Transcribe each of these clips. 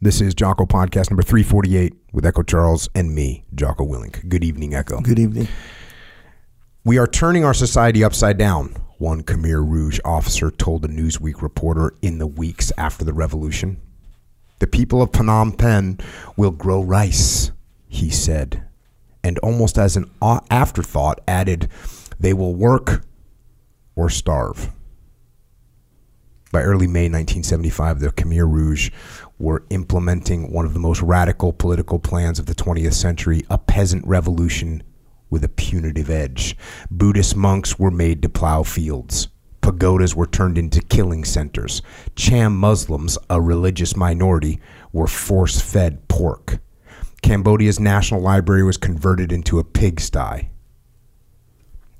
This is Jocko Podcast number 348 with Echo Charles and me, Jocko Willink. Good evening, Echo. Good evening. We are turning our society upside down, one Khmer Rouge officer told a Newsweek reporter in the weeks after the revolution. The people of Phnom Penh will grow rice, he said, and almost as an afterthought added, they will work or starve. By early May 1975, the Khmer Rouge were implementing one of the most radical political plans of the 20th century a peasant revolution with a punitive edge. Buddhist monks were made to plow fields. Pagodas were turned into killing centers. Cham Muslims, a religious minority, were force fed pork. Cambodia's National Library was converted into a pigsty.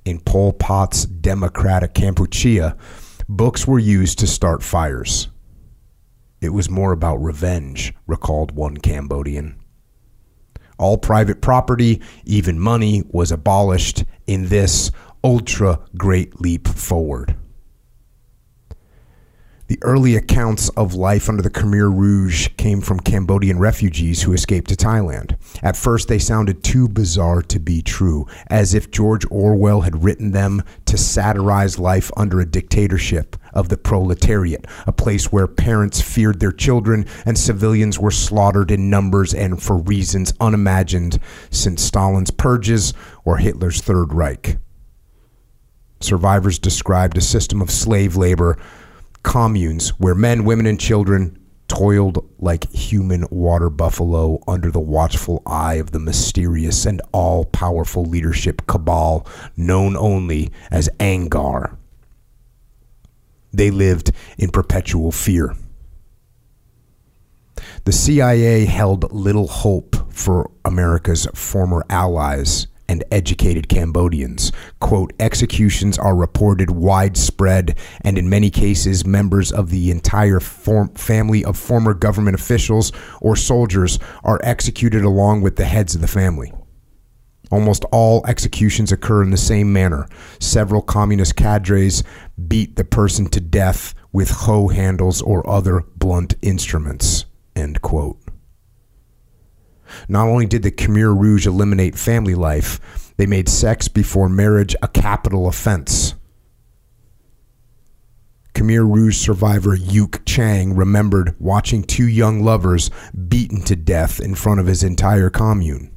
In Pol Pot's democratic Kampuchea, books were used to start fires. It was more about revenge, recalled one Cambodian. All private property, even money, was abolished in this ultra great leap forward. The early accounts of life under the Khmer Rouge came from Cambodian refugees who escaped to Thailand. At first, they sounded too bizarre to be true, as if George Orwell had written them to satirize life under a dictatorship of the proletariat, a place where parents feared their children and civilians were slaughtered in numbers and for reasons unimagined since Stalin's purges or Hitler's Third Reich. Survivors described a system of slave labor communes where men, women, and children toiled like human water buffalo under the watchful eye of the mysterious and all powerful leadership cabal known only as Angkar. They lived in perpetual fear. The CIA held little hope for America's former allies and educated Cambodians. Quote, executions are reported widespread, and in many cases, members of the entire form- family of former government officials or soldiers are executed along with the heads of the family. Almost all executions occur in the same manner. Several communist cadres beat the person to death with hoe handles or other blunt instruments. End quote. Not only did the Khmer Rouge eliminate family life, they made sex before marriage a capital offense. Khmer Rouge survivor Youk Chhang remembered watching two young lovers beaten to death in front of his entire commune.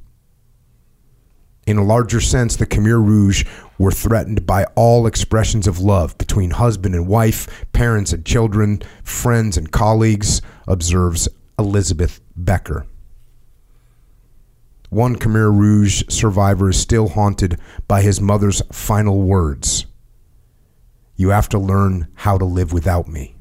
In a larger sense, the Khmer Rouge were threatened by all expressions of love between husband and wife, parents and children, friends and colleagues, observes Elizabeth Becker. One Khmer Rouge survivor is still haunted by his mother's final words You have to learn how to live without me.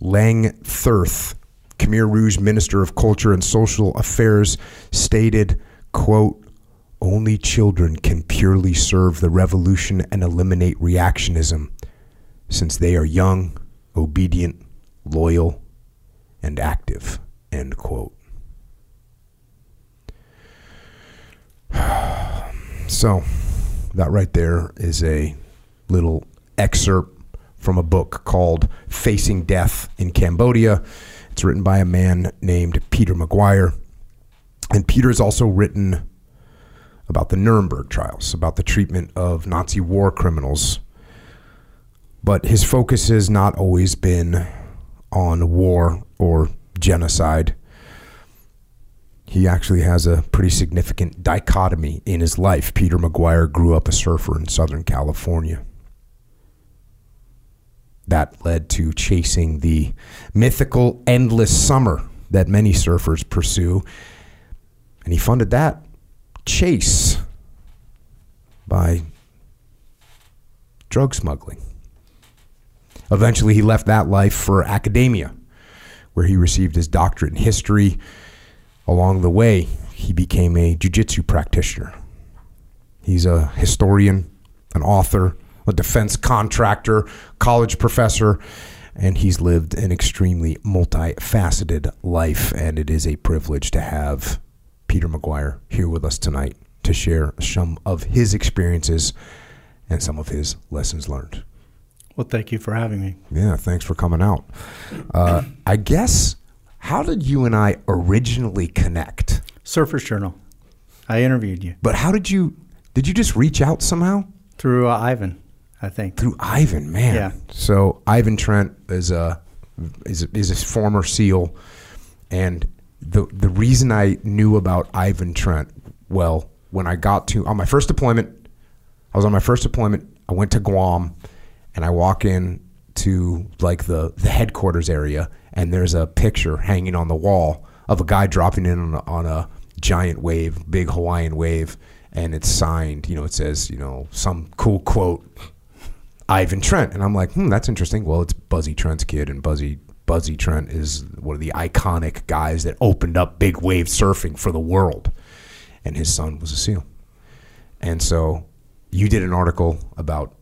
Ieng Thirith, Khmer Rouge Minister of Culture and Social Affairs, stated, quote, only children can purely serve the revolution and eliminate reactionism, since they are young, obedient, loyal, and active. End quote. So, that right there is a little excerpt from a book called Facing Death in Cambodia. It's written by a man named Peter Maguire. And Peter has also written about the Nuremberg trials, about the treatment of Nazi war criminals. But his focus has not always been on war or genocide he actually has a pretty significant dichotomy in his life. Peter Maguire grew up a surfer in Southern California. That led to chasing the mythical endless summer that many surfers pursue. And he funded that chase by drug smuggling. Eventually, he left that life for academia, where he received his doctorate in history Along the way, he became a jiu-jitsu practitioner. He's a historian, an author, a defense contractor, college professor, and he's lived an extremely multifaceted life. And it is a privilege to have Peter Maguire here with us tonight to share some of his experiences and some of his lessons learned. Well, thank you for having me. Yeah, thanks for coming out. Uh, I guess, how did you and I originally connect? Surfers Journal. I interviewed you But how did you, did you just reach out somehow? through uh, Ivan, I think. Through Ivan, man. Yeah. So Ivan Trent is a, is a, is a former SEAL. And the, the reason I knew about Ivan Trent, well, when I got to, on my first deployment, I was on my first deployment. I went to Guam, and I walk in to like the the headquarters area, and there's a picture hanging on the wall of a guy dropping in on a, on a giant wave, big Hawaiian wave, and it's signed. You know, it says you know some cool quote, Ivan Trent, and I'm like, hmm, that's interesting. Well, it's Buzzy Trent's kid, and Buzzy Buzzy Trent is one of the iconic guys that opened up big wave surfing for the world, and his son was a SEAL, and so you did an article about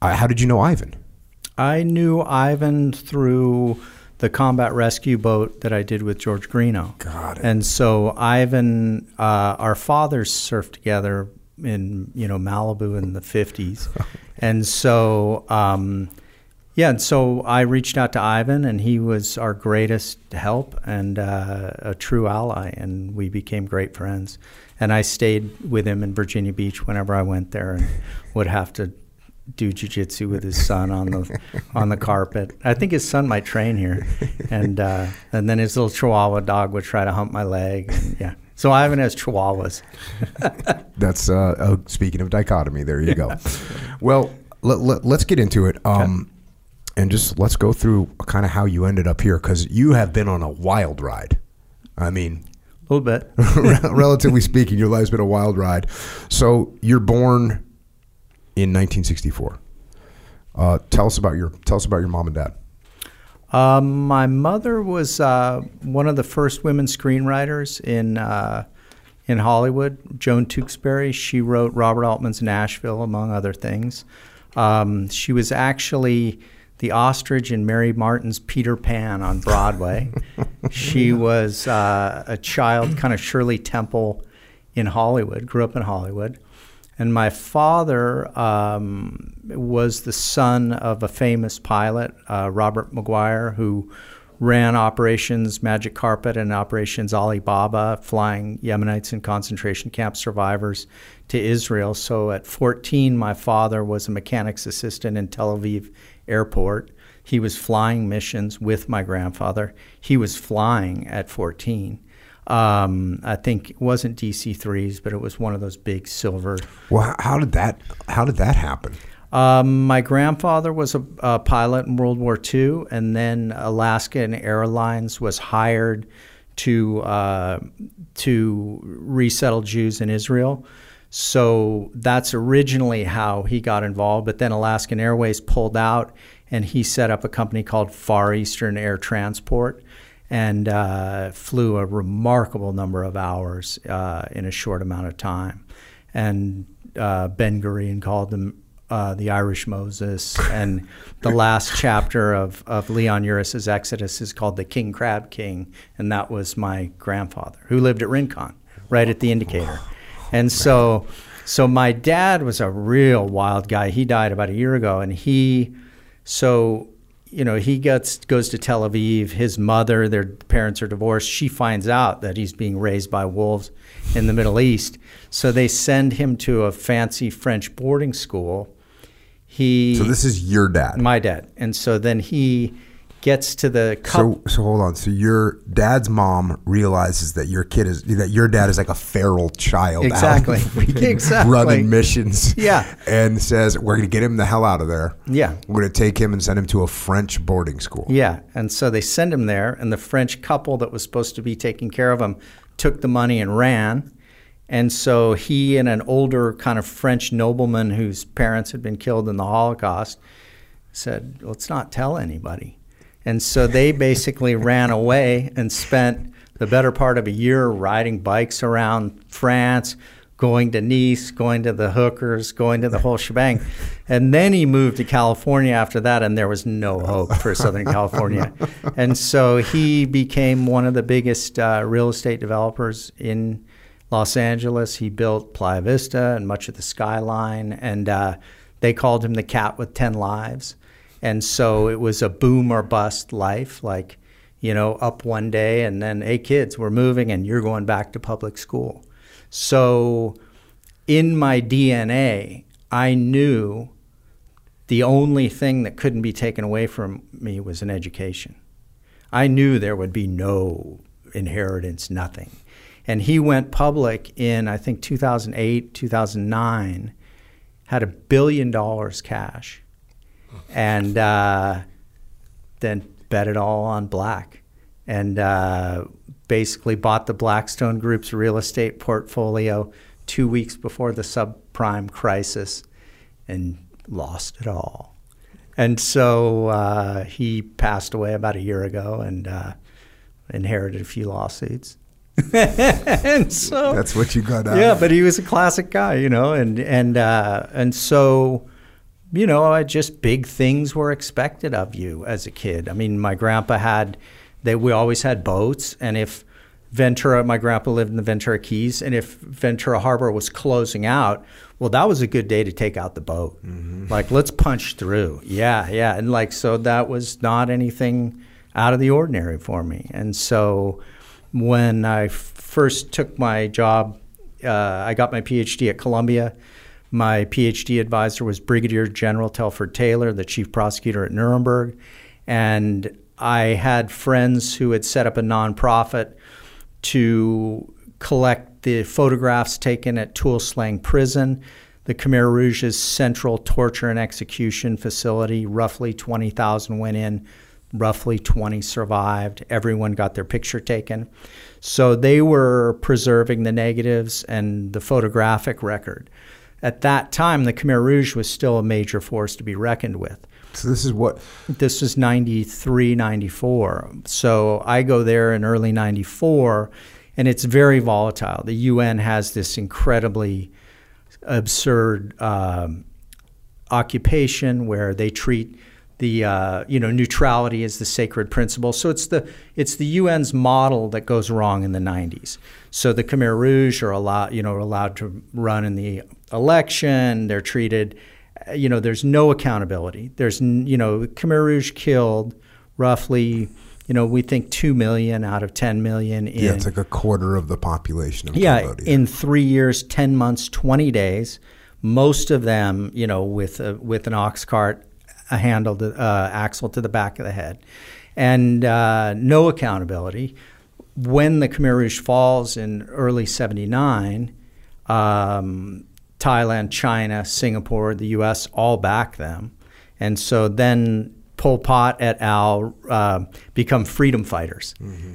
uh, how did you know Ivan? I knew Ivan through the combat rescue boat that I did with George Greenough. Got it. And so Ivan, uh, our fathers surfed together in you know Malibu in the fifties, and so um, yeah, and so I reached out to Ivan, and he was our greatest help and uh, a true ally, and we became great friends. And I stayed with him in Virginia Beach whenever I went there, and would have to do jujitsu with his son on the on the carpet. I think his son might train here, and uh, and then his little Chihuahua dog would try to hump my leg. And, yeah, so Ivan has Chihuahuas. That's uh, oh, speaking of dichotomy. There you go. well, let, let, us get into it. Um, and just let's go through kind of how you ended up here because you have been on a wild ride. I mean, A little bit. relatively speaking, your life's been a wild ride. So you're born in 1964. Uh, tell us about your tell us about your mom and dad. Um, my mother was uh, one of the first women screenwriters in uh, in Hollywood. Joan Tewksbury. She wrote Robert Altman's Nashville, among other things. Um, she was actually the ostrich in Mary Martin's Peter Pan on Broadway. she was uh, a child, kind of Shirley Temple in Hollywood. Grew up in Hollywood. And my father um, was the son of a famous pilot, uh, Robert Maguire, who ran Operations Magic Carpet and Operations Alibaba, flying Yemenites and concentration camp survivors to Israel. So at 14, my father was a mechanic's assistant in Tel Aviv airport. He was flying missions with my grandfather. He was flying at 14. Um, I think it wasn't DC threes, but it was one of those big silver. Well, how did that how did that happen? Um, my grandfather was a, a pilot in World War II, and then Alaskan Airlines was hired to uh, to resettle Jews in Israel. So that's originally how he got involved. But then Alaskan Airways pulled out, and he set up a company called Far Eastern Air Transport and uh, flew a remarkable number of hours uh, in a short amount of time. And uh, Ben Gurion called them uh, the Irish Moses, and the last chapter of, of Leon Uris's Exodus is called the King Crab King, and that was my grandfather who lived at Rincon, right at the indicator. And so, so my dad was a real wild guy. He died about a year ago, and he, so you know, he gets goes to Tel Aviv. His mother, their parents are divorced. She finds out that he's being raised by wolves in the Middle East. So they send him to a fancy French boarding school. He So this is your dad. my dad, and so then he gets to the couple. So so hold on. So your dad's mom realizes that your kid is that your dad is like a feral child. Exactly. Exactly. Running missions. Yeah. And says we're gonna get him the hell out of there. Yeah. We're gonna take him and send him to a French boarding school. Yeah, and so they send him there, and the French couple that was supposed to be taking care of him took the money and ran. And so he and an older kind of French nobleman whose parents had been killed in the Holocaust said, Let's not tell anybody. And so they basically ran away and spent the better part of a year riding bikes around France, going to Nice, going to the hookers, going to the whole shebang. And then he moved to California after that, and there was no hope for Southern California. And so he became one of the biggest uh, real estate developers in Los Angeles. He built Playa Vista and much of the skyline, and uh, they called him the cat with 10 lives. And so it was a boom or bust life, like, you know, up one day and then, hey, kids, we're moving and you're going back to public school. So in my DNA, I knew the only thing that couldn't be taken away from me was an education. I knew there would be no inheritance, nothing. And he went public in, I think, 2008, 2009, had a billion dollars cash, and uh, then bet it all on black. And uh, basically bought the Blackstone Group's real estate portfolio two weeks before the subprime crisis and lost it all. And so uh, he passed away about a year ago and uh, inherited a few lawsuits. and so That's what you got out. yeah, but he was a classic guy, you know, and and uh, and so, you know, just big things were expected of you as a kid. I mean, my grandpa had, they we always had boats, and if Ventura, my grandpa lived in the Ventura Keys, and if Ventura Harbor was closing out, well, that was a good day to take out the boat. Like, let's punch through. Yeah, yeah, and like so that was not anything out of the ordinary for me, and so when I f- first took my job, uh, I got my PhD at Columbia. My PhD advisor was Brigadier General Telford Taylor, the chief prosecutor at Nuremberg. And I had friends who had set up a nonprofit to collect the photographs taken at Tuol Sleng Prison, the Khmer Rouge's central torture and execution facility. Roughly 20,000 went in, roughly 20 survived. Everyone got their picture taken. So they were preserving the negatives and the photographic record. At that time, the Khmer Rouge was still a major force to be reckoned with. So this is what This was 93, 94. So I go there in early 94, and it's very volatile. The UN has this incredibly absurd um, occupation where they treat the uh, you know neutrality as the sacred principle. So it's the it's the UN's model that goes wrong in the 90s. So the Khmer Rouge are allowed you know are allowed to run in the election. They're treated uh, you know there's no accountability. There's you know Khmer Rouge killed roughly you know we think two million out of 10 million in yeah, it's like a quarter of the population of yeah, Cambodia. in three years, ten months, twenty days. Most of them, you know, with a, with an ox cart, a handle, to, uh, axle to the back of the head, and uh, no accountability. When the Khmer Rouge falls in early '79, um, Thailand, China, Singapore, the U.S. all back them, and so then Pol Pot et al. Uh, become freedom fighters,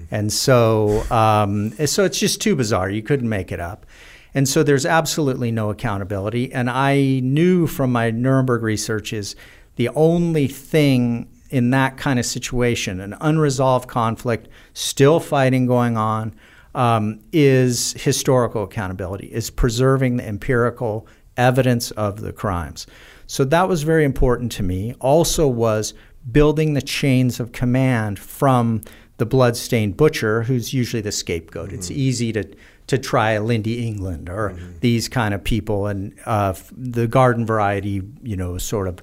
and so um, so it's just too bizarre. You couldn't make it up, and so there's absolutely no accountability. And I knew from my Nuremberg research is the only thing in that kind of situation, an unresolved conflict, still fighting going on, um, is historical accountability, is preserving the empirical evidence of the crimes. So that was very important to me. Also, was building the chains of command from the bloodstained butcher, who's usually the scapegoat. It's easy to to try a Lynndie England or these kind of people, and uh, the garden variety, you know, sort of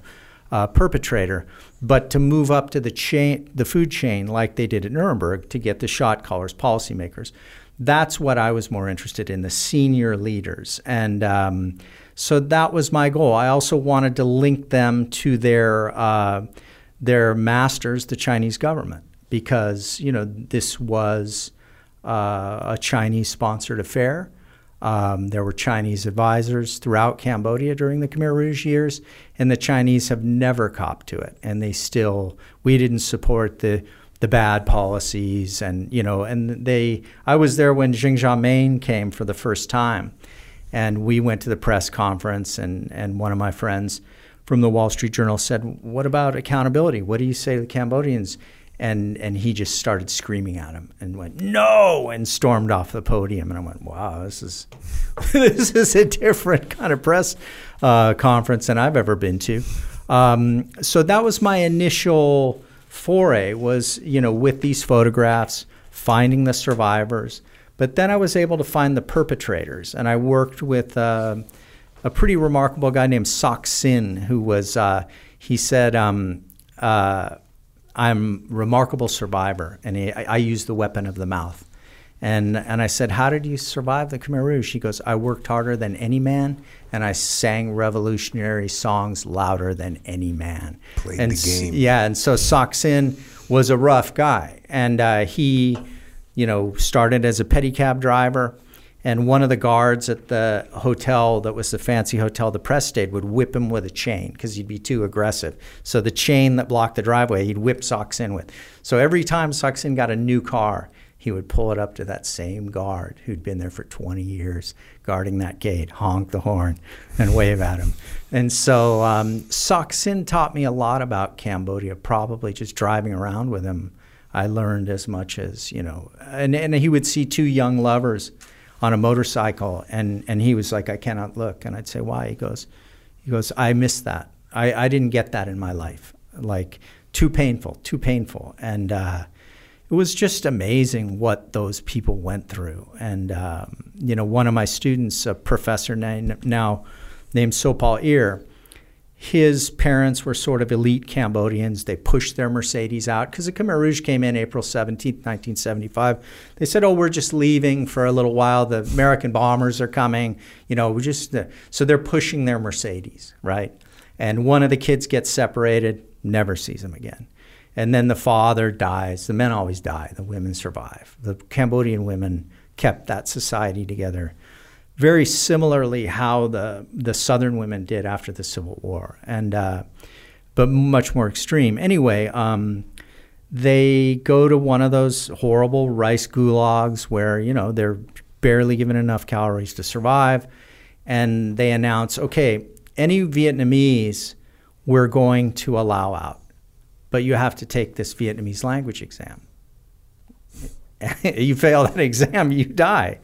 uh, perpetrator. But to move up to the chain, the food chain, like they did at Nuremberg, to get the shot callers, policymakers. That's what I was more interested in, the senior leaders, and um, so that was my goal. I also wanted to link them to their uh, their masters, the Chinese government, because you know this was uh, a Chinese sponsored affair. Um, there were Chinese advisors throughout Cambodia during the Khmer Rouge years, and the Chinese have never copped to it. And they still, we didn't support the the bad policies, and you know, and they. I was there when Xing Xiaomain came for the first time, and we went to the press conference, and and one of my friends from the Wall Street Journal said, "What about accountability? What do you say to the Cambodians?" And and he just started screaming at him and went no and stormed off the podium. And I went, "Wow, this is this is a different kind of press uh, conference than I've ever been to." Um, so that was my initial foray was you know with these photographs, finding the survivors. But then I was able to find the perpetrators, and I worked with. Uh, a pretty remarkable guy named Sok Sin, who was, uh, he said, um, uh, I'm remarkable survivor, and he, I, I use the weapon of the mouth. And and I said, how did you survive the Khmer Rouge? She goes, I worked harder than any man, and I sang revolutionary songs louder than any man. Played and the game. yeah, and so Saksin was a rough guy, and uh, he, you know, started as a pedicab driver, and one of the guards at the hotel that was the fancy hotel the press stayed would whip him with a chain because he'd be too aggressive. So the chain that blocked the driveway, he'd whip Saksin with. So every time Saksin got a new car, he would pull it up to that same guard who'd been there for 20 years guarding that gate, honk the horn, and wave at him. And so um, Saksin taught me a lot about Cambodia, probably just driving around with him. I learned as much as, you know, and, and he would see two young lovers on a motorcycle, and, and he was like, I cannot look. And I'd say, why? He goes, he goes, I missed that. I, I didn't get that in my life. Like, too painful, too painful. And, uh, it was just amazing what those people went through. And um, you know, one of my students, a professor now named Sophal Ear, his parents were sort of elite Cambodians. They pushed their Mercedes out because the Khmer Rouge came in April 17, 1975. They said, "Oh, we're just leaving for a little while. The American bombers are coming. You know, we just uh, so they're pushing their Mercedes, right?" And one of the kids gets separated, never sees him again. And then the father dies. The men always die. The women survive. The Cambodian women kept that society together very similarly how the the Southern women did after the Civil War, and uh, but much more extreme. Anyway, um, they go to one of those horrible rice gulags where you know they're barely given enough calories to survive, and they announce, okay, any Vietnamese we're going to allow out, but you have to take this Vietnamese language exam. you fail that exam, you die.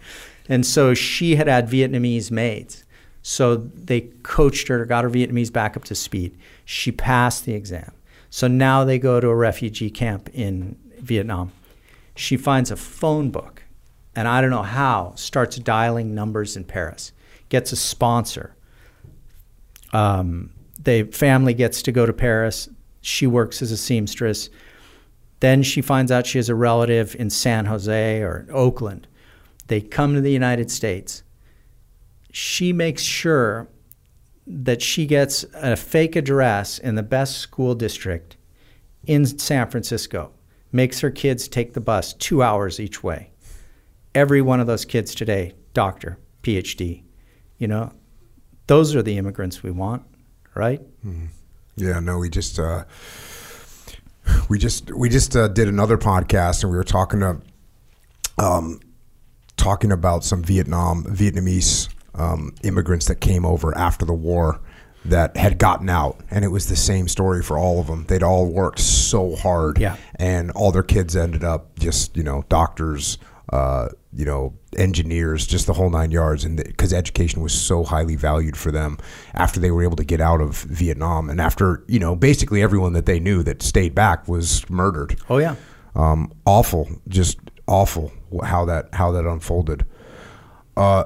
And so she had had Vietnamese maids. So they coached her, got her Vietnamese back up to speed. She passed the exam. So now they go to a refugee camp in Vietnam. She finds a phone book, and I don't know how, starts dialing numbers in Paris, gets a sponsor. Um, the family gets to go to Paris. She works as a seamstress. Then she finds out she has a relative in San Jose or Oakland. They come to the United States. She makes sure that she gets a fake address in the best school district in San Francisco, makes her kids take the bus two hours each way. Every one of those kids today, doctor, PhD, you know, those are the immigrants we want, right? Mm-hmm. Yeah, no, we just uh, we just we just uh, did another podcast and we were talking to um, talking about some Vietnam Vietnamese um, immigrants that came over after the war that had gotten out, and it was the same story for all of them. They'd all worked so hard, Yeah. and all their kids ended up just you know doctors, uh, you know engineers, just the whole nine yards. And because education was so highly valued for them after they were able to get out of Vietnam, and after you know basically everyone that they knew that stayed back was murdered. Oh, yeah. Um, awful, just awful how that how that unfolded. Uh,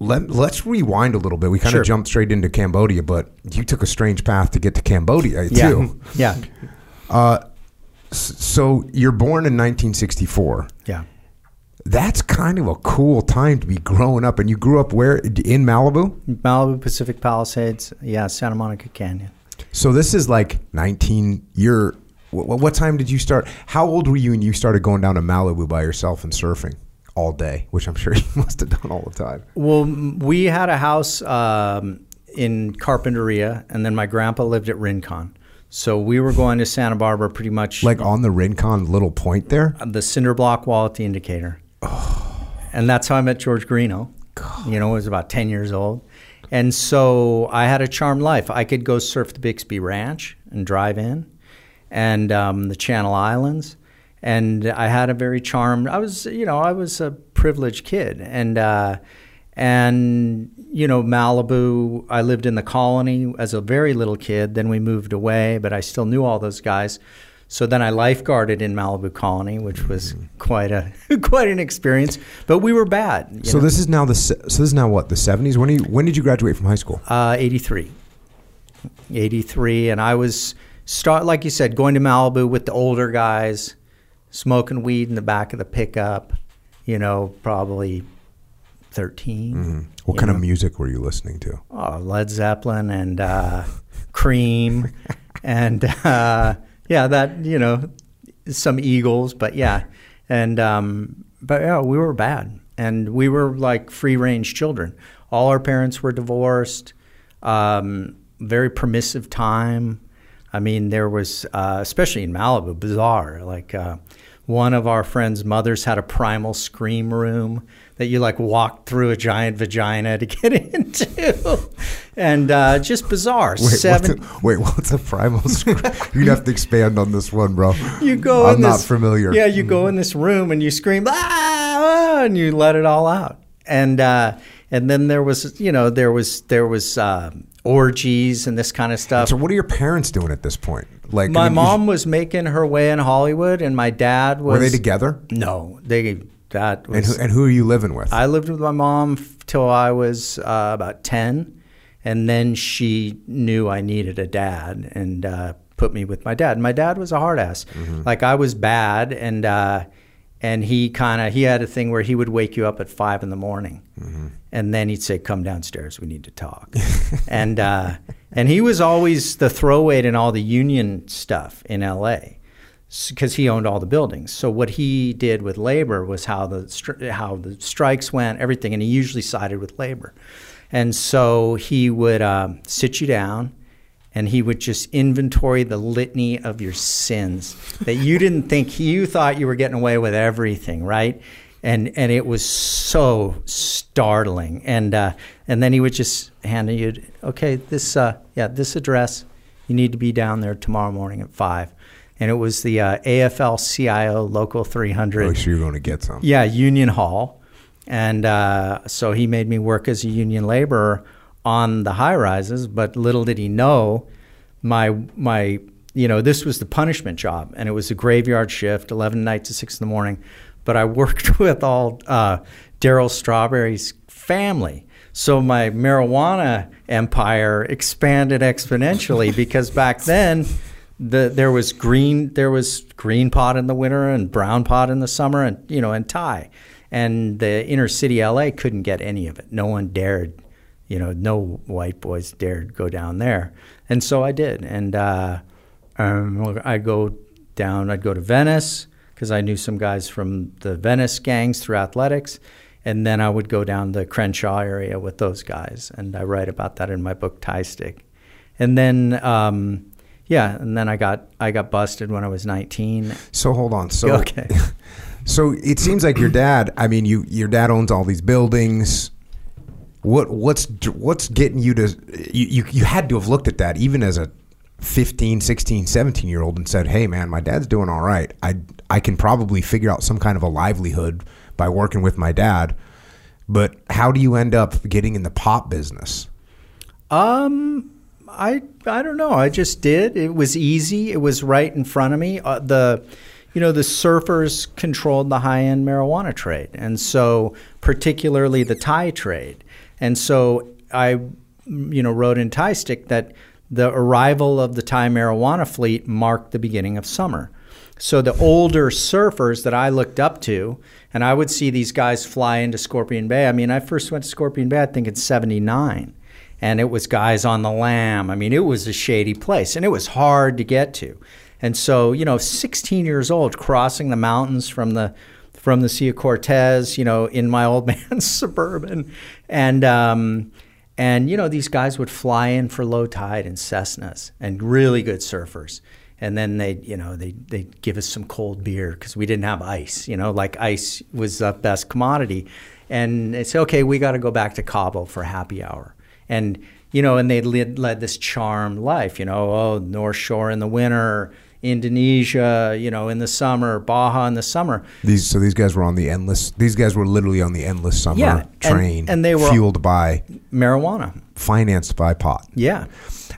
let, let's rewind a little bit. We kind Sure. of jumped straight into Cambodia, but you took a strange path to get to Cambodia too. Yeah. S- So you're born in 1964. Yeah. That's kind of a cool time to be growing up. And you grew up where in Malibu? Malibu Pacific Palisades, yeah, Santa Monica Canyon. So this is like 19 year. What, what time did you start? How old were you when you started going down to Malibu by yourself and surfing all day? Which I'm sure you must have done all the time. Well, we had a house um, in Carpinteria, and then my grandpa lived at Rincon. So we were going to Santa Barbara pretty much Like on the Rincon little point there. the cinder block wall at the indicator. And that's how I met George Greenough. You know, I was about 10 years old. And so I had a charmed life. I could go surf the Bixby Ranch and drive in and um, the Channel Islands. And I had a very charmed, I was, you know, I was a privileged kid. And, uh, and you know, Malibu, I lived in the colony as a very little kid. Then we moved away, but I still knew all those guys. So then I lifeguarded in Malibu Colony, which was quite a quite an experience. But we were bad. So know. this is now the so this is now what the 70s. When you when did you graduate from high school? Uh, 83. 83. And I was start like you said, going to Malibu with the older guys, smoking weed in the back of the pickup. You know, probably 13 Mm-hmm. What kind know. of music were you listening to? Oh, Led Zeppelin and uh, Cream, and uh, yeah, that you know, some Eagles, but yeah, and um, but yeah, we were bad, and we were like free range children. All our parents were divorced. Um, very permissive time. I mean, there was, uh, especially in Malibu, bizarre. Like uh, one of our friends' mothers had a primal scream room that you like walked through a giant vagina to get into, and uh, just bizarre. Wait, Seven. what's a, wait, what's a primal scream? You'd have to expand on this one, bro. you go. I'm in not this, familiar. Yeah, you go in this room and you scream, ah, ah," and you let it all out. And uh, and then there was, you know, there was there was uh, orgies and this kind of stuff. So what are your parents doing at this point? Like, my I mean, mom was making her way in Hollywood, and my dad was. were they together? No, they. That And who, and who are you living with? I lived with my mom till I was uh, about 10. And then she knew I needed a dad and uh, put me with my dad. And my dad was a hard ass. Like I was bad. And, uh, and he kind of, he had a thing where he would wake you up at five in the morning. And then he'd say, come downstairs. We need to talk. and, uh, and he was always the throwaway in all the union stuff in L.A because he owned all the buildings. So what he did with labor was how the how the strikes went, everything, and he usually sided with labor. And so he would um, sit you down, and he would just inventory the litany of your sins that you didn't think you thought you were getting away with everything, right? And and it was so startling. And uh, and then he would just hand you, okay, this uh, yeah, this address, you need to be down there tomorrow morning at five and it was the uh, AFL-CIO Local 300. oh, so you're going to get some. Yeah, Union Hall, and uh, so he made me work as a union laborer on the high rises. But little did he know, my my you know this was the punishment job, and it was a graveyard shift, 11 nights to six in the morning. But I worked with all uh, Darryl Strawberry's family. So my marijuana empire expanded exponentially because back then the there was green there was green pot in the winter and brown pot in the summer and you know and Thai, and the inner city LA couldn't get any of it. No one dared, you know, no white boys dared go down there, and so I did. And uh, um, I'd go down. I'd go to Venice because I knew some guys from the Venice gangs through athletics. And then I would go down the Crenshaw area with those guys, and I write about that in my book Thai Stick. And then um, yeah, and then I got I got busted when I was 19. So hold on. So Okay. So it seems like your dad. I mean, you your dad owns all these buildings. What what's what's getting you to you, you you had to have looked at that even as a 15, 16, 17 year old and said, "Hey man, my dad's doing all right. I I can probably figure out some kind of a livelihood by working with my dad." But how do you end up getting in the pop business? Um, I I don't know. I just did. It was easy. It was right in front of me. Uh, the you know the surfers controlled the high end marijuana trade, and so particularly the Thai trade. And so I you know wrote in Thai Stick that the arrival of the Thai marijuana fleet marked the beginning of summer. So the older surfers that I looked up to, and I would see these guys fly into Scorpion Bay. I mean, I first went to Scorpion Bay, I think in '79 and it was guys on the lam. I mean, it was a shady place, and it was hard to get to. And so, you know, 16 years old, crossing the mountains from the from the Sea of Cortez, you know, in my old man's suburban, and um, and you know, these guys would fly in for low tide in Cessnas, and really good surfers. And then they, you know, they they give us some cold beer because we didn't have ice. You know, like ice was the best commodity. And they say, okay, we got to go back to Cabo for happy hour and you know, and they led, led this charmed life. You know, oh, North Shore in the winter, Indonesia, you know, in the summer, Baja in the summer. These so these guys were on the endless. These guys were literally on the endless summer Yeah, and- train, and they were- fueled by, Marijuana, financed by pot. yeah,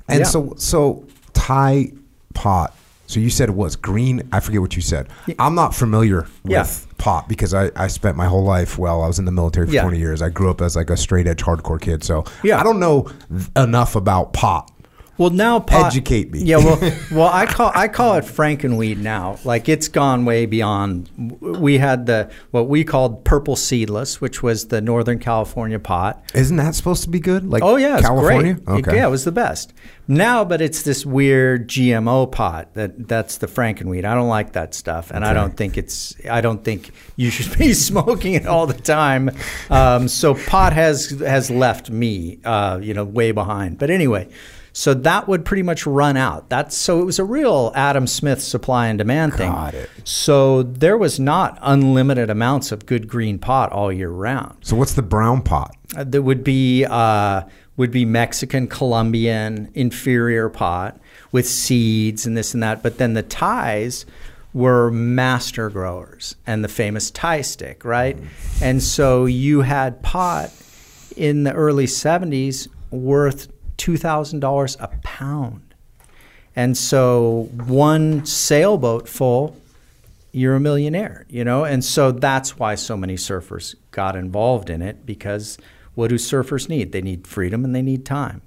And Yeah. so so Thai pot. So you said it was green. I forget what you said. I'm not familiar with Pot because I, I spent my whole life. Well, I was in the military for Yeah. 20 years. I grew up as like a straight edge hardcore kid. So Yeah. I don't know enough about pot. Well, now pot, Educate me. Yeah, well, well, I call I call it Frankenweed now. Like it's gone way beyond. We had the what we called purple seedless, which was the Northern California pot. Isn't that supposed to be good? Like Oh yeah, California. Okay. Yeah, it was the best. Now, but it's this weird GMO pot that that's the Frankenweed. I don't like that stuff, and I don't think it's. I don't think you should be smoking it all the time. Um, so pot has has left me, uh, you know, way behind. But anyway. So that would pretty much run out. That's so it was a real Adam Smith supply and demand thing. Got it. So there was not unlimited amounts of good green pot all year round. So what's the brown pot? Uh, There would be uh, would be Mexican, Colombian, inferior pot with seeds and this and that. But then the Thais were master growers and the famous Thai stick, right? And so you had pot in the early '70s worth two thousand dollars a pound. And so one sailboat full you're a millionaire, you know? And so that's why so many surfers got involved in it because what do surfers need? They need freedom and they need time.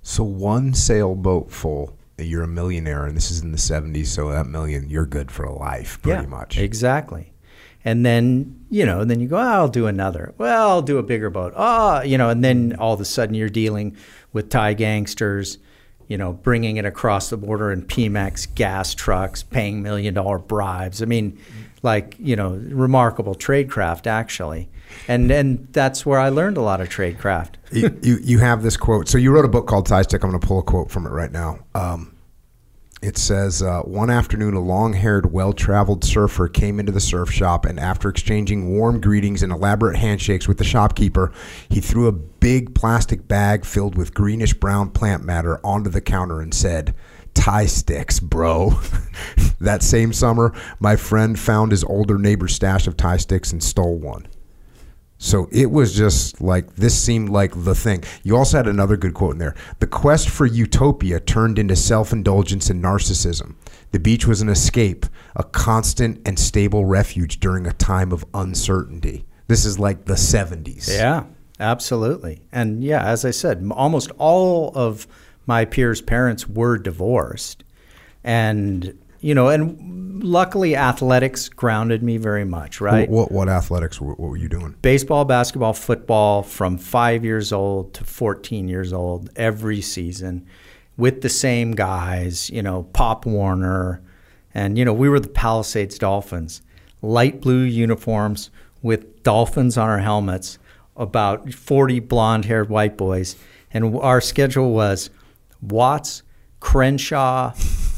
So one sailboat full, you're a millionaire, and this is in the '70s. So that million, you're good for life, pretty much. Exactly. And then, you know, then you go, oh, I'll do another. Well, I'll do a bigger boat. Oh, you know, and then all of a sudden you're dealing with Thai gangsters, you know, bringing it across the border in Pemex gas trucks, paying million dollar bribes. I mean, like, you know, remarkable tradecraft actually. And and that's where I learned a lot of tradecraft. you, you you have this quote. So you wrote a book called Thai Stick. I'm going to pull a quote from it right now. Um, it says, uh, "One afternoon, a long-haired, well-traveled surfer came into the surf shop, and after exchanging warm greetings and elaborate handshakes with the shopkeeper, he threw a big plastic bag filled with greenish-brown plant matter onto the counter and said." Thai sticks, bro. that same summer, my friend found his older neighbor's stash of Thai sticks and stole one. So it was just like this seemed like the thing. You also had another good quote in there. The quest for utopia turned into self indulgence and narcissism. The beach was an escape, a constant and stable refuge during a time of uncertainty. This is like the 70s. Yeah, absolutely. And yeah, as I said, almost all of my peers' parents were divorced. And, you know, and luckily athletics grounded me very much, right? What, what, what athletics were, what were you doing? Baseball, basketball, football from five years old to 14 years old every season with the same guys, you know, Pop Warner. And, you know, we were the Palisades Dolphins, light blue uniforms with dolphins on our helmets, about 40 blonde haired white boys. And our schedule was Watts, Crenshaw,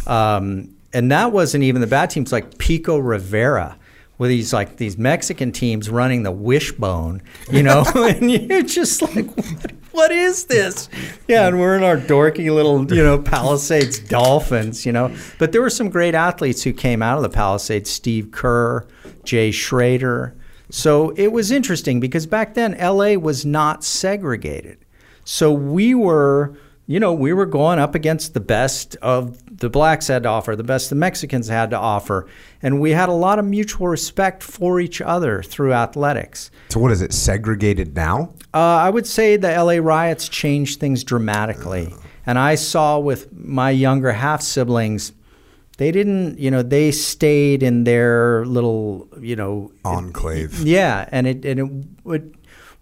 um, and that wasn't even the bad teams like Pico Rivera with these like these Mexican teams running the wishbone, you know, and you're just like, what, what is this? Yeah, and we're in our dorky little, you know, Palisades Dolphins, you know. But there were some great athletes who came out of the Palisades: Steve Kerr, Jay Schroeder. So it was interesting because back then LA was not segregated. So we were, you know, we were going up against the best of the blacks had to offer, the best the Mexicans had to offer. And we had a lot of mutual respect for each other through athletics. So what is it? Segregated now? Uh, I would say the LA riots changed things dramatically. And I saw with my younger half siblings, they didn't, you know, they stayed in their little, you know, Enclave. yeah, and it and it, it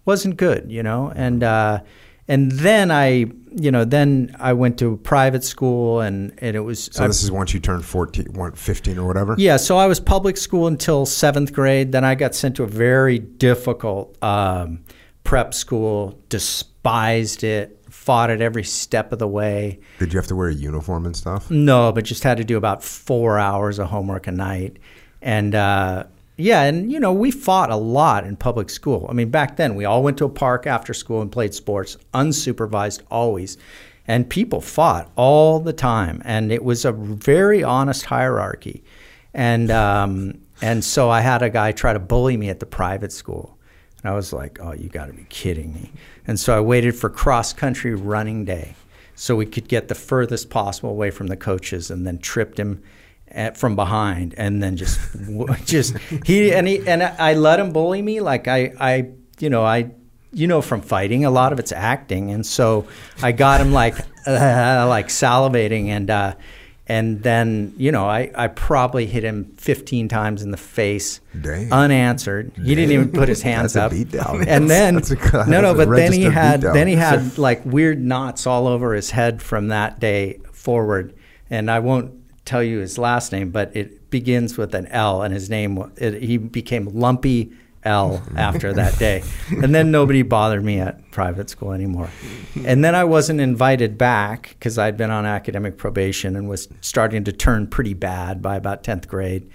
wasn't good, you know, and uh, and then I, you know, then I went to private school, and and it was So I- this is once you turn 14, 15 or whatever? yeah, so I was public school until seventh grade. Then I got sent to a very difficult um, prep school. Despised it. Fought it every step of the way. Did you have to wear a uniform and stuff? No, but just had to do about four hours of homework a night. And uh, yeah, and you know, we fought a lot in public school. I mean, back then we all went to a park after school and played sports, unsupervised always. And people fought all the time. And it was a very honest hierarchy. And um, and so I had a guy try to bully me at the private school. And I was like, oh, you got to be kidding me. And so I waited for cross country running day so we could get the furthest possible away from the coaches and then tripped him at, from behind and then just just he and he and I let him bully me like I I you know I you know from fighting a lot of it's acting. And so i got him like uh, like salivating and uh, and then you know I, I probably hit him 15 times in the face Dang. unanswered. He didn't even put his hands up. beatdown. and then That's a- that's no no but then he had then he had like weird knots all over his head from that day forward. And i won't tell you his last name but it begins with an l and his name it, he became lumpy l after that day. And then nobody bothered me at private school anymore. And then i wasn't invited back because i'd been on academic probation and was starting to turn pretty bad by about 10th grade.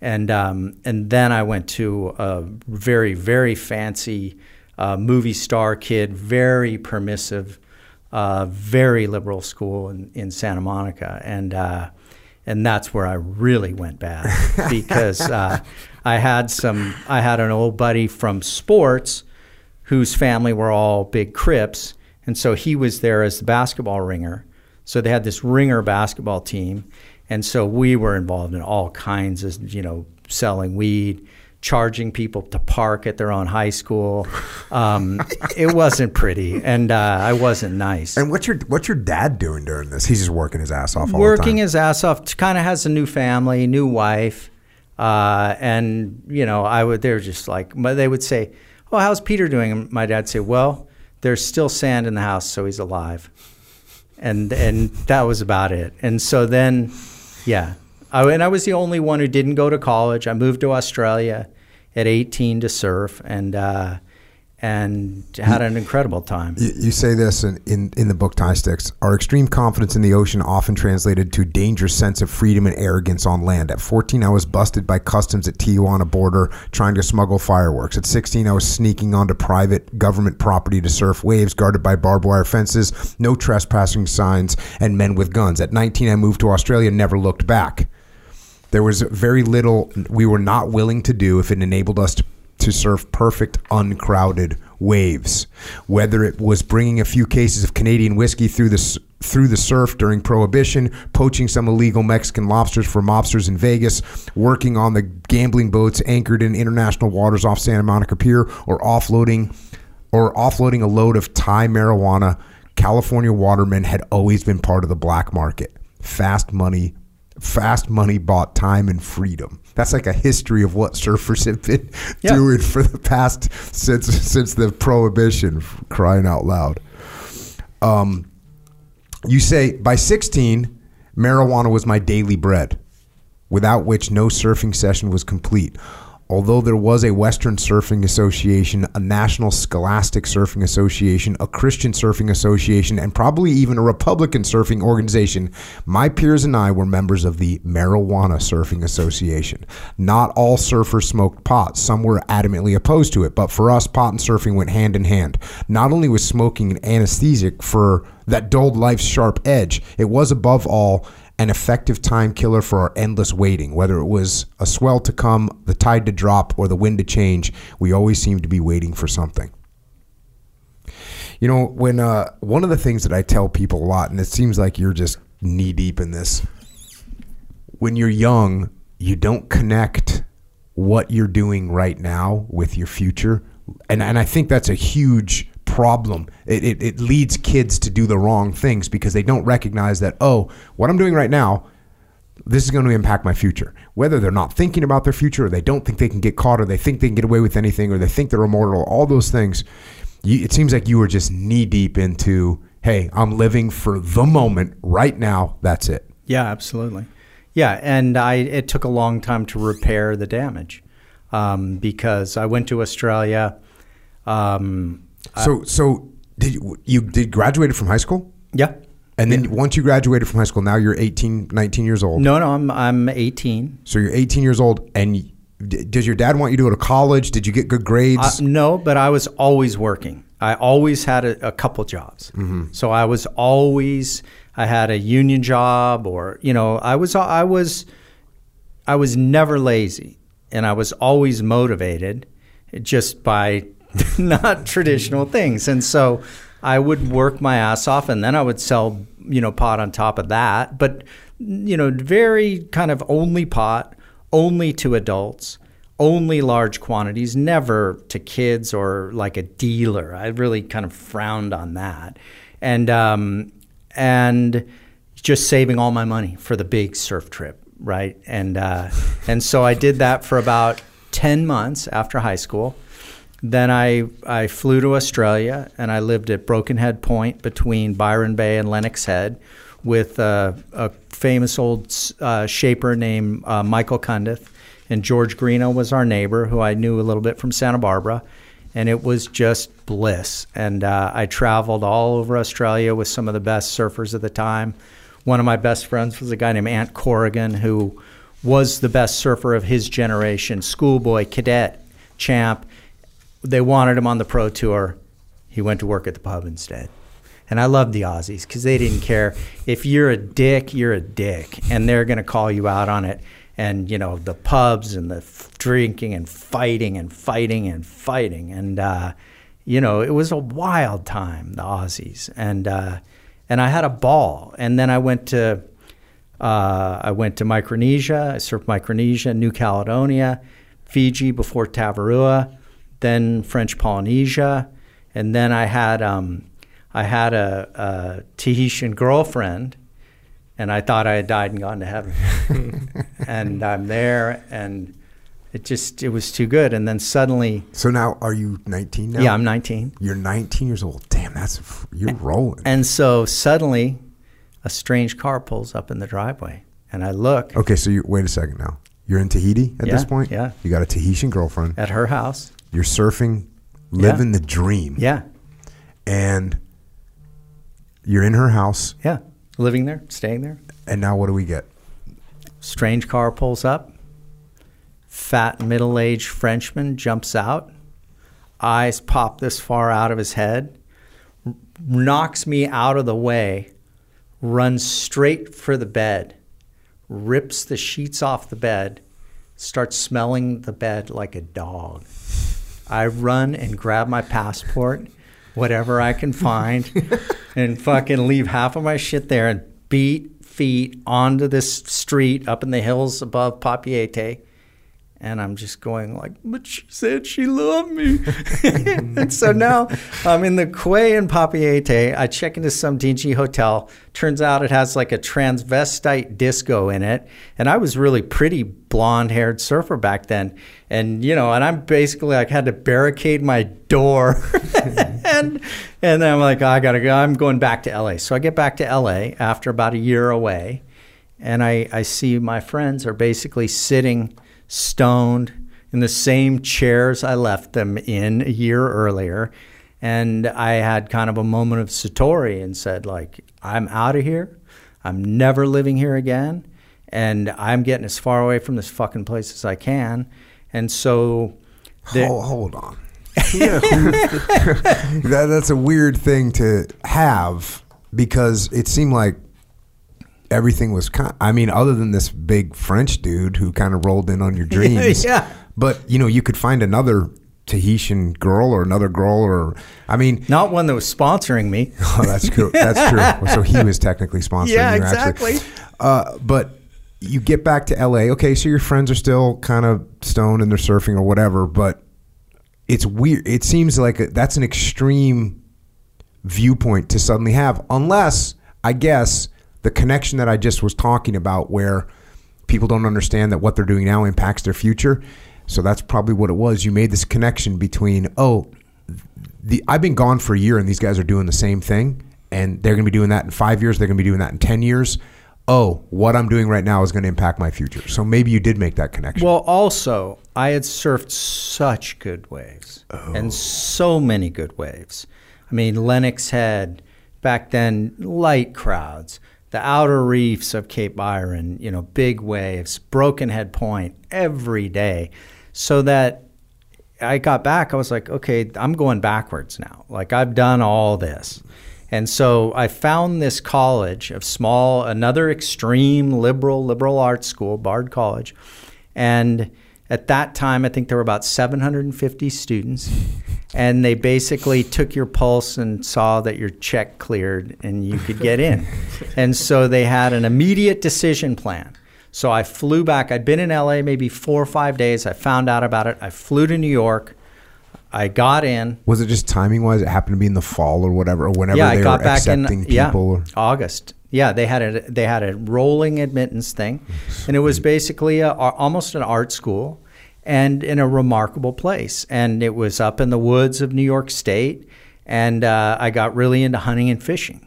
And um, and then I went to a very very fancy uh, movie star kid, very permissive, uh, very liberal school in, in Santa Monica, and uh, and that's where I really went bad because uh, I had some I had an old buddy from sports whose family were all big Crips, and so he was there as the basketball ringer. So they had this ringer basketball team, and so we were involved in all kinds of you know selling weed, charging people to park at their own high school. Um, it wasn't pretty, and uh, I wasn't nice. And what's your what's your dad doing during this? He's just working his ass off all the Working his ass off, kind of has a new family, new wife, uh, and you know I would. They're just like they would say, "Oh, how's Peter doing?" And my dad say, "Well, there's still sand in the house, so he's alive." and and that was about it. And so then, yeah, I, and I was the only one who didn't go to college. I moved to Australia at 18 to surf, and uh, and had an incredible time. You, you say this in, in, in the book Thai Sticks. Our extreme confidence in the ocean often translated to dangerous sense of freedom and arrogance on land. At 14, I was busted by customs at Tijuana border trying to smuggle fireworks. At 16, I was sneaking onto private government property to surf waves guarded by barbed wire fences, no trespassing signs, and men with guns. At 19, I moved to Australia and never looked back. There was very little we were not willing to do if it enabled us to, to surf perfect, uncrowded waves. Whether it was bringing a few cases of Canadian whiskey through the through the surf during Prohibition, poaching some illegal Mexican lobsters for mobsters in Vegas, working on the gambling boats anchored in international waters off Santa Monica Pier, or offloading or offloading a load of Thai marijuana, California watermen had always been part of the black market. Fast money, fast money bought time and freedom. That's like a history of what surfers have been Yeah. doing for the past since since the prohibition. Crying out loud. Um, you say by 16, marijuana was my daily bread, without which no surfing session was complete. Although there was a Western Surfing Association, a National Scholastic Surfing Association, a Christian Surfing Association, and probably even a Republican surfing organization, my peers and I were members of the Marijuana Surfing Association. Not all surfers smoked pot. Some were adamantly opposed to it, but for us, pot and surfing went hand in hand. Not only was smoking an anesthetic for that dulled life's sharp edge, it was above all an effective time killer for our endless waiting. Whether it was a swell to come, the tide to drop, or the wind to change, we always seemed to be waiting for something. You know, when uh, one of the things that I tell people a lot, and it seems like you're just knee deep in this, when you're young, you don't connect what you're doing right now with your future. And, and I think that's a huge problem. It, it, it leads kids to do the wrong things because they don't recognize that, oh, what I'm doing right now, this is going to impact my future. Whether they're not thinking about their future or they don't think they can get caught or they think they can get away with anything or they think they're immortal, all those things, you, it seems like you were just knee deep into, hey, I'm living for the moment right now. That's it. Yeah, absolutely. Yeah, and I it took a long time to repair the damage um, because I went to Australia. Um, So, so did you, you did graduated from high school? yeah. And then once you graduated from high school, now you're 18, 19 years old. No, no, I'm I'm 18. So you're 18 years old, and y- d- does your dad want you to go to college? Did you get good grades? Uh, no, but I was always working. I always had a, a couple jobs. So I was always I had a union job, or you know, I was I was I was never lazy, and I was always motivated, just by not traditional things. And so I would work my ass off, and then I would sell you know pot on top of that, but you know, very kind of only pot, only to adults only large quantities, never to kids or like a dealer. I really kind of frowned on that, and um, and just saving all my money for the big surf trip, right? And uh, and so I did that for about ten months after high school. Then I I flew to Australia and I lived at Broken Head Point between Byron Bay and Lennox Head with uh, a famous old uh, shaper named uh, Michael Cundiff and George Greenough was our neighbor, who I knew a little bit from Santa Barbara, and it was just bliss. And uh, I traveled all over Australia with some of the best surfers at the time. One of my best friends was a guy named Ant Corrigan, who was the best surfer of his generation, schoolboy, cadet, champ. They wanted him on the pro tour. He went to work at the pub instead. And I loved the Aussies because they didn't care. If you're a dick, you're a dick, and they're going to call you out on it and you know the pubs and the f- drinking and fighting and fighting and fighting and uh, you know it was a wild time the Aussies and uh, and I had a ball and then I went to uh, I went to Micronesia I surfed Micronesia New Caledonia Fiji before Tavarua then French Polynesia and then I had um, I had a, a Tahitian girlfriend and I thought I had died and gone to heaven. and I'm there, and it just it was too good. And then suddenly, So now, are you 19 now? yeah, I'm 19, You're 19 years old. Damn, that's you're rolling. and so suddenly, a strange car pulls up in the driveway, and I look Okay, so you wait a second now. You're in Tahiti at this point. yeah. You got a Tahitian girlfriend. at her house. You're surfing, living the dream. Yeah, And you're in her house. yeah, living there, staying there. And now what do we get? Strange car pulls up. Fat middle aged Frenchman jumps out. Eyes pop this far out of his head. r- Knocks me out of the way. Runs straight for the bed. Rips the sheets off the bed. Starts smelling the bed like a dog. I run and grab my passport, whatever I can find, and fucking leave half of my shit there and beat feet onto this street up in the hills above Papeete. And I'm just going like, but she said she loved me. and so now I'm in the quay in Papeete. I check into some dingy hotel. Turns out it has like a transvestite disco in it. And I was really pretty blonde haired surfer back then. And, you know, and I'm basically like had to barricade my door. and and then I'm like, oh, I gotta go. I'm going back to LA. So I get back to LA after about a year away. And I, I see my friends are basically sitting stoned in the same chairs I left them in a year earlier. And I had kind of a moment of satori and said, like, I'm out of here. I'm never living here again. And I'm getting as far away from this fucking place as I can. And so the- hold, hold on. That, that's a weird thing to have because it seemed like everything was kind. I mean, other than this big French dude who kind of rolled in on your dreams. Yeah. But you know, you could find another Tahitian girl or another girl, or I mean, not one that was sponsoring me. oh, that's true. That's true. So he was technically sponsoring. Yeah, you, actually. exactly. Uh, but you get back to LA. Okay, so your friends are still kind of stoned and they're surfing or whatever, but it's weird. It seems like a, that's an extreme viewpoint to suddenly have, unless I guess the connection that I just was talking about, where people don't understand that what they're doing now impacts their future. So that's probably what it was. You made this connection between oh, the I've been gone for a year and these guys are doing the same thing, and they're going to be doing that in five years. They're going to be doing that in ten years. Oh, what I'm doing right now is going to impact my future. So maybe you did make that connection. Well, also, I had surfed such good waves oh. and so many good waves. I mean, Lennox Head, back then, light crowds, the outer reefs of Cape Byron, you know, big waves, Broken Head Point every day. So that I got back, I was like, okay, I'm going backwards now. Like, I've done all this. And so I found this college of small, another extreme liberal, liberal arts school, Bard College. And at that time, I think there were about 750 students. And they basically took your pulse and saw that your check cleared and you could get in. and so they had an immediate decision plan. So I flew back. I'd been in LA maybe four or five days. I found out about it. I flew to New York. I got in. Was it just timing wise? It happened to be in the fall or whatever, or whenever yeah, they I got were back accepting in yeah, people. August. Yeah, they had a they had a rolling admittance thing, oh, and it was basically a, almost an art school, and in a remarkable place. And it was up in the woods of New York State, and uh, I got really into hunting and fishing,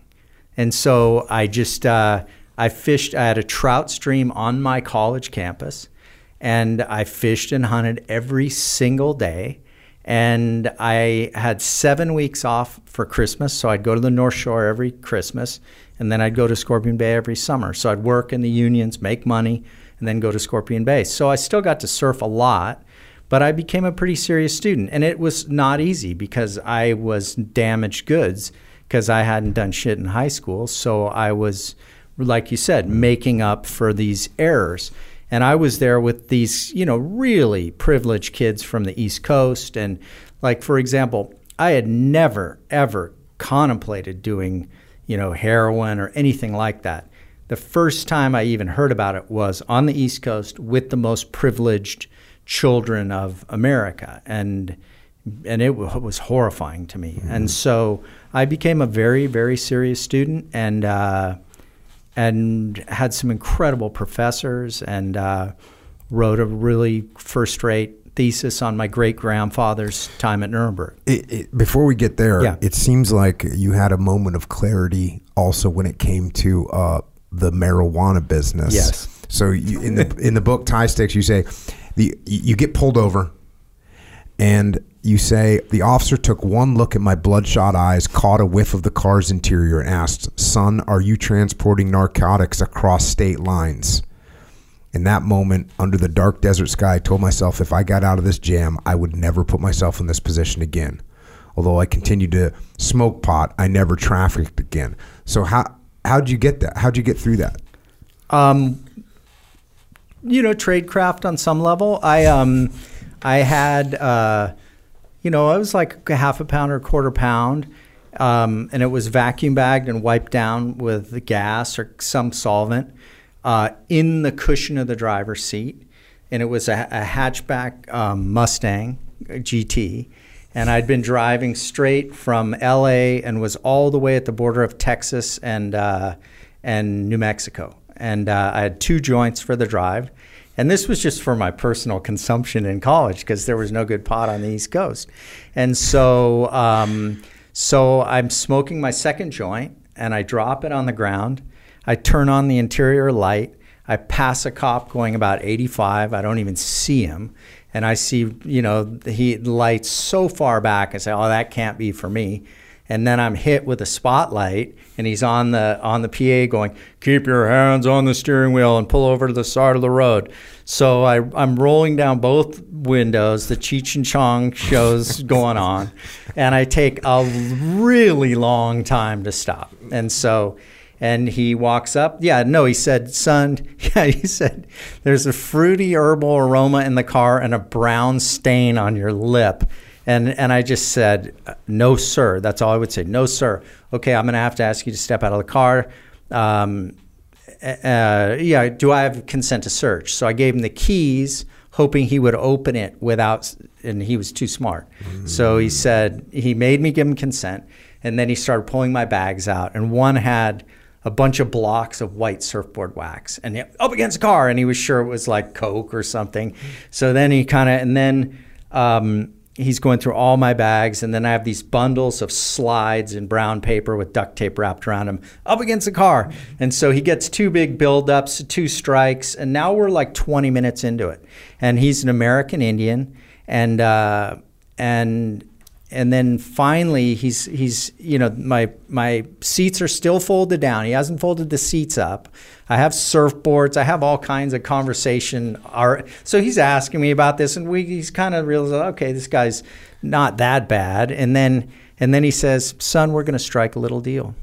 and so I just uh, I fished. I had a trout stream on my college campus, and I fished and hunted every single day and I had seven weeks off for Christmas. So I'd go to the North Shore every Christmas, and then I'd go to Scorpion Bay every summer. So I'd work in the unions, make money, and then go to Scorpion Bay. So I still got to surf a lot, but I became a pretty serious student. And it was not easy because I was damaged goods because I hadn't done shit in high school. So I was, like you said, making up for these errors. And I was there with these, you know, really privileged kids from the East Coast. And, like, for example, I had never, ever contemplated doing, you know, heroin or anything like that. The first time I even heard about it was on the East Coast with the most privileged children of America. And, and it was horrifying to me. Mm-hmm. And so I became a very, very serious student. And, uh, and had some incredible professors and uh, wrote a really first rate thesis on my great grandfather's time at Nuremberg. It, it, before we get there, Yeah. it seems like you had a moment of clarity also when it came to uh, the marijuana business. Yes. So you, in the in the book Thai Sticks, you say the you get pulled over, and you say the officer took one look at my bloodshot eyes, caught a whiff of the car's interior, and asked, "Son, are you transporting narcotics across state lines?" In that moment, under the dark desert sky, I told myself if I got out of this jam, I would never put myself in this position again. Although I continued to smoke pot, I never trafficked again. So how how'd you get that? How'd you get through that? Um, you know, tradecraft on some level. I um, I had uh, you know, I was like a half a pound or a quarter pound, um, and it was vacuum bagged and wiped down with gas or some solvent uh, in the cushion of the driver's seat, and it was a, a hatchback um, Mustang GT. And I'd been driving straight from LA and was all the way at the border of Texas and uh, and New Mexico. And uh, I had two joints for the drive. And this was just for my personal consumption in college because there was no good pot on the East Coast. And so, um, so I'm smoking my second joint and I drop it on the ground. I turn on the interior light. I pass a cop going about 85. I don't even see him. And I see, you know, he lights so far back. I say, oh, that can't be for me and then I'm hit with a spotlight, and he's on the on the PA going, "Keep your hands on the steering wheel and pull over to the side of the road." So I, I'm rolling down both windows. The Cheech and Chong shows going on, and I take a really long time to stop. And so, and he walks up. Yeah, no, he said, "Son," yeah, he said, "There's a fruity herbal aroma in the car and a brown stain on your lip." And, and I just said, no, sir. That's all I would say. No, sir. Okay, I'm going to have to ask you to step out of the car. Um, uh, yeah, do I have consent to search? So I gave him the keys, hoping he would open it without, and he was too smart. Mm-hmm. So he said, he made me give him consent. And then he started pulling my bags out, and one had a bunch of blocks of white surfboard wax and up against the car, and he was sure it was like Coke or something. So then he kind of, and then, um, he's going through all my bags and then i have these bundles of slides in brown paper with duct tape wrapped around him up against the car and so he gets two big buildups two strikes and now we're like 20 minutes into it and he's an american indian and uh, and and then finally he's he's you know my my seats are still folded down. He hasn't folded the seats up. I have surfboards. I have all kinds of conversation art. so he's asking me about this and we he's kind of realized okay this guy's not that bad. And then and then he says son we're going to strike a little deal.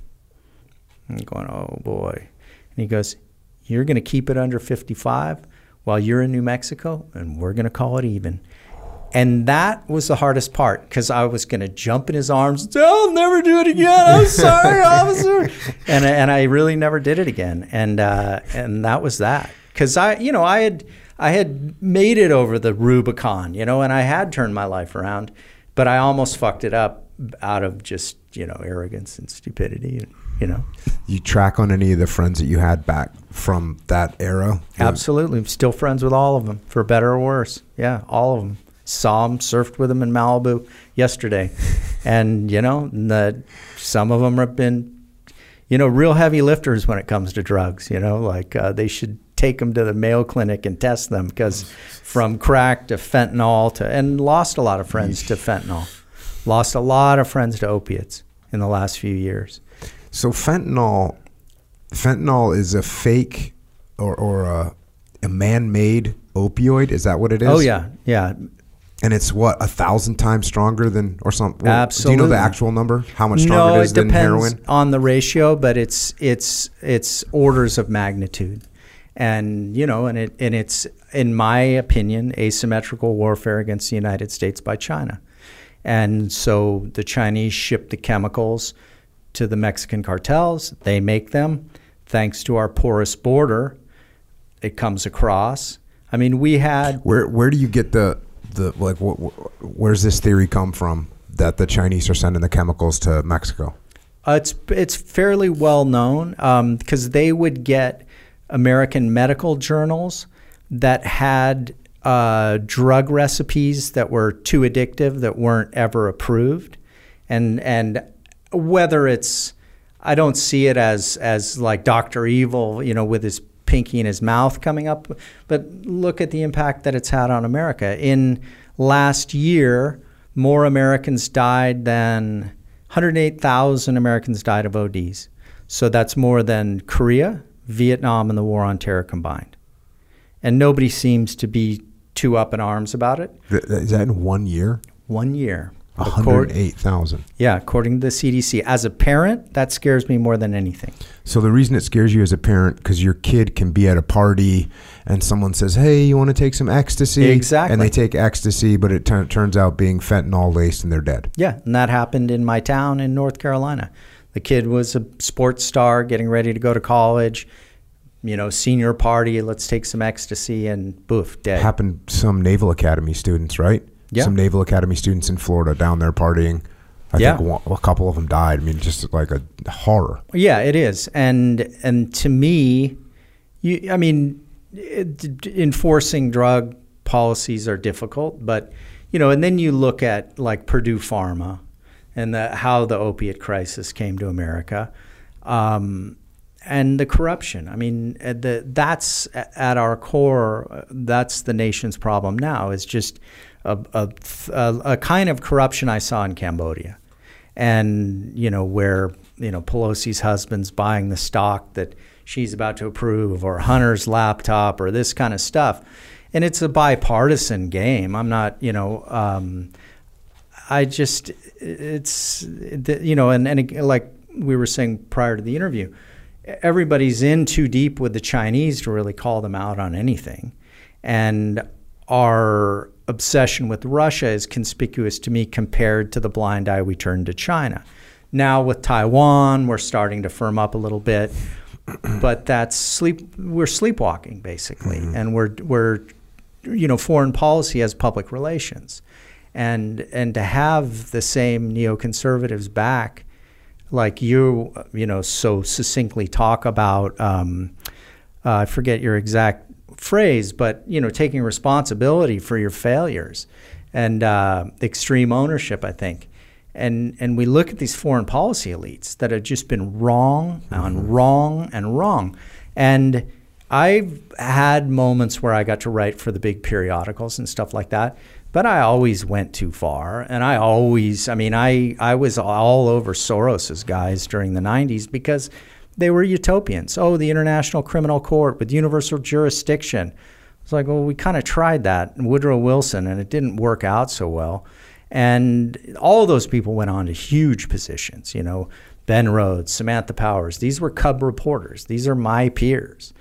I'm going oh boy. And he goes you're going to keep it under 55 while you're in new mexico and we're going to call it even and that was the hardest part because I was going to jump in his arms and say, I'll never do it again. I'm sorry, officer. And, and I really never did it again. And, uh, and that was that. because I, you know, I had I had made it over the Rubicon, you know, and I had turned my life around, but I almost fucked it up out of just you know arrogance and stupidity, you know. You track on any of the friends that you had back from that era? Absolutely, I'm still friends with all of them, for better or worse. Yeah, all of them. Saw them, surfed with them in Malibu yesterday, and you know, the, some of them have been you know, real heavy lifters when it comes to drugs. You know, like uh, they should take them to the Mayo Clinic and test them because from crack to fentanyl to, and lost a lot of friends to fentanyl, lost a lot of friends to opiates in the last few years. So fentanyl, fentanyl is a fake or, or a, a man-made opioid. Is that what it is? Oh yeah, yeah. And it's what a thousand times stronger than or something. Absolutely. Do you know the actual number? How much stronger no, it is it than depends heroin? on the ratio, but it's it's it's orders of magnitude, and you know, and it and it's in my opinion asymmetrical warfare against the United States by China, and so the Chinese ship the chemicals to the Mexican cartels. They make them, thanks to our porous border. It comes across. I mean, we had Where where do you get the the like? Wh- wh- where's this theory come from that the Chinese are sending the chemicals to Mexico? Uh, it's it's fairly well known because they would get American medical journals that had uh, drug recipes that were too addictive that weren't ever approved, and and whether it's I don't see it as as like Doctor Evil, you know, with his pinky in his mouth coming up, but look at the impact that it's had on America. In last year, more Americans died than 108,000 Americans died of ODs. So that's more than Korea, Vietnam, and the War on Terror combined. And nobody seems to be too up in arms about it. Is that in one year? One year. One Accord- hundred eight thousand. yeah, according to the CDC. As a parent, that scares me more than anything. So the reason it scares you as a parent because your kid can be at a party and someone says, "Hey, you want to take some ecstasy?" Exactly. And they take ecstasy, but it tur- turns out being fentanyl laced, and they're dead. Yeah, and that happened in my town in North Carolina. The kid was a sports star getting ready to go to college. You know, senior party, let's take some ecstasy and boof, dead. Happened to some Naval Academy students, right? Yeah. Some Naval Academy students in Florida down there partying. I Yeah. think one, a couple of them died. I mean, just like a horror. Yeah, it is, and and to me, you, I mean, it, enforcing drug policies are difficult, but you know, and then you look at like Purdue Pharma and the, how the opiate crisis came to America, um, and the corruption. I mean, uh, the, that's at our core. uh, That's the nation's problem now. Is just a, a, a, kind of corruption I saw in Cambodia. And you know where you know Pelosi's husband's buying the stock that she's about to approve, or Hunter's laptop, or this kind of stuff, and it's a bipartisan game. I'm not, you know, um, I just it's you know, and and like we were saying prior to the interview, everybody's in too deep with the Chinese to really call them out on anything, and our obsession with Russia is conspicuous to me compared to the blind eye we turn to China. Now with Taiwan, we're starting to firm up a little bit, but that's sleep. We're sleepwalking basically, and we're we're you know foreign policy as public relations, and and to have the same neoconservatives back, like you you know so succinctly talk about. Um, uh, I forget your exact phrase, but you know, taking responsibility for your failures and uh, extreme ownership, I think. And and we look at these foreign policy elites that have just been wrong on wrong and wrong. And I've had moments where I got to write for the big periodicals and stuff like that, but I always went too far. And I always, I mean, I, I was all over Soros's guys during the 90s because they were utopians. Oh, the International Criminal Court with universal jurisdiction. It's like, well, we kind of tried that in Woodrow Wilson, and it didn't work out so well. And all those people went on to huge positions. You know, Ben Rhodes, Samantha Powers. These were Cub reporters. These are my peers.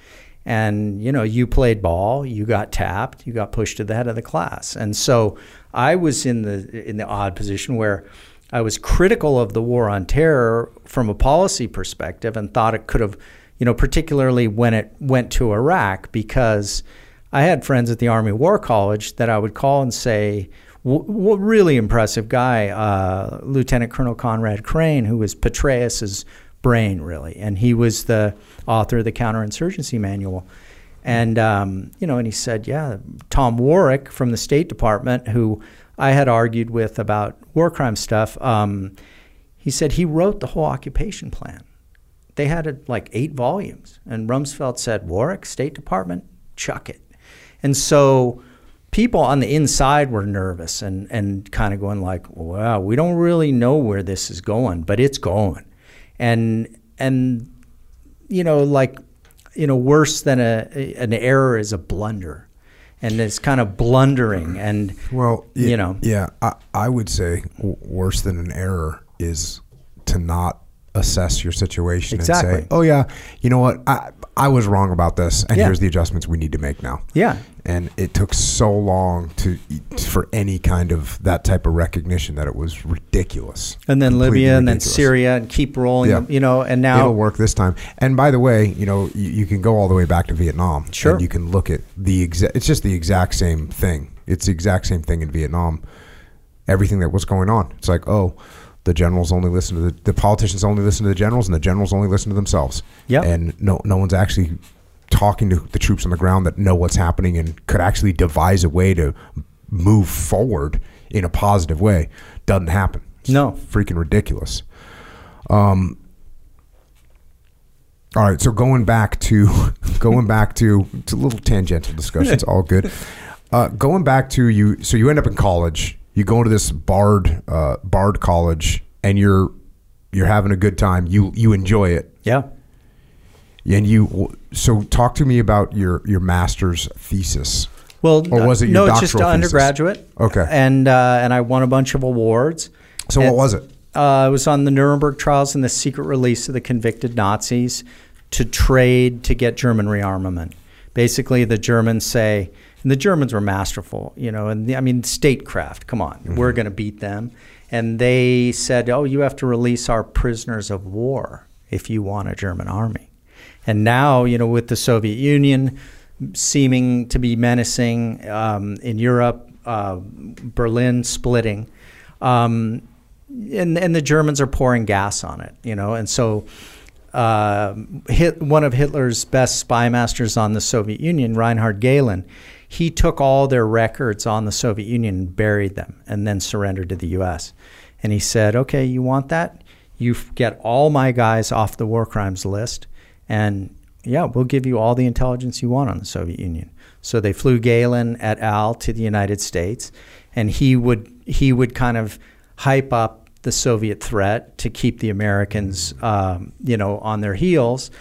And you know, you played ball, you got tapped, you got pushed to the head of the class. And so I was in the in the odd position where I was critical of the war on terror from a policy perspective and thought it could have, you know, particularly when it went to Iraq, because I had friends at the Army War College that I would call and say, w- w- really impressive guy, uh, Lieutenant Colonel Conrad Crane, who was Petraeus's brain, really, and he was the author of the counterinsurgency manual. And um, you know, and he said, yeah, Tom Warrick from the State Department, who I had argued with about war crime stuff. Um, he said he wrote the whole occupation plan. They had it like eight volumes, and Rumsfeld said, Warrick, State Department, chuck it. And so people on the inside were nervous and, and kind of going like, wow, we don't really know where this is going, but it's going. And and you know, like you know, worse than a an error is a blunder. And it's kind of blundering and Well, y- you know. yeah, I, I would say w- worse than an error is to not assess your situation and say, "Oh yeah, you know what? I I was wrong about this, and Yeah. here's the adjustments we need to make now." Yeah. And it took so long to for any kind of that type of recognition that it was ridiculous. And then Libya and then. Syria and keep rolling, Yeah. you know, and now It'll work this time. And by the way, you know, you, you can go all the way back to Vietnam. Sure. And you can look at the exact. It's just the exact same thing. It's the exact same thing in Vietnam. Everything that was going on. It's like, oh, the generals only listen to the the politicians only listen to the generals, and the generals only listen to themselves. Yeah. And no, no one's actually talking to the troops on the ground that know what's happening and could actually devise a way to move forward in a positive way. Doesn't happen. It's No. freaking ridiculous. Um. All right, so going back to going back to it's a little tangential discussion. It's all good. Uh, going back to you, so you end up in college. You go into this Bard uh, Bard College, and you're you're having a good time. You you enjoy it, yeah. And you. So talk to me about your your master's thesis. Well, Or was it your no? It's just doctoral thesis? undergraduate. Okay. and uh, and I won a bunch of awards. So And- what was it? Uh, it was on the Nuremberg trials and the secret release of the convicted Nazis to trade to get German rearmament. Basically, the Germans say, and the Germans were masterful, you know, and the, I mean, statecraft, come on, Mm-hmm. we're going to beat them. And they said, oh, you have to release our prisoners of war if you want a German army. And now, you know, with the Soviet Union seeming to be menacing um, in Europe, uh, Berlin splitting, um, and and the Germans are pouring gas on it, you know, and so. Uh, hit, one of Hitler's best spy masters on the Soviet Union, Reinhard Gehlen, he took all their records on the Soviet Union and buried them and then surrendered to the U.S. And he said, okay, you want that? You get all my guys off the war crimes list, and yeah, we'll give you all the intelligence you want on the Soviet Union. So they flew Gehlen et al. to the United States, and he would he would kind of hype up the Soviet threat to keep the Americans, um, you know, on their heels.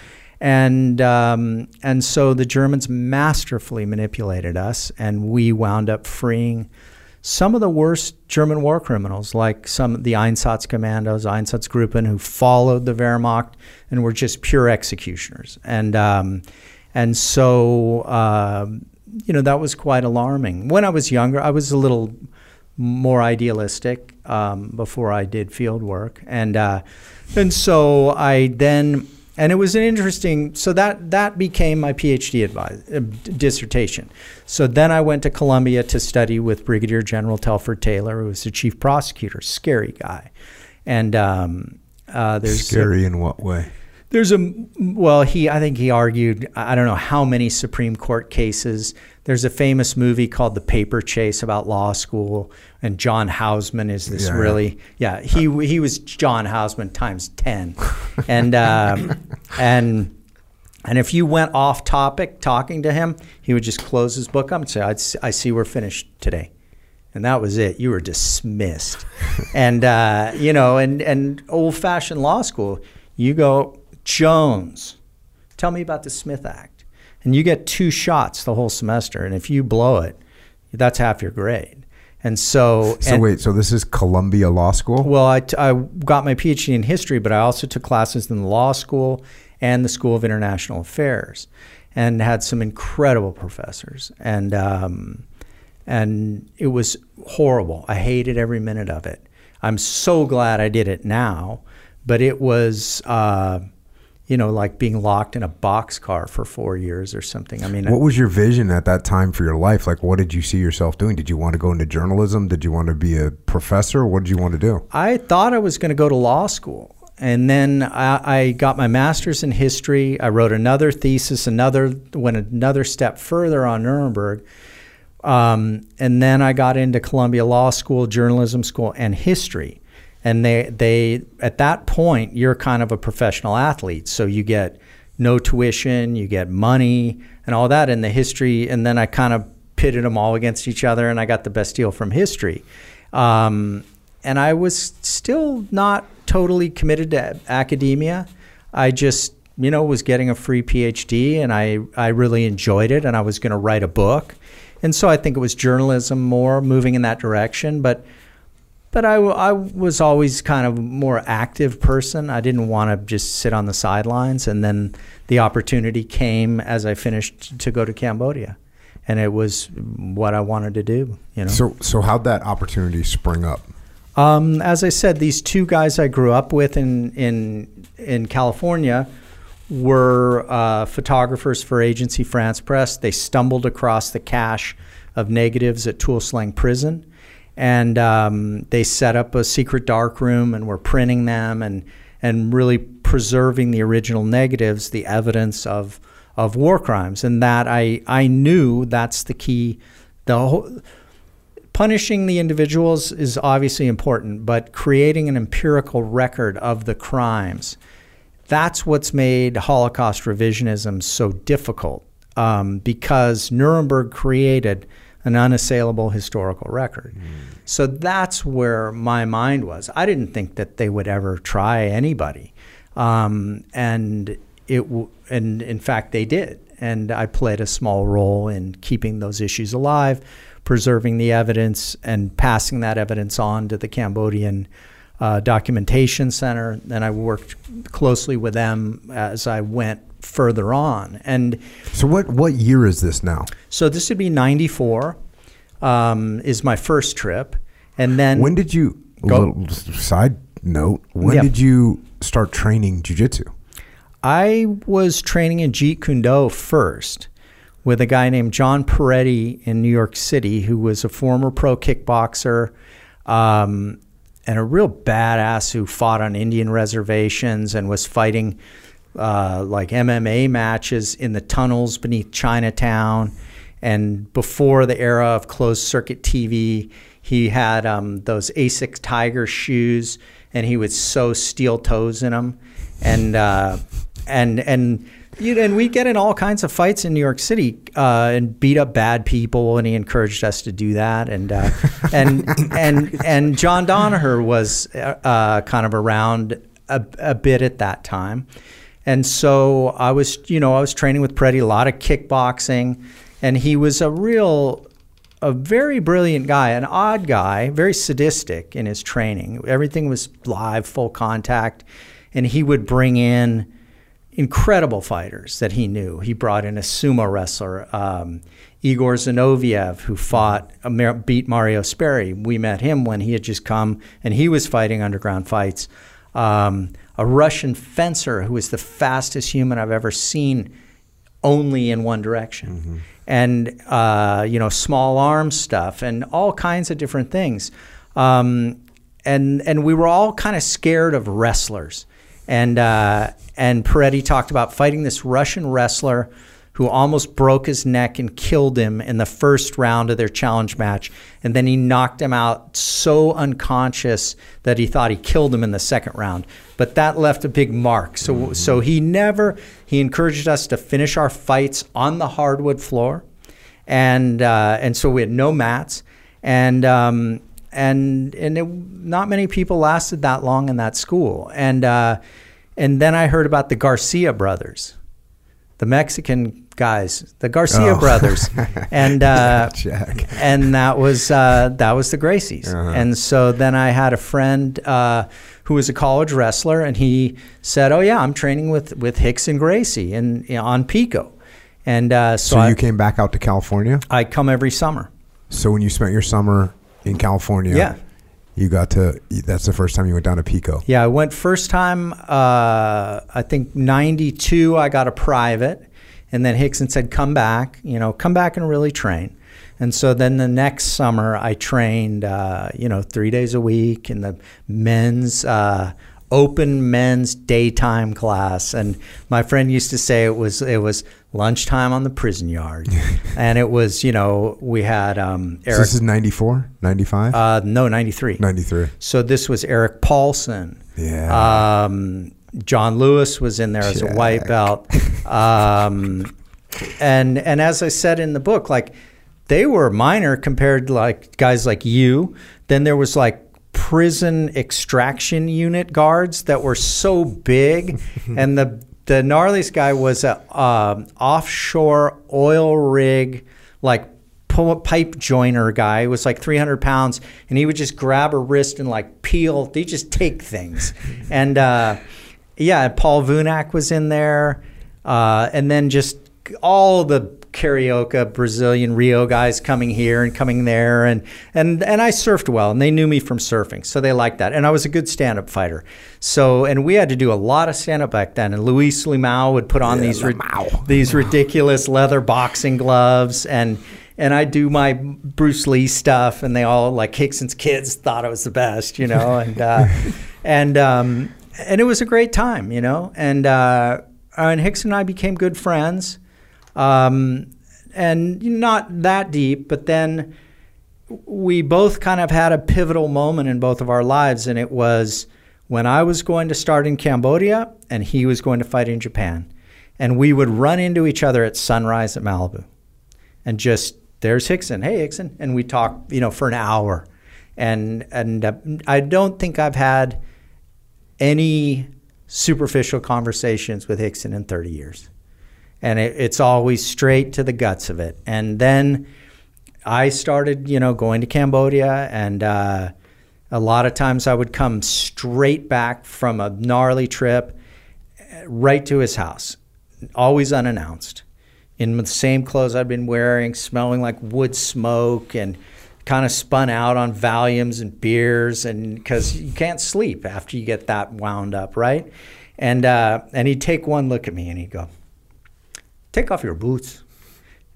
And um, and so the Germans masterfully manipulated us, and we wound up freeing some of the worst German war criminals, like some of the Einsatzkommandos, Einsatzgruppen, who followed the Wehrmacht and were just pure executioners. And um, and so um, you know that was quite alarming. When I was younger, I was a little more idealistic um, before I did field work, and uh, and so I then and it was an interesting. So that that became my PhD advise, uh, dissertation. So then I went to Columbia to study with Brigadier General Telford Taylor, who was the chief prosecutor, scary guy, and um, uh, there's Scary in what way? there's a well, he I think he argued I don't know how many Supreme Court cases. There's a famous movie called The Paper Chase about law school, and John Houseman is this Yeah, really yeah he he was John Houseman times ten, and um, and and if you went off topic talking to him, he would just close his book up and say, "I see we're finished today." and that was it. You were dismissed, and uh, you know, and and old fashioned law school, you go Jones, tell me about the Smith Act, and you get two shots the whole semester, and if you blow it, that's half your grade. And so, So and- wait, so this is Columbia Law School? well, I, t- I got my PhD in history, but I also took classes in the law school and the School of International Affairs, and had some incredible professors. And um, and it was horrible. I hated every minute of it. I'm so glad I did it now, but it was uh, you know, like being locked in a box car for four years or something. I mean, What was your vision at that time for your life? Like, what did you see yourself doing? Did you want to go into journalism? Did you want to be a professor? What did you want to do? I thought I was going to go to law school. And then I, I got my master's in history. I wrote another thesis, another went another step further on Nuremberg. Um, and then I got into Columbia Law School, journalism school, and history. And they, they at that point, you're kind of a professional athlete. So you get no tuition, you get money, and all that in the history. And then I kind of pitted them all against each other, and I got the best deal from history. Um, and I was still not totally committed to academia. I just, you know, was getting a free PhD, and I, I really enjoyed it, and I was going to write a book. And so I think it was journalism more moving in that direction. But but I, I was always kind of more active person. I didn't want to just sit on the sidelines. And then the opportunity came as I finished to go to Cambodia, and it was what I wanted to do. You know. So, so how'd that opportunity spring up? Um, as I said, these two guys I grew up with in in in California were uh, photographers for Agence France-Presse. They stumbled across the cache of negatives at Tuol Sleng Prison, and um, they set up a secret dark room and were printing them and and really preserving the original negatives, the evidence of of war crimes. And that I I knew that's the key. The whole, punishing the individuals is obviously important, but creating an empirical record of the crimes, that's what's made Holocaust revisionism so difficult um, because Nuremberg created an unassailable historical record. Mm. So that's where my mind was. I didn't think that they would ever try anybody. Um, and it w- and in fact they did. And I played a small role in keeping those issues alive preserving the evidence and passing that evidence on to the Cambodian uh, Documentation Center. And I worked closely with them as I went further on. And so, what what year is this now? So this would be '94. Um, is my first trip, and then when did you? Go, side note: When yeah. did you start training jujitsu? I was training in Jeet Kune Do first with a guy named John Perretti in New York City, who was a former pro kickboxer um, and a real badass who fought on Indian reservations and was fighting uh, like MMA matches in the tunnels beneath Chinatown. And before the era of closed circuit TV, he had um, those Asics Tiger shoes, and he would sew steel toes in them, and uh, and and you know, and we'd get in all kinds of fights in New York City uh, and beat up bad people, and he encouraged us to do that. And uh, and and and John Danaher was uh, kind of around a, a, bit at that time, and so I was, you know, I was training with Perretti a lot of kickboxing, and he was a real. A very brilliant guy, an odd guy, very sadistic in his training. Everything was live, full contact, and he would bring in incredible fighters that he knew. He brought in a sumo wrestler, um, Igor Zinoviev, who fought, beat Mario Sperry. We met him when he had just come and he was fighting underground fights. Um, a Russian fencer who was the fastest human I've ever seen, only in one direction. Mm-hmm. And, uh, you know, small arms stuff and all kinds of different things. Um, and, and we were all kind of scared of wrestlers and uh, and Perretti talked about fighting this Russian wrestler who almost broke his neck and killed him in the first round of their challenge match. And then he knocked him out so unconscious that he thought he killed him in the second round. But that left a big mark. So, mm-hmm. so he never, he encouraged us to finish our fights on the hardwood floor. And, uh, and so we had no mats. And, um, and and it, not many people lasted that long in that school. And uh, and then I heard about the Garcia brothers, the Mexican guys, the Garcia oh. brothers, and uh, and that was uh, that was the Gracies. Uh-huh. And so then I had a friend uh, who was a college wrestler, and he said, "Oh yeah, I'm training with with Rickson Gracie in, in on Pico." And uh, so, so you I, came back out to California. I come every summer. So when you spent your summer in California. Yeah. You got to. That's the first time you went down to Pico. Yeah, I went first time. Uh, I think '92. I got a private, and then Rickson said, "Come back. You know, come back and really train." And so then the next summer, I trained. Uh, you know, three days a week in the men's. Uh, open men's daytime class and my friend used to say it was it was lunchtime on the prison yard. And it was you know we had um So Eric this is 94, 95, uh no 93 93. so this was Erik Paulson. Yeah. um John Lewis was in there as a white belt um and and as I said in the book like they were minor compared to like guys like you. Then there was like prison extraction unit guards that were so big and the the gnarliest guy was a um, offshore oil rig like pipe joiner guy. He was like 300 pounds and he would just grab a wrist and like peel. They just take things. And uh, yeah paul vunak was in there uh, and then just all the Carioca Brazilian Rio guys coming here and coming there and and and I surfed well and they knew me from surfing so they liked that and I was a good stand-up fighter. So and we had to do a lot of stand-up back then and Luis Limao would put on these ri- these ridiculous leather boxing gloves and and I do my Bruce Lee stuff and they all like Rickson's kids thought it was the best you know and uh, and um, and it was a great time you know and uh, and Rickson and I became good friends um, and not that deep, but then we both kind of had a pivotal moment in both of our lives, and it was when I was going to start in Cambodia and he was going to fight in Japan. And we would run into each other at sunrise at Malibu and just, there's Rickson. Hey, Rickson. And we talk, you know, for an hour. And, and uh, I don't think I've had any superficial conversations with Rickson in 30 years and it, it's always straight to the guts of it. And then I started, you know, going to Cambodia, and uh, a lot of times I would come straight back from a gnarly trip right to his house, always unannounced, in the same clothes I'd been wearing, smelling like wood smoke, and kind of spun out on Valiums and beers, and because you can't sleep after you get that wound up, right? And uh, and he'd take one look at me and he'd go, take off your boots.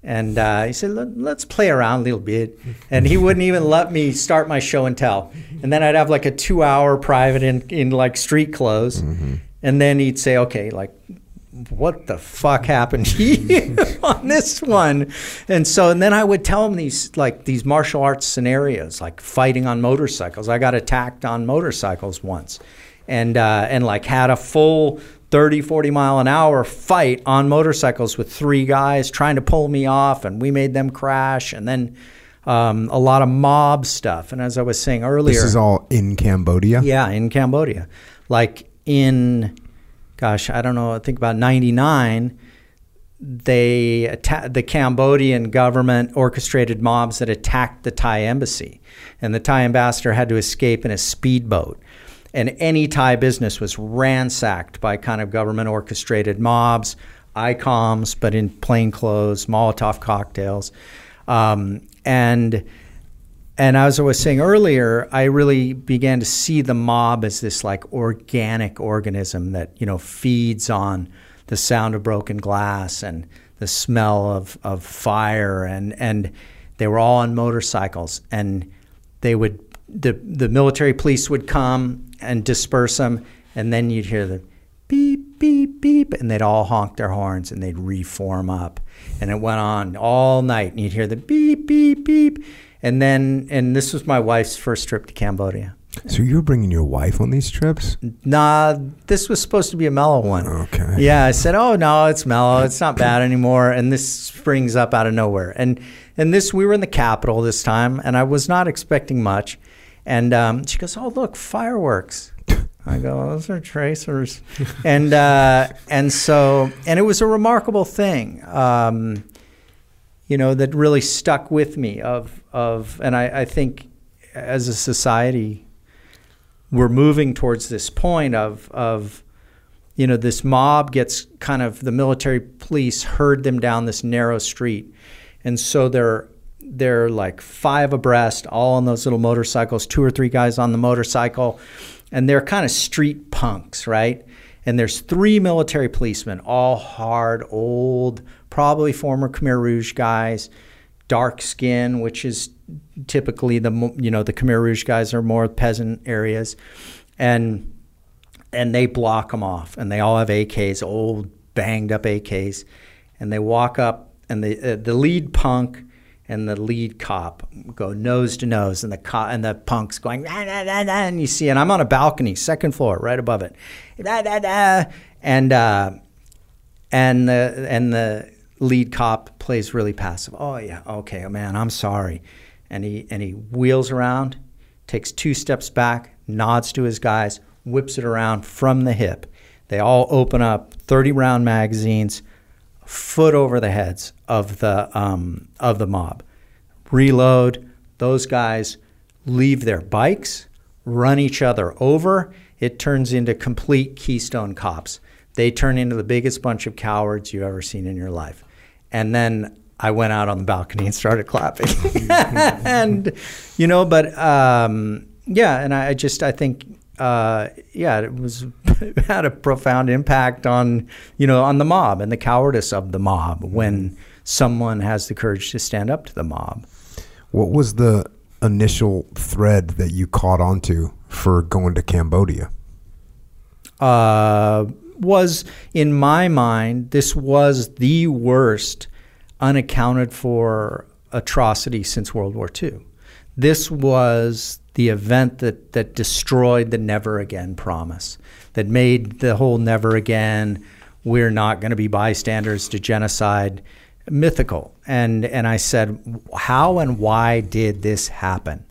And uh, he said, Let, let's play around a little bit. And he wouldn't even let me start my show and tell. And then I'd have like a two hour private in, in like street clothes. And then he'd say, okay, like, what the fuck happened to you on this one? And so, and then I would tell him these like these martial arts scenarios, like fighting on motorcycles. I got attacked on motorcycles once, and uh, and like had a full 30, 40 mile an hour fight on motorcycles with three guys trying to pull me off, and we made them crash, and then. Um, a lot of mob stuff, and as I was saying earlier, This is all in Cambodia. yeah, in Cambodia. Like in, gosh, I don't know, I think about 99, they atta- the Cambodian government orchestrated mobs that attacked the Thai embassy. And the Thai ambassador had to escape in a speedboat. And any Thai business was ransacked by kind of government orchestrated mobs, ICOMs, but in plain clothes, Molotov cocktails. Um, and and as I was saying earlier, I really began to see the mob as this like organic organism that you know feeds on the sound of broken glass and the smell of, of fire and and they were all on motorcycles and they would the the military police would come and disperse them and then you'd hear the beep beep beep and they'd all honk their horns and they'd reform up and it went on all night and you'd hear the beep beep beep and then and this was my wife's first trip to Cambodia. So you're bringing your wife on these trips? Nah, this was supposed to be a mellow one. Okay. Yeah, I said, "Oh no, it's mellow. It's not bad anymore." And this springs up out of nowhere. And and this we were in the capital this time, and I was not expecting much. And um, she goes, "Oh look, fireworks." I go, "Those are tracers," and uh, and so and it was a remarkable thing. Um, you know that really stuck with me of of and I, I think as a society we're moving towards this point of of you know this mob gets kind of the military police herd them down this narrow street and so they're they're like five abreast, all on those little motorcycles, two or three guys on the motorcycle, and they're kind of street punks, right? And there's three military policemen, all hard, old, probably former Khmer Rouge guys, dark skin, which is typically the you know the Khmer Rouge guys are more peasant areas, and and they block them off, and they all have AKs, old banged up AKs, and they walk up, and the uh, the lead punk and the lead cop go nose to nose, and the cop and the punk's going, nah, nah, nah, and you see, and I'm on a balcony, second floor, right above it, da, da, da, and uh, and the and the lead cop plays really passive. Oh yeah, okay, oh, man, I'm sorry, and he and he wheels around, takes two steps back, nods to his guys, whips it around from the hip. They all open up 30 round magazines foot over the heads of the um, of the mob. Reload. Those guys leave their bikes, run each other over. It turns into complete Keystone cops. They turn into the biggest bunch of cowards you've ever seen in your life. And then I went out on the balcony and started clapping. and you know, but um, yeah, and I just I think uh, yeah, it was had a profound impact on you know on the mob and the cowardice of the mob when someone has the courage to stand up to the mob. What was the initial thread that you caught onto for going to Cambodia? Uh, was in my mind this was the worst unaccounted for atrocity since World War II. This was the event that, that destroyed the never again promise, that made the whole never again, we're not going to be bystanders to genocide mythical. And, and I said, how and why did this happen?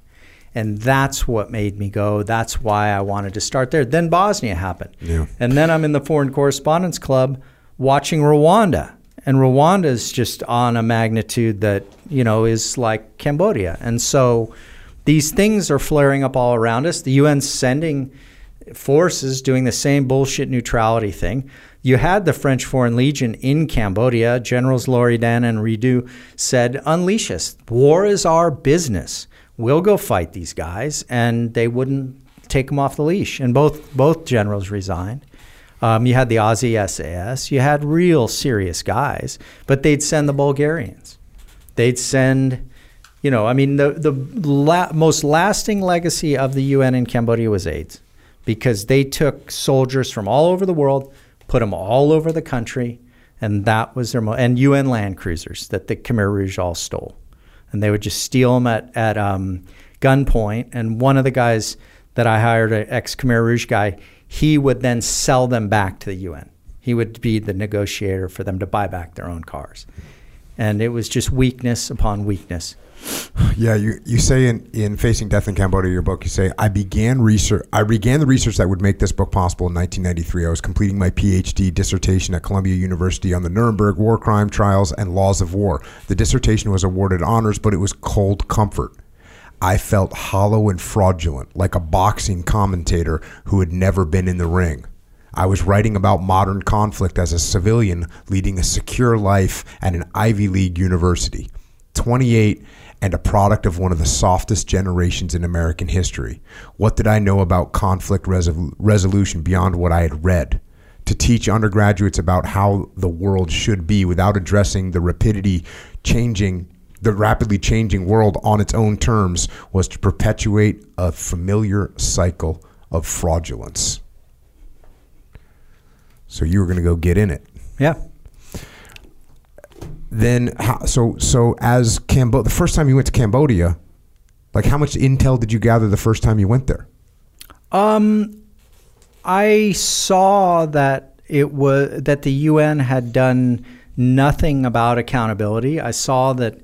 And that's what made me go. That's why I wanted to start there. Then Bosnia happened. Yeah. And then I'm in the Foreign Correspondents Club watching Rwanda. And Rwanda is just on a magnitude that, you know, is like Cambodia. And so these things are flaring up all around us. The UN's sending forces doing the same bullshit neutrality thing. You had the French Foreign Legion in Cambodia. Generals Loridon and Ridoux said, Unleash us. War is our business. We'll go fight these guys. And they wouldn't take them off the leash. And both, both generals resigned. Um, you had the Aussie SAS. You had real serious guys, but they'd send the Bulgarians. They'd send you know, I mean, the the la- most lasting legacy of the UN in Cambodia was AIDS, because they took soldiers from all over the world, put them all over the country, and that was their mo- and UN land cruisers that the Khmer Rouge all stole, and they would just steal them at at um, gunpoint. And one of the guys that I hired, an ex Khmer Rouge guy, he would then sell them back to the UN. He would be the negotiator for them to buy back their own cars, and it was just weakness upon weakness. Yeah, you, you say in, in Facing Death in Cambodia, your book, you say, I began research I began the research that would make this book possible in 1993. I was completing my PhD dissertation at Columbia University on the Nuremberg war crime trials and laws of war. The dissertation was awarded honors, but it was cold comfort. I felt hollow and fraudulent, like a boxing commentator who had never been in the ring. I was writing about modern conflict as a civilian leading a secure life at an Ivy League university. 28 and a product of one of the softest generations in American history. What did I know about conflict resol- resolution beyond what I had read? To teach undergraduates about how the world should be without addressing the rapidity changing the rapidly changing world on its own terms was to perpetuate a familiar cycle of fraudulence. So you were going to go get in it. Yeah then how, so so as Cambo the first time you went to Cambodia, like how much intel did you gather the first time you went there? Um, I saw that it was that the UN had done nothing about accountability. I saw that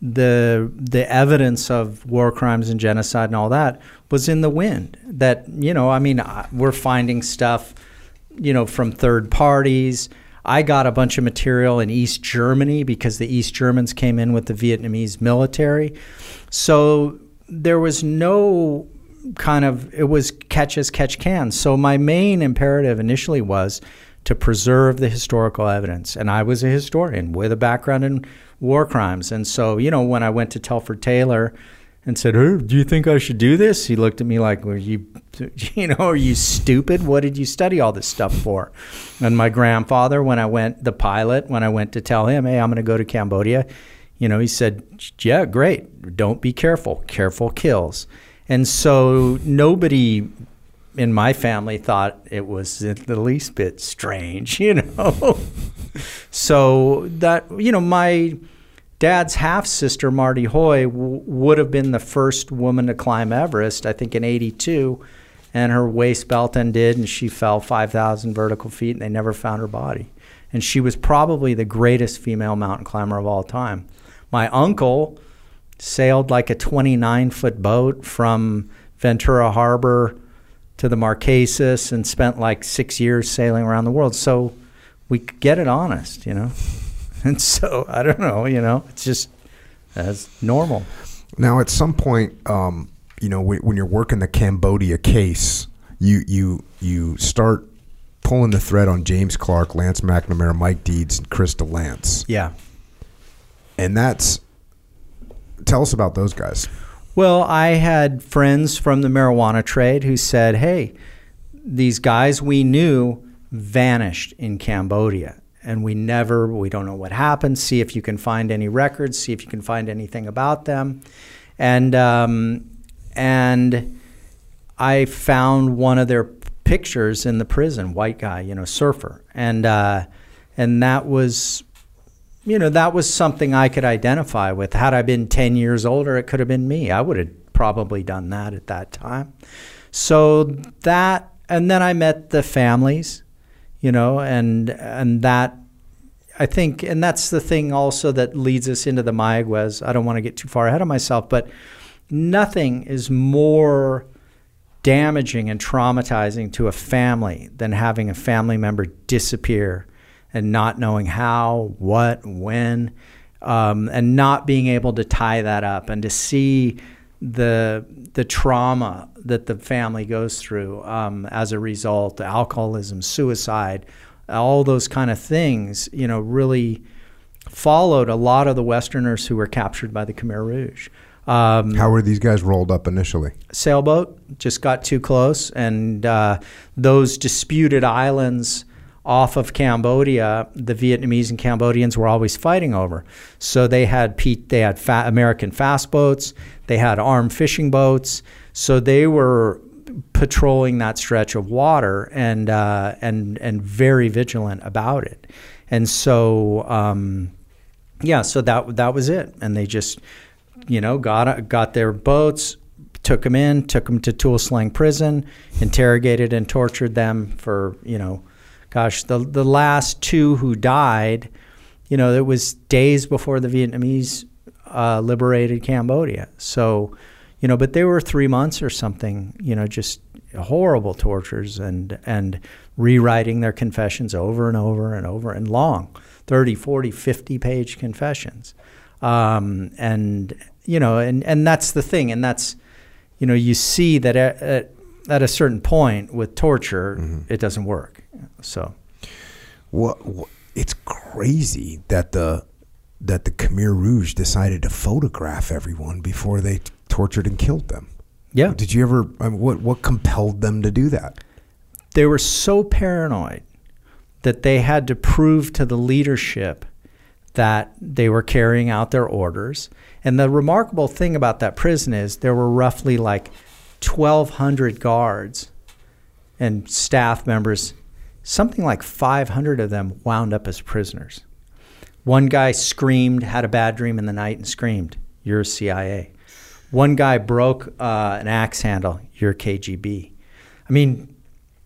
the the evidence of war crimes and genocide and all that was in the wind. That you know, I mean, we're finding stuff, you know, from third parties. I got a bunch of material in East Germany because the East Germans came in with the Vietnamese military. So there was no kind of, it was catch as catch can. So my main imperative initially was to preserve the historical evidence. And I was a historian with a background in war crimes. And so, you know, when I went to Telford Taylor and said, hey, "Do you think I should do this?" He looked at me like, "Were you, you know, are you stupid? What did you study all this stuff for?" And my grandfather, when I went, the pilot, when I went to tell him, "Hey, I'm going to go to Cambodia," you know, he said, "Yeah, great. Don't be careful. Careful kills." And so nobody in my family thought it was the least bit strange, you know. so that you know my dad's half sister, Marty Hoey, w- would have been the first woman to climb Everest, I think in 82. And her waist belt undid, and she fell 5,000 vertical feet, and they never found her body. And she was probably the greatest female mountain climber of all time. My uncle sailed like a 29 foot boat from Ventura Harbor to the Marquesas and spent like six years sailing around the world. So we get it honest, you know? And so I don't know, you know, it's just as normal. Now, at some point, um, you know, when, when you're working the Cambodia case, you you you start pulling the thread on James Clark, Lance McNamara, Mike Deeds, and Chris DeLance. Yeah. And that's tell us about those guys. Well, I had friends from the marijuana trade who said, "Hey, these guys we knew vanished in Cambodia." And we never we don't know what happened. See if you can find any records see if you can find anything about them. And um, and i found one of their pictures in the prison white guy you know surfer. And uh, and that was you know that was something i could identify with. Had i been 10 years older it could have been me. I would have probably done that at that time. So that and then i met the families you know, and and that I think, and that's the thing also that leads us into the Mayaguez. I don't want to get too far ahead of myself, but nothing is more damaging and traumatizing to a family than having a family member disappear and not knowing how, what, when, um, and not being able to tie that up and to see the the trauma that the family goes through um, as a result, alcoholism, suicide, all those kind of things, you know, really followed a lot of the Westerners who were captured by the Khmer Rouge. Um, How were these guys rolled up initially? Sailboat just got too close, and uh, those disputed islands off of Cambodia, the Vietnamese and Cambodians were always fighting over. So they had Pete, they had fa- American fast boats, they had armed fishing boats. So they were patrolling that stretch of water and uh, and and very vigilant about it. And so um, yeah, so that that was it. And they just you know got got their boats, took them in, took them to Tuol Sleng prison, interrogated and tortured them for you know, gosh, the the last two who died, you know, it was days before the Vietnamese uh, liberated Cambodia. So you know, but they were three months or something, you know, just horrible tortures and and rewriting their confessions over and over and over and long 30 40 50 page confessions um, and you know and and that's the thing and that's you know you see that at, at, at a certain point with torture mm-hmm. it doesn't work so what, what it's crazy that the that the Khmer Rouge decided to photograph everyone before they t- tortured and killed them yeah. Did you ever? I mean, what what compelled them to do that? They were so paranoid that they had to prove to the leadership that they were carrying out their orders. And the remarkable thing about that prison is there were roughly like 1,200 guards and staff members. Something like 500 of them wound up as prisoners. One guy screamed, had a bad dream in the night, and screamed, You're CIA. One guy broke uh, an axe handle. You're KGB. I mean,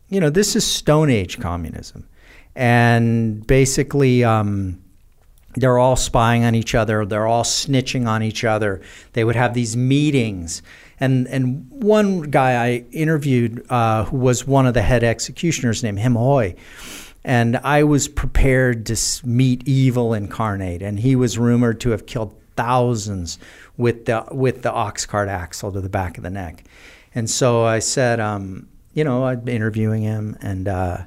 you know, this is Stone Age communism, and basically. Um, they're all spying on each other. They're all snitching on each other. They would have these meetings. And, and one guy I interviewed uh, who was one of the head executioners named Him Huy. And I was prepared to meet evil incarnate. And he was rumored to have killed thousands with the with the ox cart axle to the back of the neck. And so I said, um, you know, I'm interviewing him, and uh, a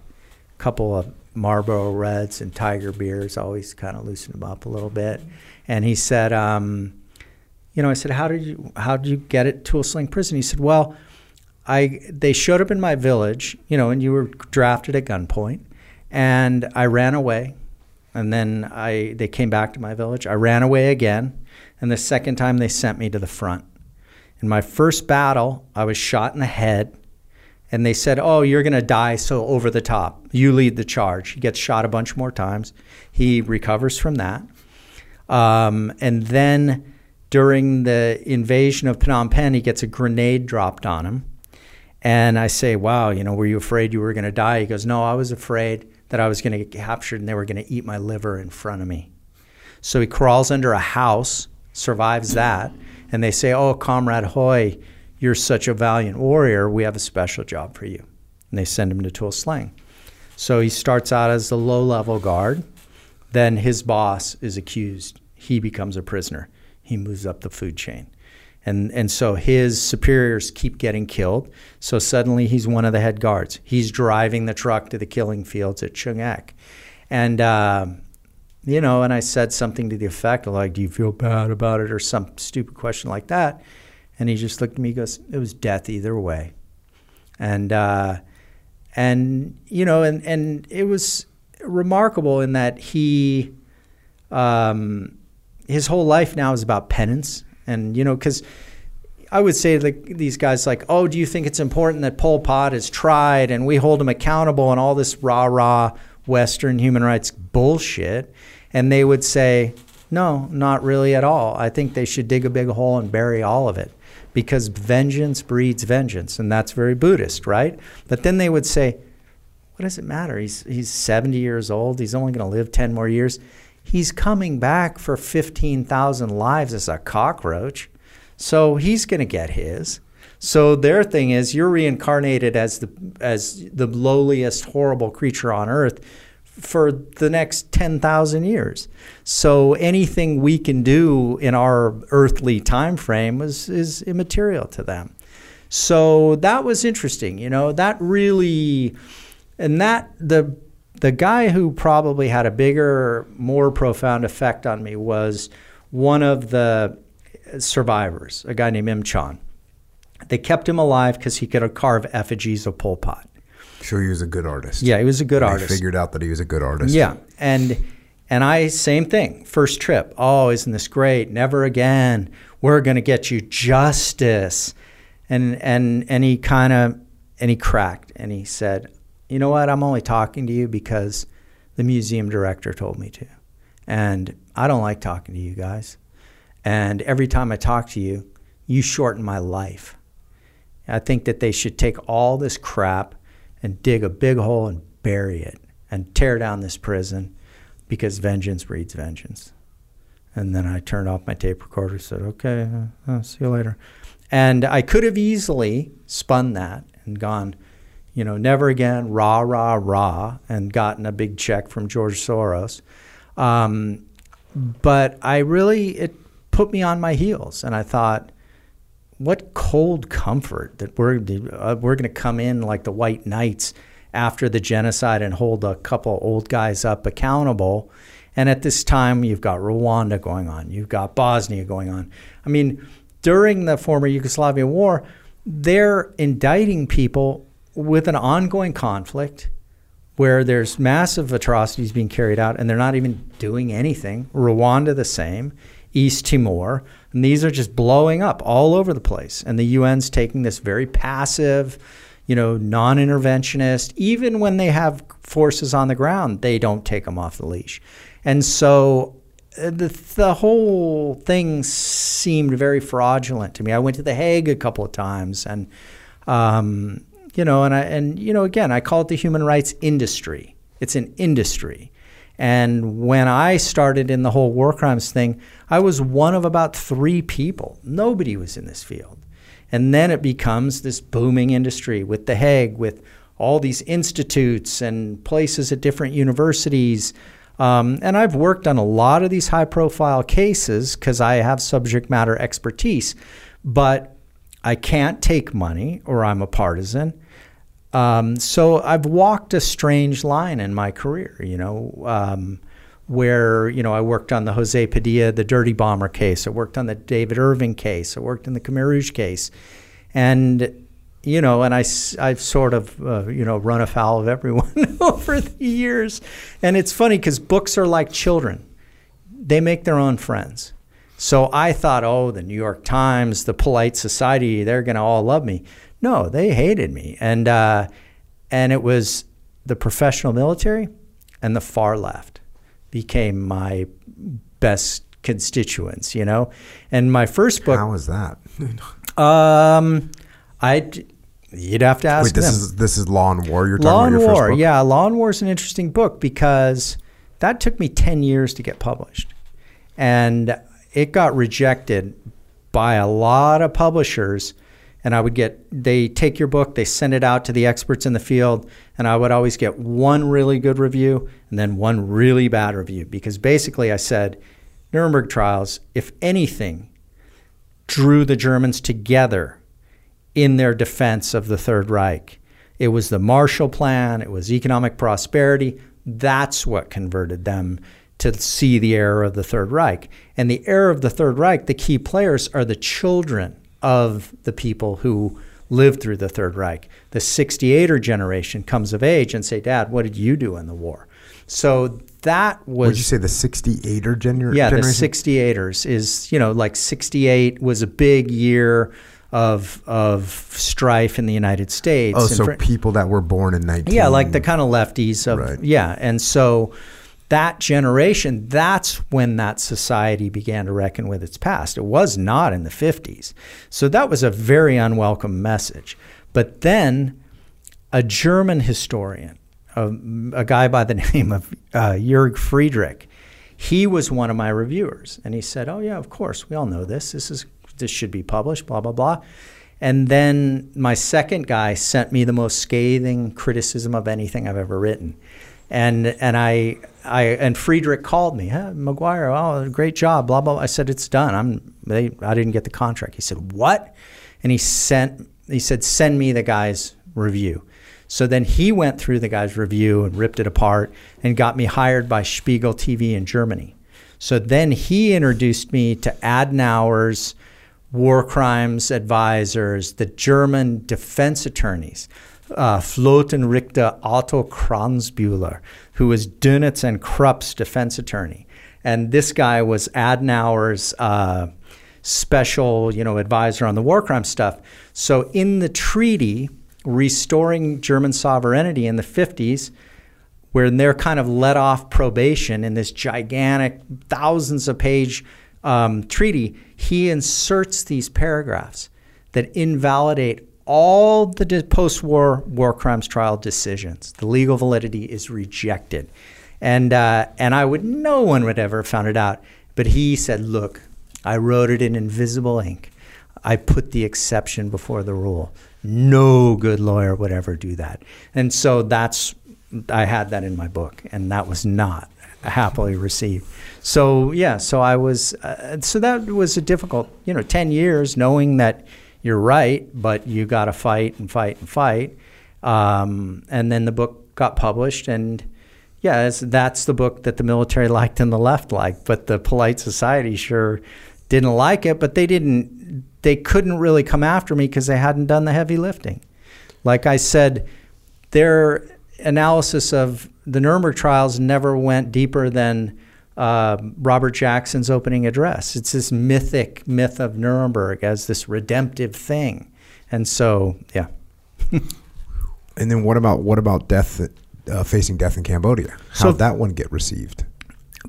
couple of Marlboro Reds and Tiger beers always kind of loosen him up a little bit. And he said, um, you know, I said, how did you how did you get it to Tuol Sleng prison? He said, well, I they showed up in my village, you know, and you were drafted at gunpoint, and I ran away, and then I they came back to my village. I ran away again, and the second time they sent me to the front. In my first battle, I was shot in the head and they said, "Oh, you're going to die, so over the top. You lead the charge." He gets shot a bunch more times. He recovers from that, um, and then during the invasion of Phnom Penh, he gets a grenade dropped on him. And I say, "Wow, you know, were you afraid you were going to die?" He goes, "No, I was afraid that I was going to get captured and they were going to eat my liver in front of me." So he crawls under a house, survives that, and they say, "Oh, Comrade Huy." You're such a valiant warrior. We have a special job for you. And they send him to Tuol Sleng. So he starts out as a low level guard. Then his boss is accused. He becomes a prisoner. He moves up the food chain. And, and so his superiors keep getting killed. So suddenly he's one of the head guards. He's driving the truck to the killing fields at Choeung Ek. And, uh, you know, and I said something to the effect of like, do you feel bad about it or some stupid question like that. And he just looked at me. He goes, "It was death either way," and uh, and you know, and and it was remarkable in that he, um, his whole life now is about penance, and you know, because I would say like these guys like, "Oh, do you think it's important that Pol Pot is tried and we hold him accountable and all this rah rah Western human rights bullshit?" And they would say, "No, not really at all. I think they should dig a big hole and bury all of it." because vengeance breeds vengeance, and that's very Buddhist, right? But then they would say, what does it matter? He's, he's 70 years old. He's only going to live 10 more years. He's coming back for 15,000 lives as a cockroach. So he's going to get his. So their thing is you're reincarnated as the as the lowliest horrible creature on earth for the next 10,000 years. So anything we can do in our earthly time frame is, is immaterial to them. So that was interesting, you know, that really and that the the guy who probably had a bigger, more profound effect on me was one of the survivors, a guy named Im Chan. They kept him alive because he could carve effigies of Pol Pot. So he was a good artist. Yeah, he was a good I artist. figured out that he was a good artist. Yeah, and and I same thing. First trip. Oh, isn't this great? Never again. We're going to get you justice. And and and he kind of and he cracked and he said, "You know what? I'm only talking to you because the museum director told me to. And I don't like talking to you guys. And every time I talk to you, you shorten my life. I think that they should take all this crap and dig a big hole and bury it and tear down this prison because vengeance breeds vengeance. And then I turned off my tape recorder, said, okay, uh, uh, see you later. And I could have easily spun that and gone, you know, never again, rah, rah, rah, and gotten a big check from George Soros. Um, but I really, it put me on my heels. And I thought, what cold comfort that we're uh, we're going to come in like the white knights after the genocide and hold a couple old guys up accountable. And at this time, you've got Rwanda going on, you've got Bosnia going on. I mean, during the former Yugoslavian war, they're indicting people with an ongoing conflict where there's massive atrocities being carried out and they're not even doing anything. Rwanda, the same. East Timor. And these are just blowing up all over the place. And the UN's taking this very passive, you know, non interventionist, even when they have forces on the ground, they don't take them off the leash. And so uh, the, the whole thing seemed very fraudulent to me. I went to The Hague a couple of times and, um, you know, and I, and, you know, again, I call it the human rights industry. It's an industry. And when I started in the whole war crimes thing, I was one of about three people. Nobody was in this field. And then it becomes this booming industry with The Hague, with all these institutes and places at different universities. Um, and I've worked on a lot of these high profile cases because I have subject matter expertise. But I can't take money or I'm a partisan. Um, so I've walked a strange line in my career, you know, um, where, you know, I worked on the Jose Padilla, the Dirty Bomber case. I worked on the David Irving case. I worked in the Khmer Rouge case. And, you know, and I, I've sort of, uh, you know, run afoul of everyone over the years. And it's funny because books are like children. They make their own friends. So I thought, oh, the New York Times, the polite society, they're going to all love me. No, they hated me, and uh, and it was the professional military and the far left became my best constituents. You know, and my first book. How was that? um, I. You'd have to ask Wait, this them. is this is Law and War. You're talking Law about and your first War, book? yeah, Law and War is an interesting book because that took me ten years to get published, and it got rejected by a lot of publishers. And I would get they take your book, they send it out to the experts in the field, and I would always get one really good review and then one really bad review because basically I said Nuremberg trials, if anything, drew the Germans together in their defense of the Third Reich. It was the Marshall Plan, it was economic prosperity. That's what converted them to see the error of the Third Reich. And the error of the Third Reich, the key players are the children of the people who lived through the Third Reich. The 68er generation comes of age and say, Dad, what did you do in the war? So that was. Would you say the 68er gener- Yeah, generation? the 68ers is, you know, like 68 was a big year of of strife in the United States. Oh, and so for- people that were born in 19. yeah, like the kind of lefties of Right. yeah, and so that generation, that's when that society began to reckon with its past. It was not in the 50s. So that was a very unwelcome message. But then a German historian, a, a guy by the name of uh, Friedrich, he was one of my reviewers, and he said, "Oh yeah, of course, we all know this. This is this should be published." Blah blah blah. And then my second guy sent me the most scathing criticism of anything I've ever written, and and I I and Friedrich called me, huh, Maguire, oh great job, blah blah. I said it's done. I'm they I didn't get the contract. He said what? And he sent he said send me the guy's review. So then he went through the guy's review and ripped it apart and got me hired by Spiegel TV in Germany. So then he introduced me to Adenauer's war crimes advisors, the German defense attorneys, uh, Flottenrichter Otto Kranzbühler, who was Dönitz and Krupp's defense attorney. And this guy was Adenauer's uh, special, you know, advisor on the war crime stuff. So in the treaty restoring German sovereignty in the 50s, where they're kind of let off probation in this gigantic, thousands of page um, treaty, he inserts these paragraphs that invalidate all the post war war crimes trial decisions. The legal validity is rejected. And, uh, and I would, no one would ever have found it out. But he said, look, I wrote it in invisible ink. I put the exception before the rule. No good lawyer would ever do that. And so that's, I had that in my book, and that was not happily received. So, yeah, so I was, uh, so that was a difficult, you know, 10 years knowing that you're right, but you got to fight and fight and fight. Um, and then the book got published, and yeah, that's the book that the military liked and the left liked, but the polite society sure didn't like it, but they didn't they couldn't really come after me because they hadn't done the heavy lifting. Like I said, their analysis of the Nuremberg trials never went deeper than uh, Robert Jackson's opening address. It's this mythic myth of Nuremberg as this redemptive thing, and so yeah. And then what about what about death, uh, facing death in Cambodia? How So- did that one get received?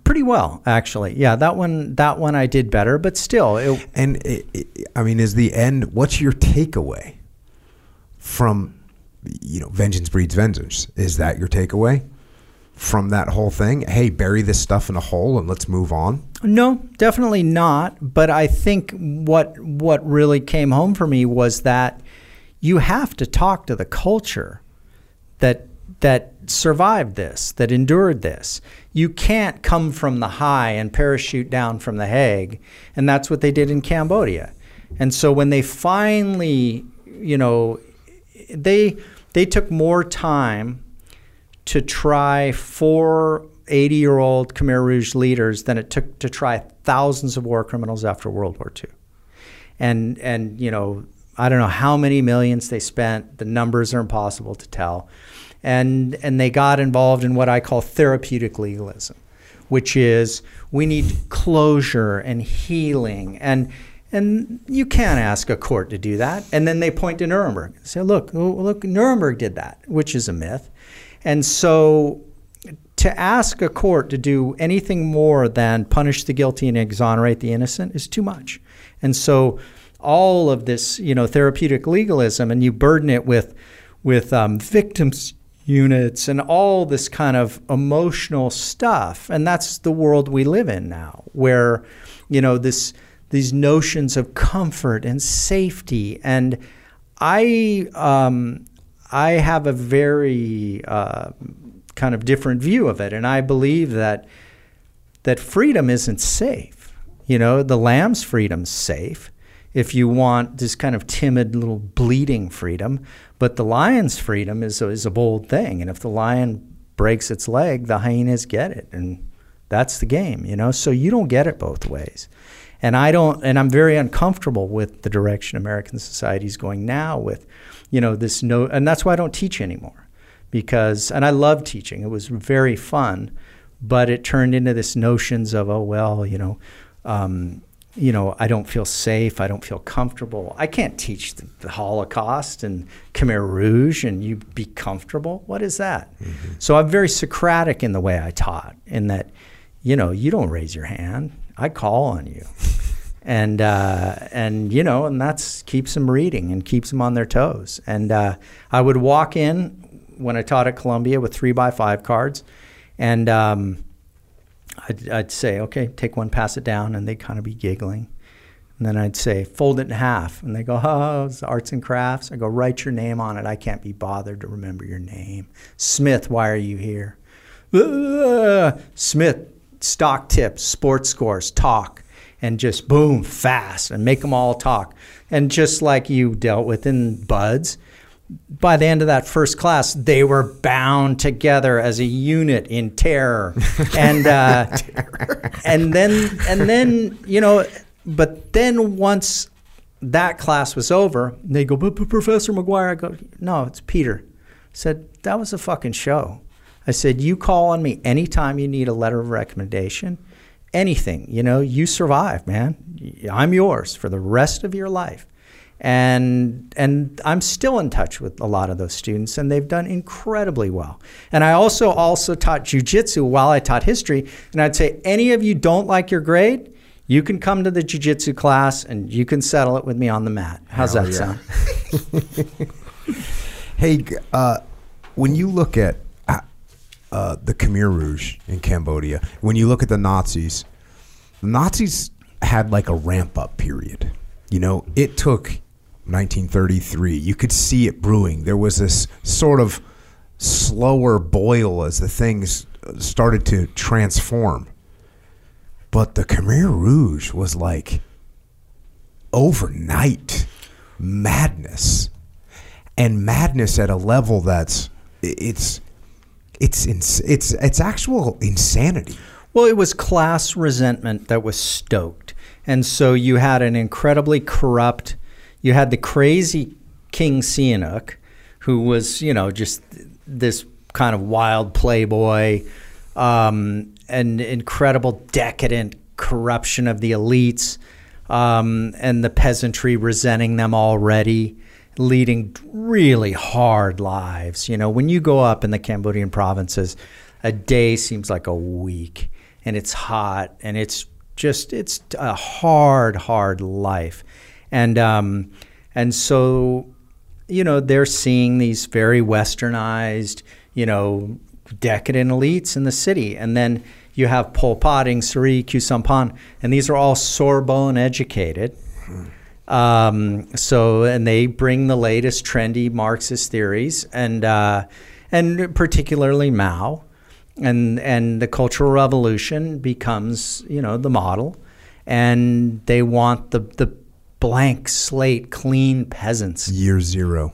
Pretty well, actually. Yeah, that one that one I did better, but still, it, And it, it, I mean, is the end? What's your takeaway from you know vengeance breeds vengeance? Is that your takeaway from that whole thing? Hey, bury this stuff in a hole and let's move on. No, definitely not. But I think what what really came home for me was that you have to talk to the culture that that survived this, that endured this. You can't come from the high and parachute down from the Hague, and that's what they did in Cambodia. And so when they finally, you know, they they took more time to try four 80 year old Khmer Rouge leaders than it took to try thousands of war criminals after World War II. And, and you know, I don't know how many millions they spent. The numbers are impossible to tell. And, and they got involved in what I call therapeutic legalism, which is we need closure and healing. And, and you can't ask a court to do that. And then they point to Nuremberg and say, look, look, Nuremberg did that, which is a myth. And so to ask a court to do anything more than punish the guilty and exonerate the innocent is too much. And so all of this, you know, therapeutic legalism, and you burden it with with um, victims units and all this kind of emotional stuff, and that's the world we live in now, where you know this these notions of comfort and safety, and I um, I have a very uh, kind of different view of it. And I believe that that freedom isn't safe. You know, the lamb's freedom's safe if you want this kind of timid little bleeding freedom, but the lion's freedom is a, is a bold thing. And if the lion breaks its leg, the hyenas get it, and that's the game. You know, so you don't get it both ways. And I don't, and I'm very uncomfortable with the direction American society is going now. With, you know, this no, and that's why I don't teach anymore because, and I love teaching. It was very fun, but it turned into this notions of, oh well, you know, um, you know, I don't feel safe. I don't feel comfortable. I can't teach the, the, Holocaust and Khmer Rouge and you be comfortable. What is that? Mm-hmm. So I'm very Socratic in the way I taught, in that, you know, you don't raise your hand. I call on you. And uh, and you know, and that's keeps them reading and keeps them on their toes. And uh, I would walk in when I taught at Columbia with three by five cards, and um, I'd, I'd, say, okay, take one, pass it down, and they'd kind of be giggling. And then I'd say, fold it in half, and they go, oh, it's arts and crafts. I go, write your name on it. I can't be bothered to remember your name. Smith, why are you here? Smith, stock tips, sports scores, talk, and just boom, fast, and make them all talk. And just like you dealt with in BUD/S, by the end of that first class, they were bound together as a unit in terror, and uh, terror. and then and then you know, but then once that class was over, they go, but, but Professor Maguire, I go, no, it's Peter. I said that was a fucking show. I said you call on me anytime you need a letter of recommendation, anything. You know, you survive, man. I'm yours for the rest of your life and and I'm still in touch with a lot of those students, and they've done incredibly well. And I also also taught jujitsu while I taught history, and I'd say any of you don't like your grade, you can come to the jujitsu class and you can settle it with me on the mat. How's Hell that yeah. sound? hey, uh, when you look at uh, uh, the Khmer Rouge in Cambodia, when you look at the Nazis, the Nazis had like a ramp up period. You know, it took 1933. You could see it brewing. There was this sort of slower boil as the things started to transform. But the Khmer Rouge was like overnight madness. And madness at a level that's it's it's it's it's actual insanity. Well, it was class resentment that was stoked. And so you had an incredibly corrupt you had the crazy King Sihanouk, who was, you know, just this kind of wild playboy, um, an incredible decadent corruption of the elites, um, and the peasantry resenting them already, leading really hard lives. You know, when you go up in the Cambodian provinces, a day seems like a week, and it's hot, and it's just it's a hard, hard life. And um, and so, you know, they're seeing these very westernized, you know, decadent elites in the city. And then you have Pol Pot, Ieng Sary, Khieu Samphan, and these are all Sorbonne educated. Um, so, and they bring the latest trendy Marxist theories, and uh, and particularly Mao, and and the Cultural Revolution becomes you know the model, and they want the the blank slate, clean peasants. Year zero.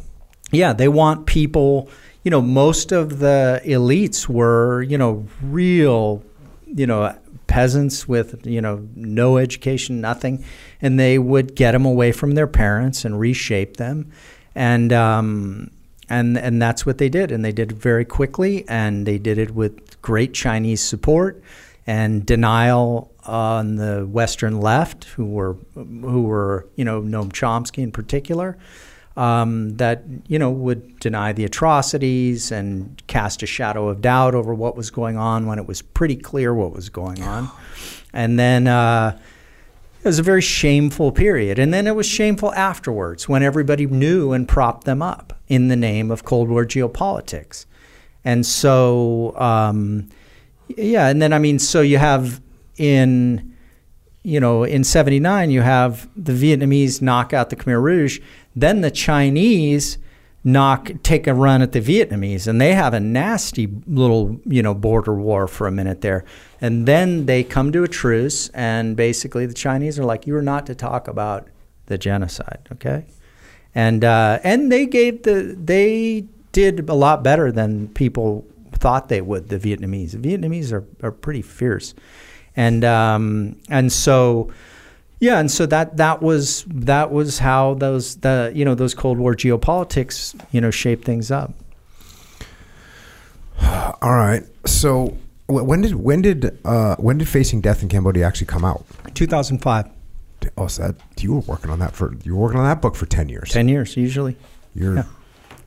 yeah, they want people. You know, most of the elites were you know real, you know, peasants with you know no education, nothing, and they would get them away from their parents and reshape them, and um, and and that's what they did, and they did it very quickly, and they did it with great Chinese support and denial on the Western left, who were who were you know Noam Chomsky in particular. Um, that you know would deny the atrocities and cast a shadow of doubt over what was going on when it was pretty clear what was going on, and then uh, it was a very shameful period, and then it was shameful afterwards when everybody knew and propped them up in the name of Cold War geopolitics, and so um, yeah, and then I mean, so you have in you know, in 79, you have the Vietnamese knock out the Khmer Rouge. Then the Chinese knock take a run at the Vietnamese, and they have a nasty little you know border war for a minute there, and then they come to a truce, and basically the Chinese are like, "You are not to talk about the genocide," okay, and uh, and they gave the they did a lot better than people thought they would. The Vietnamese, the Vietnamese are are pretty fierce, and um, and so yeah, and so that that was that was how those the you know those Cold War geopolitics you know shaped things up. All right. So when did when did uh, when did Facing Death in Cambodia actually come out? 2005, Oh, so that you were working on that for you were working on that book for ten years. ten years usually. You're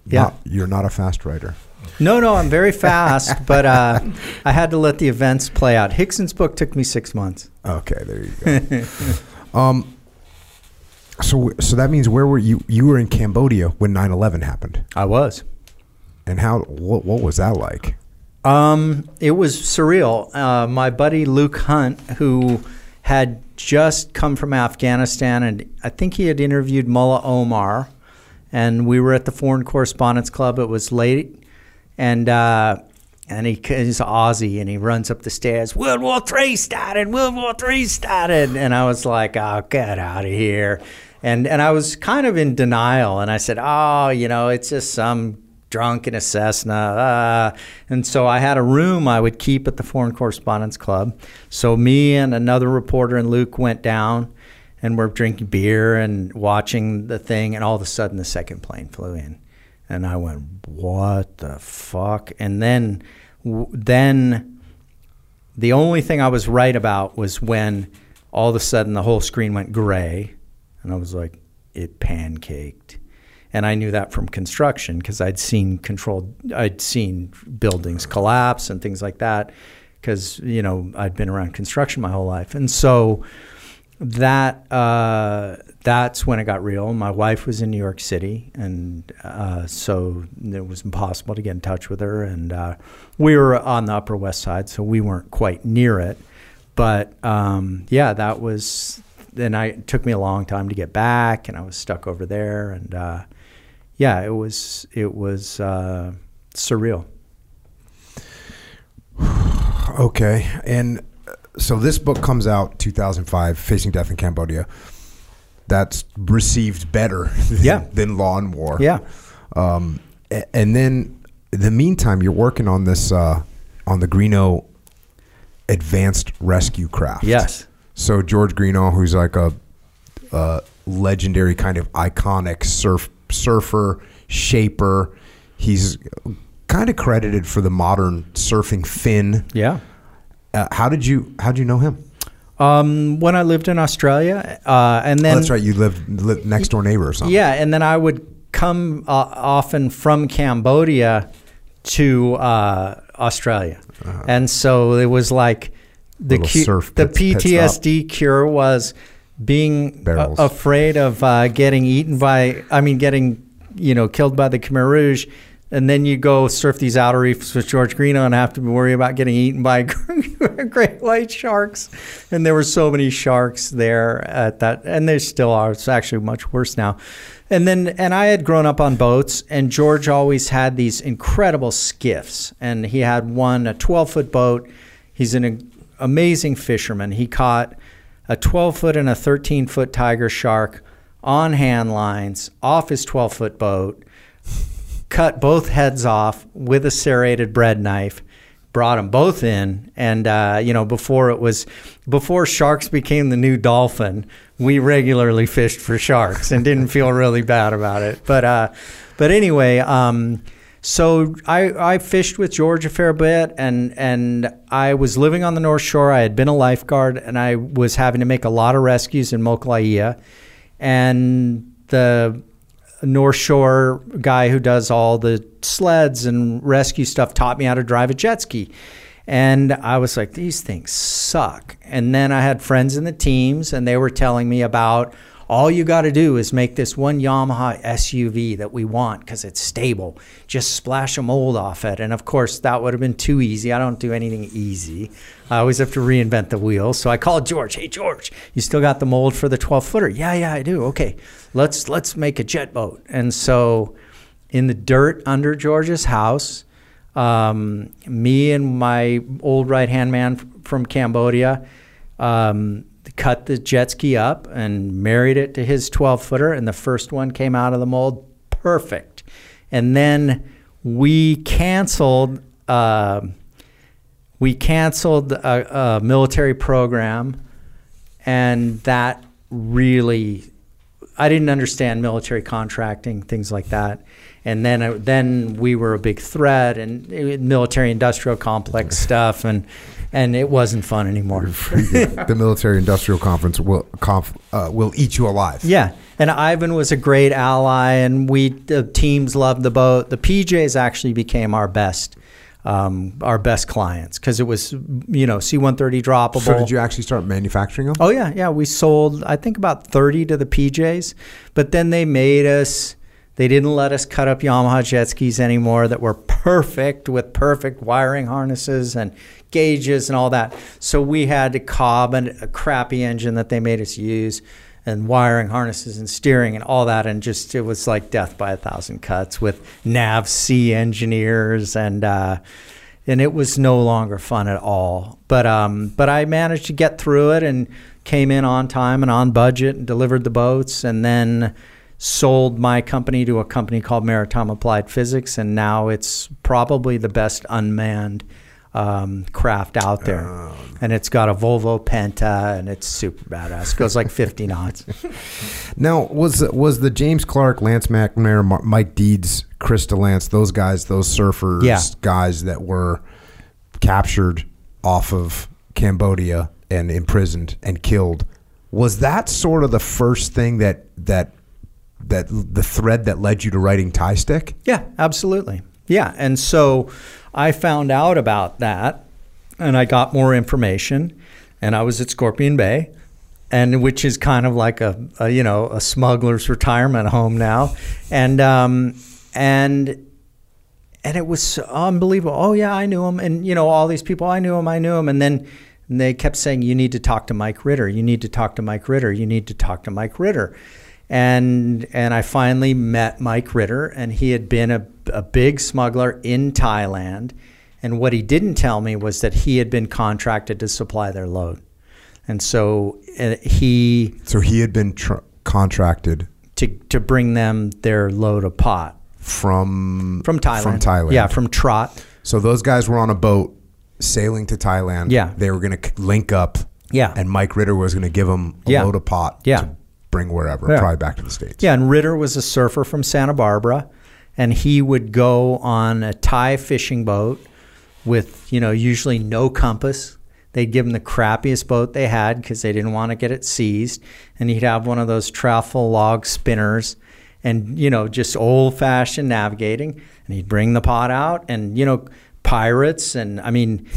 Yeah. not you're not a fast writer. No, no, I'm very fast, but uh, I had to let the events play out. Rickson's book took me six months. Okay, there you go. um, so so that means where were you? You were in Cambodia when 9/11 happened, I was. and how what what was that like? Um, it was surreal. Uh, my buddy Luke Hunt, who had just come from Afghanistan, and I think he had interviewed Mullah Omar, and we were at the Foreign Correspondents Club. It was late, and uh, and he he's Aussie, and he runs up the stairs. World War Three started. World War Three started, and I was like, "Oh, get out of here!" And and I was kind of in denial, and I said, "Oh, you know, it's just some." drunk in a Cessna. Uh, and so I had a room I would keep at the Foreign Correspondents Club. So me and another reporter and Luke went down and we're drinking beer and watching the thing. And all of a sudden, the second plane flew in. And I went, what the fuck? And then, then the only thing I was right about was when all of a sudden the whole screen went gray. And I was like, it pancaked and I knew that from construction because I'd seen controlled, I'd seen buildings collapse and things like that because you know I'd been around construction my whole life, and so that uh, that's when it got real. My wife was in New York City, and uh, so it was impossible to get in touch with her, and uh, we were on the Upper West Side, so we weren't quite near it, but um, yeah, that was. Then I it took me a long time to get back, and I was stuck over there, and uh, yeah, it was it was uh, surreal. Okay, and uh, so this book comes out 2005, Facing Death in Cambodia. That's received better than, Yeah. than Law and War. Yeah, Um, and then in the meantime, you're working on this uh, on the Greenough Advanced Rescue Craft. yes, So George Greenough, who's like a, a legendary kind of iconic surf surfer shaper, he's kind of credited for the modern surfing fin. yeah. Uh, how did you how did you know him? Um, when I lived in Australia, uh, and then oh, that's right. You lived, lived next door neighbor or something. Yeah, and then I would come uh, often from Cambodia to uh, Australia, and so it was like the cu- surf the pits- PTSD cure was being a- afraid of uh, getting eaten by. I mean, getting you know killed by the Khmer Rouge. And then you go surf these outer reefs with George Greenough and have to worry about getting eaten by great white sharks. And there were so many sharks there at that, and there still are. It's actually much worse now. And then, and I had grown up on boats, and George always had these incredible skiffs. And he had one, a 12 foot boat. He's an amazing fisherman. He caught a 12 foot and a 13 foot tiger shark on hand lines off his 12 foot boat cut both heads off with a serrated bread knife. Brought them both in, and uh, you know before it was before sharks became the new dolphin, we regularly fished for sharks and didn't feel really bad about it. But uh, but anyway, um, so I, I fished with George a fair bit, and and I was living on the North Shore. I had been a lifeguard, and I was having to make a lot of rescues in Mokuleia, and the North Shore guy who does all the sleds and rescue stuff taught me how to drive a jet ski. And I was like, these things suck. And then I had friends in the teams, and they were telling me about all you got to do is make this one Yamaha SUV that we want because it's stable. Just splash a mold off it. And of course, that would have been too easy. I don't do anything easy. I always have to reinvent the wheel. So I called George. Hey, George, you still got the mold for the 12 footer? Yeah, yeah, I do. Okay, let's let's make a jet boat. And so, in the dirt under George's house, um, me and my old right hand man from Cambodia. Um, cut the jet ski up and married it to his 12 footer, and the first one came out of the mold perfect. And then we canceled. Uh, we canceled a, a, military program, and that really, I didn't understand military contracting, things like that. And then, uh, then we were a big threat, and military industrial complex stuff, and and it wasn't fun anymore. the military industrial conference will conf, uh, will eat you alive. Yeah, and Ivan was a great ally, and we the teams loved the boat. The PJs actually became our best. Um, our best clients because it was you know C130 droppable. So did you actually start manufacturing them? Oh yeah, yeah. We sold I think about 30 to the PJs, but then they made us they didn't let us cut up Yamaha jet skis anymore that were perfect with perfect wiring harnesses and gauges and all that. So we had to cob and a crappy engine that they made us use and wiring harnesses and steering and all that. And just, it was like death by a thousand cuts with NAVSEA engineers and, uh, and it was no longer fun at all. But, um, but I managed to get through it and came in on time and on budget and delivered the boats. And then, sold my company to a company called Maritime Applied Physics, and now it's probably the best unmanned um, craft out there. Um, and it's got a Volvo Penta, and it's super badass. It goes like 50 knots. Now, was was the James Clark, Lance McNamara, Mike Deeds, Chris Lance, those guys, those surfers, yeah. guys that were captured off of Cambodia and imprisoned and killed? Was that sort of the first thing that that that the thread that led you to writing Thai Stick? Yeah, absolutely. Yeah, and so I found out about that, and I got more information, and I was at Scorpion Bay, and which is kind of like a, a you know a smuggler's retirement home now, and um, and and it was unbelievable. Oh yeah, I knew him, and you know all these people. I knew him. I knew him, and then they kept saying, "You need to talk to Mike Ritter. You need to talk to Mike Ritter. You need to talk to Mike Ritter." and and I finally met Mike Ritter, and he had been a, a big smuggler in Thailand. And what he didn't tell me was that he had been contracted to supply their load, and so uh, he so he had been tr- contracted to to bring them their load of pot from from Thailand. From Thailand, yeah, from Trat. So those guys were on a boat sailing to Thailand. Yeah, they were going to link up. Yeah, and Mike Ritter was going to give them a yeah. load of pot. Yeah bring wherever, yeah. probably back to the States. Yeah, and Ritter was a surfer from Santa Barbara, and he would go on a Thai fishing boat with, you know, usually no compass. They'd give him the crappiest boat they had because they didn't want to get it seized. And he'd have one of those taffrail log spinners and, you know, just old fashioned navigating. And he'd bring the pot out and, you know, pirates and I mean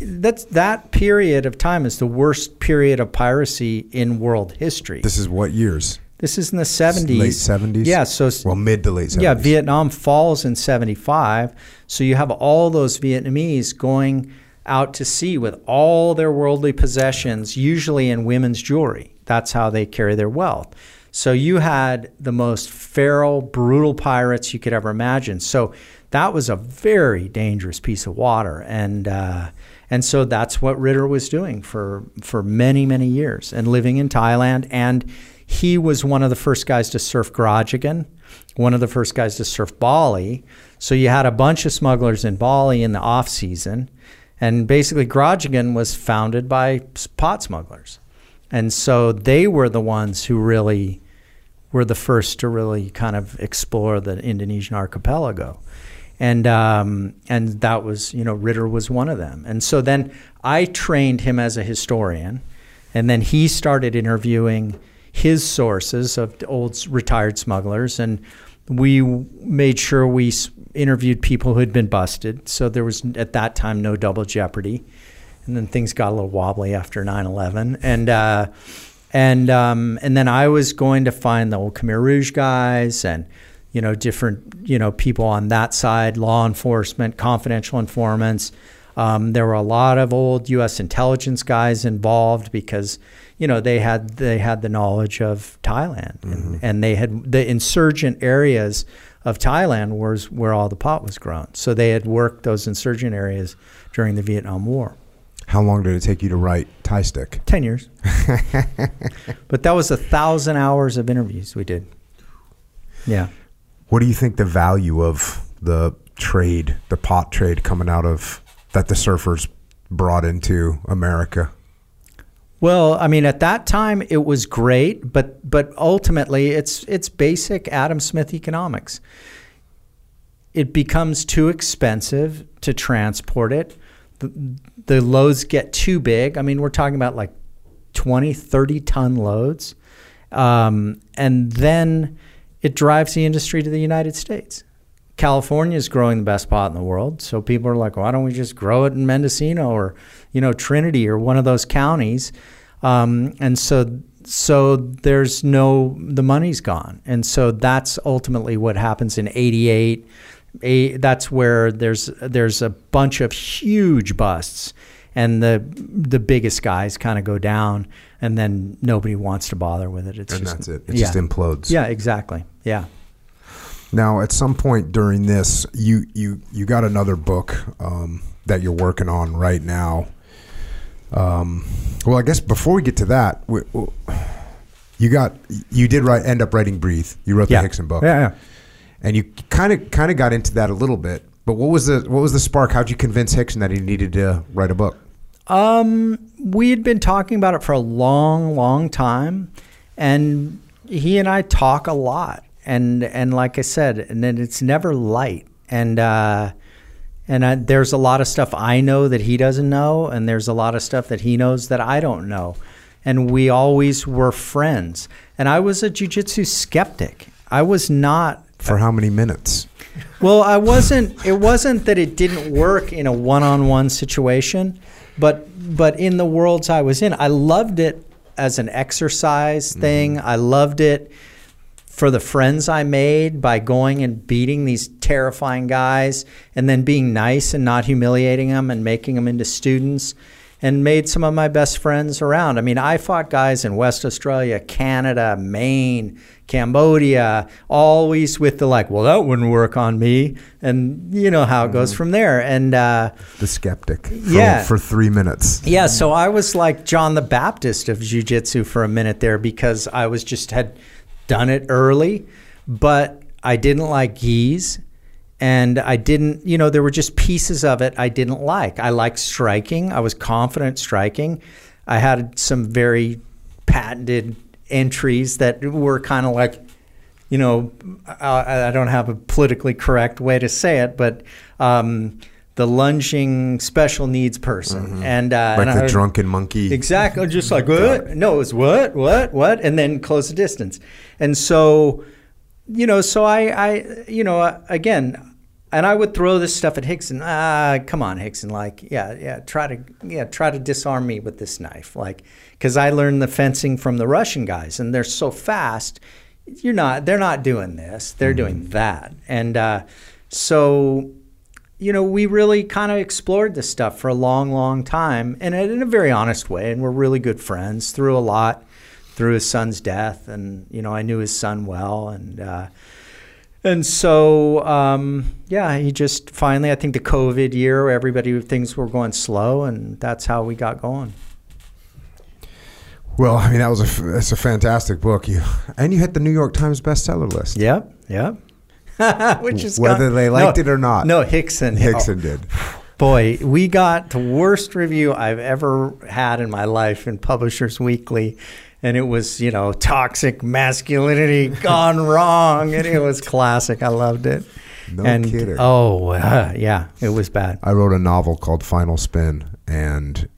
that's that period of time is the worst period of piracy in world history. This is what years? This is in the 70s. Late 70s? Yeah, so well mid to late 70s. Yeah, Vietnam falls in 75. So you have all those Vietnamese going out to sea with all their worldly possessions, usually in women's jewelry. That's how they carry their wealth. So you had the most feral, brutal pirates you could ever imagine. So that was a very dangerous piece of water, and uh, and so that's what Ritter was doing for for many many years, and living in Thailand, and he was one of the first guys to surf Grajagan, one of the first guys to surf Bali. So you had a bunch of smugglers in Bali in the off season, and basically Grajagan was founded by pot smugglers, and so they were the ones who really were the first to really kind of explore the Indonesian archipelago and um, and that was you know Ritter was one of them. And so then I trained him as a historian, and then he started interviewing his sources of old retired smugglers, and we made sure we interviewed people who had been busted. So there was at that time no double jeopardy, and then things got a little wobbly after 9/11, and. Uh, and um, and then I was going to find the old Khmer Rouge guys and you know, different, you know, people on that side, law enforcement, confidential informants. Um, there were a lot of old U.S. intelligence guys involved because, you know, they had they had the knowledge of Thailand, mm-hmm. and, and, they had the insurgent areas of Thailand was where all the pot was grown. So they had worked those insurgent areas during the Vietnam War. How long did it take you to write Thai Stick? Ten years. but that was a thousand hours of interviews we did. Yeah. What do you think the value of the trade, the pot trade coming out of that the surfers brought into America? Well, I mean, at that time it was great, but but ultimately it's it's basic Adam Smith economics. It becomes too expensive to transport it. The, the loads get too big. I mean, we're talking about like 20, 30 ton loads. Um, and then it drives the industry to the United States. California is growing the best pot in the world, so people are like, why don't we just grow it in Mendocino or you know Trinity or one of those counties? Um, and so so there's no the money's gone, and so that's ultimately what happens in '88. that's where there's there's a bunch of huge busts, and the the biggest guys kind of go down, and then nobody wants to bother with it. It's and just, that's it. It yeah. just implodes. Yeah, exactly. Yeah. Now, at some point during this, you you you got another book um, that you're working on right now. Um, well, I guess before we get to that, we, you got you did write end up writing breathe. You wrote the. Rickson book. Yeah, yeah. And you kind of kind of got into that a little bit. But what was the what was the spark? How'd you convince Rickson that he needed to write a book? Um, we had been talking about it for a long, long time, and he and I talk a lot. And and like I said, and then it's never light. And uh, and I, there's a lot of stuff I know that he doesn't know, and there's a lot of stuff that he knows that I don't know. And we always were friends. And I was a jujitsu skeptic. I was not for how many minutes? Well, I wasn't. It wasn't that it didn't work in a one-on-one situation. But but in the worlds I was in, I loved it as an exercise mm-hmm. thing. Mm-hmm. I loved it for the friends I made by going and beating these terrifying guys and then being nice and not humiliating them and making them into students and made some of my best friends around. I mean, I fought guys in West Australia, Canada, Maine, Cambodia, always with the like, well, that wouldn't work on me. And you know how it goes mm-hmm. from there. And uh, the skeptic for, yeah. for three minutes. Yeah. So I was like John the Baptist of jujitsu for a minute there because I was just had done it early, but I didn't like geese. and I didn't, you know, there were just pieces of it I didn't like. I liked striking. I was confident striking. I had some very patented entries that were kind of like, you know, I, I, don't have a politically correct way to say it, but um, the lunging special needs person, mm-hmm. and uh, like and the drunken monkey. Exactly, just like what? No, it was what, what, what, and then close the distance. And so, you know, so I, I, you know, again, and I would throw this stuff at Rickson. Ah, come on, Rickson. Like, yeah, yeah, try to, yeah, try to disarm me with this knife. Like, because I learned the fencing from the Russian guys, and they're so fast. You're not. They're not doing this. They're mm-hmm. doing that. And uh, so, you know, we really kind of explored this stuff for a long, long time, and in a very honest way. And we're really good friends through a lot, through his son's death, and you know, I knew his son well, and. Uh, and so, um, yeah, he just finally, I think the COVID year, everybody things were going slow, and that's how we got going. Well, I mean, that was a that's a fantastic book. You and you hit the New York Times bestseller list. Yep, yep. Which is Whether gone- they liked No, it or not. No, Rickson. Rickson did. Boy, we got the worst review I've ever had in my life in Publishers Weekly. And it was, you know, toxic masculinity gone wrong. And it was classic. I loved it. No and, kidding. Oh, uh, yeah, it was bad. I wrote a novel called Final Spin, and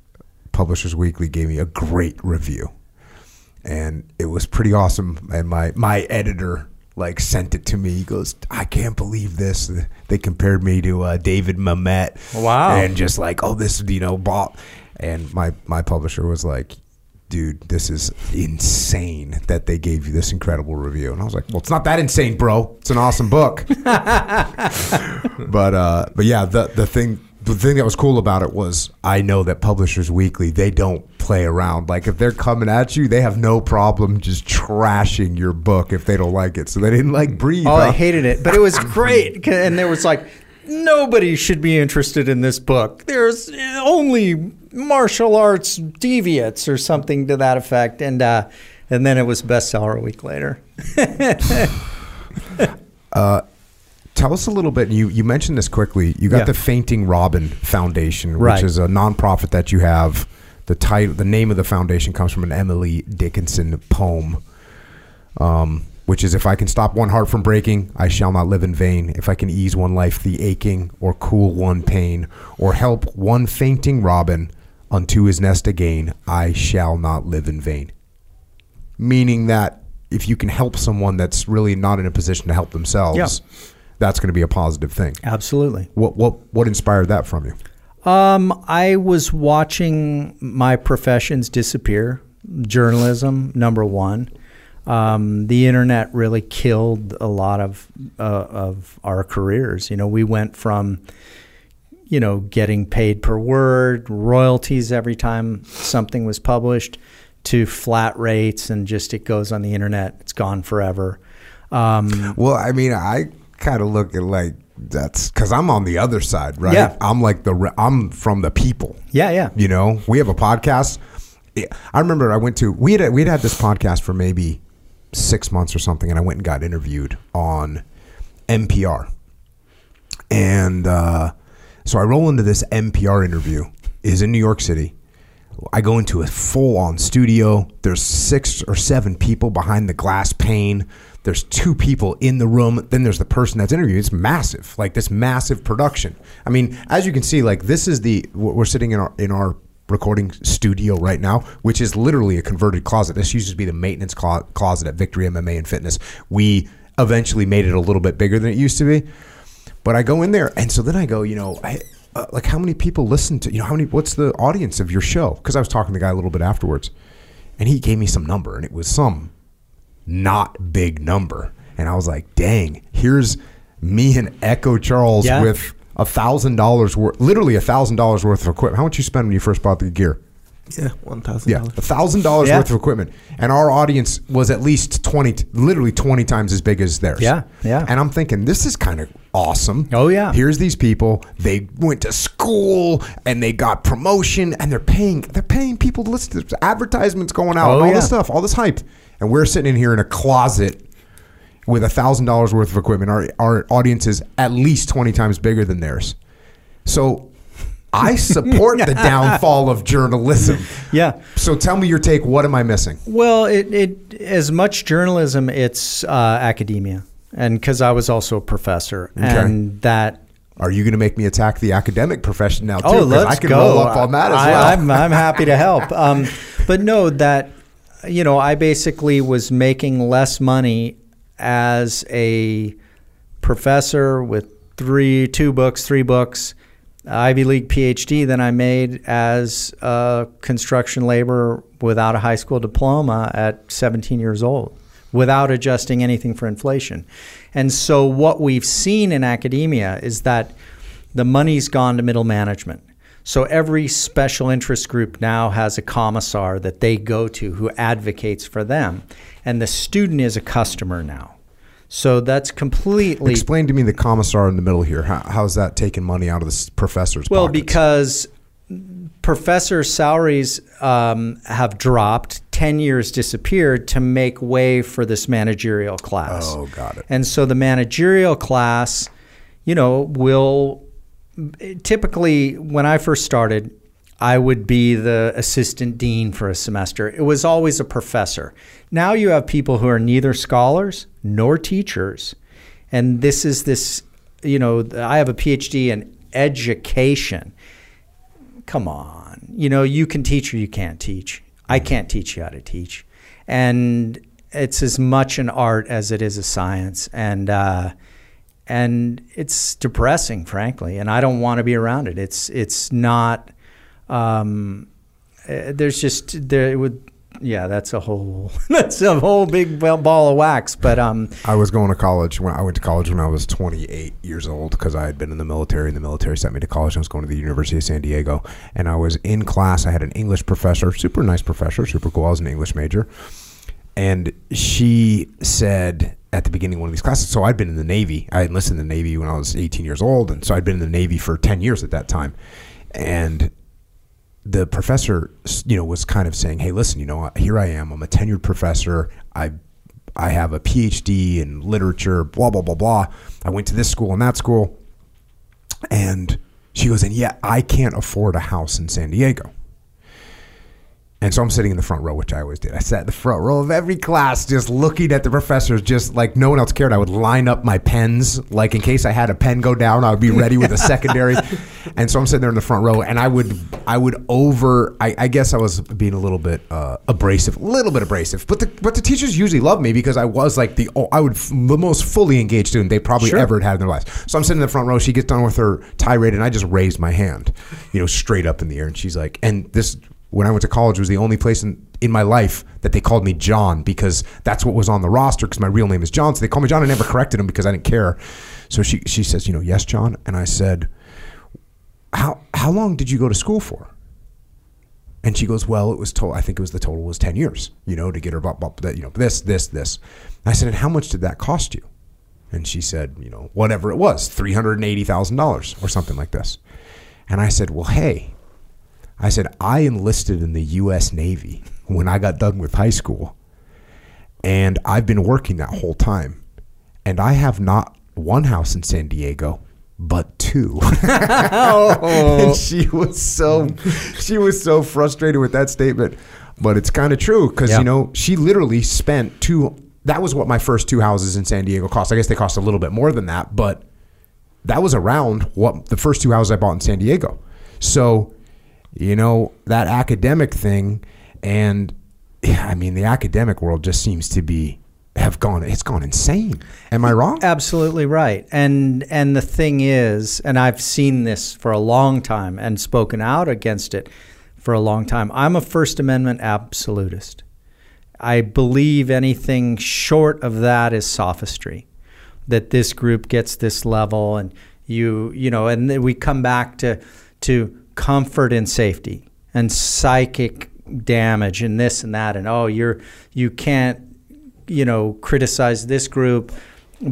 Publishers Weekly gave me a great review, and it was pretty awesome. And my my editor like sent it to me. He goes, "I can't believe this." They compared me to uh, David Mamet. Wow. And just like, oh, this you know, bought. And my my publisher was like. Dude, this is insane that they gave you this incredible review. And I was like, "Well, it's not that insane, bro. It's an awesome book." but uh, but yeah, the the thing the thing that was cool about it was I know that Publishers Weekly they don't play around. Like if they're coming at you, they have no problem just trashing your book if they don't like it. So they didn't like breathe. Oh, I hated it, but it was great. And there was like, nobody should be interested in this book. There's only martial arts deviates or something to that effect. And uh, and then it was bestseller a week later. Tell us a little bit. You you mentioned this quickly. You got Yeah. the Fainting Robin Foundation, which Right. is a nonprofit that you have. The title, the name of the foundation comes from an Emily Dickinson poem, um, which is "If I can stop one heart from breaking, I shall not live in vain. If I can ease one life the aching, or cool one pain, or help one fainting robin unto his nest again, I shall not live in vain." Meaning that if you can help someone that's really not in a position to help themselves, Yeah. That's going to be a positive thing. Absolutely. What what what inspired that from you? Um, I was watching my professions disappear. Journalism, number one. Um, the internet really killed a lot of uh, of our careers. You know, we went from you know getting paid per word, royalties every time something was published, to flat rates, and just it goes on the internet. It's gone forever. Um, Well, I mean, I kind of look at like that's because I'm on the other side, right? Yeah. I'm like the I'm from the people. yeah, yeah. You know, we have a podcast. I remember I went to we had we'd had this podcast for maybe six months or something, and I went and got interviewed on NPR, and uh, so I roll into this NPR interview is in New York City. I go into a full on studio. There's six or seven people behind the glass pane. There's two people in the room. Then there's the person that's interviewing. It's massive, like this massive production. I mean, as you can see, like this is the we're sitting in our in our recording studio right now, which is literally a converted closet. This used to be the maintenance clo- closet at Victory MMA and Fitness. We eventually made it a little bit bigger than it used to be. But I go in there, and so then I go, you know, I, uh, like how many people listen to, you know, how many, what's the audience of your show? Because I was talking to the guy a little bit afterwards, and he gave me some number, and it was some not big number, and I was like, dang, here's me and Echo Charles Yeah. with a thousand dollars worth, literally a thousand dollars worth of equipment. How much you spend when you first bought the gear? Yeah, one thousand Yeah, thousand dollars Yeah. worth of equipment, and our audience was at least twenty, literally twenty times as big as theirs. Yeah, yeah. And I'm thinking this is kind of awesome. Oh, yeah. Here's these people. They went to school and they got promotion, and they're paying. They're paying people to listen. to advertisements going out, Oh, and all yeah. this stuff, all this hype, and we're sitting in here in a closet with a thousand dollars worth of equipment. Our our audience is at least twenty times bigger than theirs. So. I support the downfall of journalism. Yeah. So tell me your take. What am I missing? Well, it, it as much journalism, it's uh, academia, and because I was also a professor, and that. Are you going to make me attack the academic profession now too? Oh, let's I can go. roll up on that as I, well. I'm, I'm happy to help. Um, but no, that you know, I basically was making less money as a professor with three, two books, three books, Ivy League PhD than I made as a construction laborer without a high school diploma at 17 years old, without adjusting anything for inflation. And so, what we've seen in academia is that the money's gone to middle management. So every special interest group now has a commissar that they go to who advocates for them. And the student is a customer now. So that's completely Explain to me the commissar in the middle here. How, how's that taking money out of the professor's well pockets? because professor salaries um, have dropped 10 years disappeared to make way for this managerial class. Oh, got it. And so the managerial class, you know, will typically, when I first started, I would be the assistant dean for a semester. It was always a professor. Now you have people who are neither scholars nor teachers. And this is this, you know, I have a PhD in education. Come on. You know, you can teach or you can't teach. I can't teach you how to teach. And it's as much an art as it is a science. And, uh, and it's depressing, frankly, and I don't want to be around it. It's it's not. Um, uh, there's just there it would yeah that's a whole that's a whole big ball of wax. But um, I was going to college when I went to college when I was 28 years old because I had been in the military and the military sent me to college. I was going to the University of San Diego and I was in class. I had an English professor, super nice professor, super cool. I was an English major, and she said at the beginning of one of these classes. So I'd been in the Navy. I enlisted in the Navy when I was 18 years old, and so I'd been in the Navy for 10 years at that time. And the professor, you know, was kind of saying, "Hey, listen, you know, here I am. I'm a tenured professor. I I have a PhD in literature. Blah blah blah blah. I went to this school and that school." And she goes, "And yeah, I can't afford a house in San Diego." And so I'm sitting in the front row, which I always did. I sat in the front row of every class, just looking at the professors, just like no one else cared. I would line up my pens, like in case I had a pen go down, I would be ready with a secondary. and so I'm sitting there in the front row, and I would, I would over. I, I guess I was being a little bit uh, abrasive, a little bit abrasive. But the but the teachers usually loved me because I was like the oh, I would the most fully engaged student they probably Sure. ever had in their lives. So I'm sitting in the front row. She gets done with her tirade, and I just raised my hand, you know, straight up in the air. And she's like, and this when I went to college was the only place in, in my life that they called me John because that's what was on the roster because my real name is John. So they called me John. I never corrected them because I didn't care. So she she says, you know, yes, John, and I said, how how long did you go to school for? And she goes, well, it was told. I think it was the total was ten years, you know, to get her blah, blah, that you know this this this. I said, and how much did that cost you? And she said, you know, whatever it was, three hundred and eighty thousand dollars or something like this. And I said, well, hey, I said, I enlisted in the U.S. Navy when I got done with high school. And I've been working that whole time. And I have not one house in San Diego, but two. Oh. and she was so she was so frustrated with that statement. But it's kind of true because Yeah. you know she literally spent two. That was what my first two houses in San Diego cost. I guess they cost a little bit more than that, but that was around what the first two houses I bought in San Diego. So, you know, that academic thing and I mean the academic world just seems to be have gone it's gone insane. Am I wrong? Absolutely right. And and the thing is, and I've seen this for a long time and spoken out against it for a long time. I'm a First Amendment absolutist. I believe anything short of that is sophistry. That this group gets this level and you you know, and then we come back to to comfort and safety and psychic damage and this and that and oh you're you can't you know, criticize this group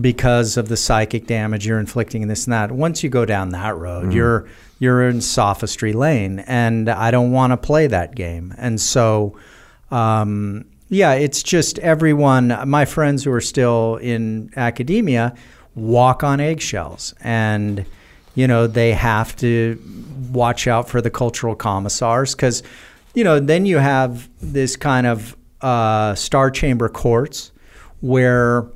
because of the psychic damage you're inflicting and this and that. Once you go down that road, you're you're in sophistry lane, and I don't want to play that game. And so, um, yeah, it's just everyone. My friends who are still in academia walk on eggshells, and you know they have to watch out for the cultural commissars because you know then you have this kind of uh, star chamber courts where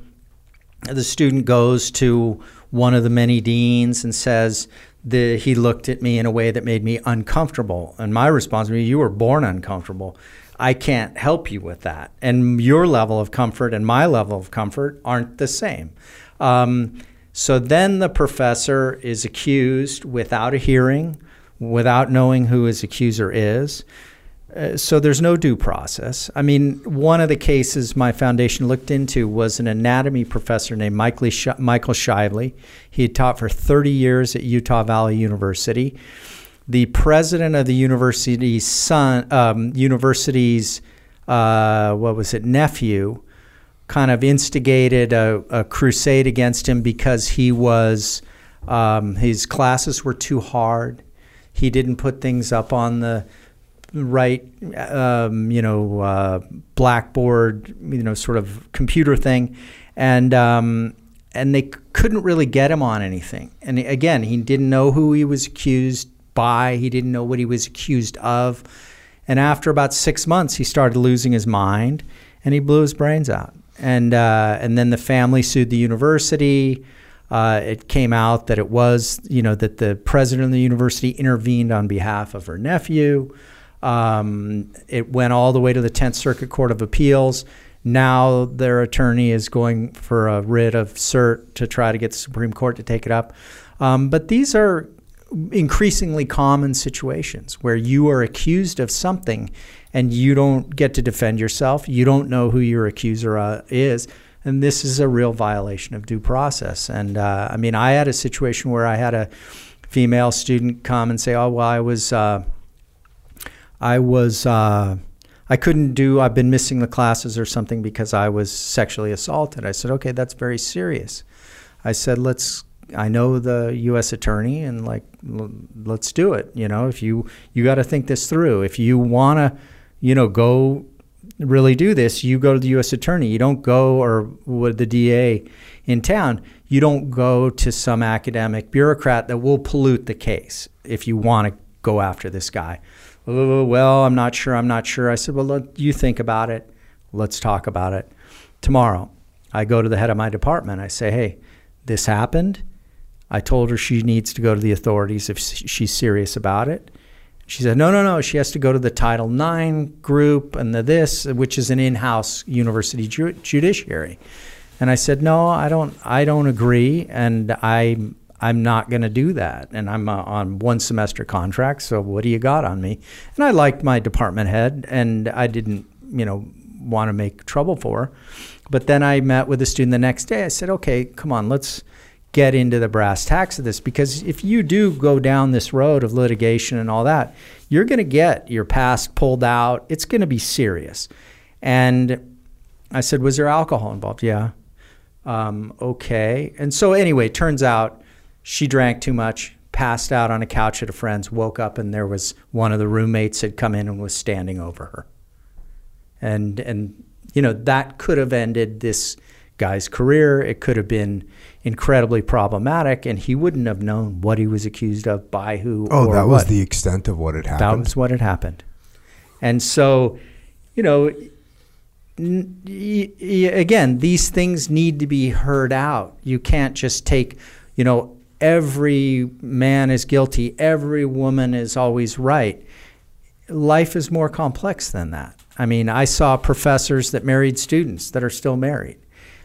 the student goes to one of the many deans and says the, he looked at me in a way that made me uncomfortable. And my response be you were born uncomfortable. I can't help you with that. And your level of comfort and my level of comfort aren't the same. Um, so then the professor is accused without a hearing without knowing who his accuser is uh, so there's no due process. I mean, one of the cases my foundation looked into was an anatomy professor named Michael, Sh- Michael Shively. He had taught for 30 years at Utah Valley University. The president of the university's son, um, university's uh, what was it, nephew, kind of instigated a, a crusade against him because he was um, his classes were too hard. He didn't put things up on the right, um, you know, uh, blackboard, you know, sort of computer thing, and um, and they couldn't really get him on anything. And again, he didn't know who he was accused by. He didn't know what he was accused of. And after about six months, he started losing his mind, and he blew his brains out. And uh, and then the family sued the university. Uh, it came out that it was, you know, that the president of the university intervened on behalf of her nephew. Um, it went all the way to the 10th Circuit Court of Appeals. Now their attorney is going for a writ of cert to try to get the Supreme Court to take it up. Um, but these are increasingly common situations where you are accused of something and you don't get to defend yourself. You don't know who your accuser uh, is. And this is a real violation of due process. And uh, I mean, I had a situation where I had a female student come and say, "Oh, well, I was, uh, I was, uh, I couldn't do. I've been missing the classes or something because I was sexually assaulted." I said, "Okay, that's very serious." I said, "Let's." I know the U.S. attorney, and like, let's do it. You know, if you you got to think this through. If you want to, you know, go really do this, you go to the U.S. attorney. You don't go or with the DA in town. You don't go to some academic bureaucrat that will pollute the case if you want to go after this guy. Oh, well, I'm not sure. I'm not sure. I said, well, you think about it. Let's talk about it tomorrow. I go to the head of my department. I say, hey, this happened. I told her she needs to go to the authorities if she's serious about it. She said, no, no, no. She has to go to the Title IX group and the this, which is an in-house university ju- judiciary. And I said, no, I don't. I don't agree, and I I'm not going to do that. And I'm uh, on one semester contract. So what do you got on me? And I liked my department head, and I didn't, you know, want to make trouble for her. But then I met with a student the next day. I said, okay, come on, let's get into the brass tacks of this because if you do go down this road of litigation and all that, you're going to get your past pulled out. It's going to be serious. And I said, Was there alcohol involved? Yeah. Um, okay. And so, anyway, turns out she drank too much, passed out on a couch at a friend's, woke up, and there was one of the roommates had come in and was standing over her. And, and you know, that could have ended this guy's career. It could have been incredibly problematic, and he wouldn't have known what he was accused of by who. Oh, or that was what. the extent of what had happened. That was what had happened. And so, you know, n- y- y- again, these things need to be heard out. You can't just take, you know, every man is guilty, every woman is always right. Life is more complex than that. I mean, I saw professors that married students that are still married.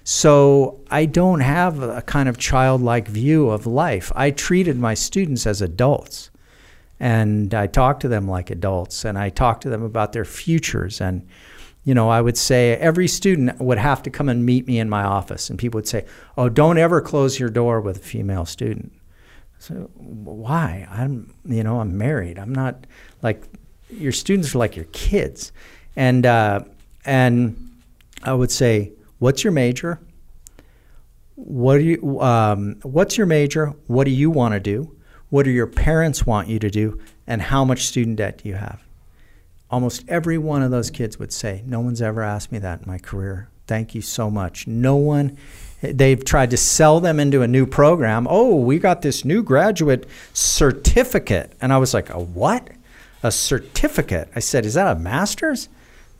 So I don't have a kind of childlike view of life. I treated my students as adults and I talked to them like adults and I talked to them about their futures. And you know I would say every student would have to come and meet me in my office and people would say oh don't ever close your door with a female student. So why? I'm you know I'm married. I'm not like your students are like your kids. And uh, and I would say what's your major? What do you um, what's your major? What do you want to do? What do your parents want you to do? And how much student debt do you have? Almost every one of those kids would say no one's ever asked me that in my career. Thank you so much. No one they've tried to sell them into a new program. Oh we got this new graduate certificate. And i was like a what? A certificate? I said is that a master's?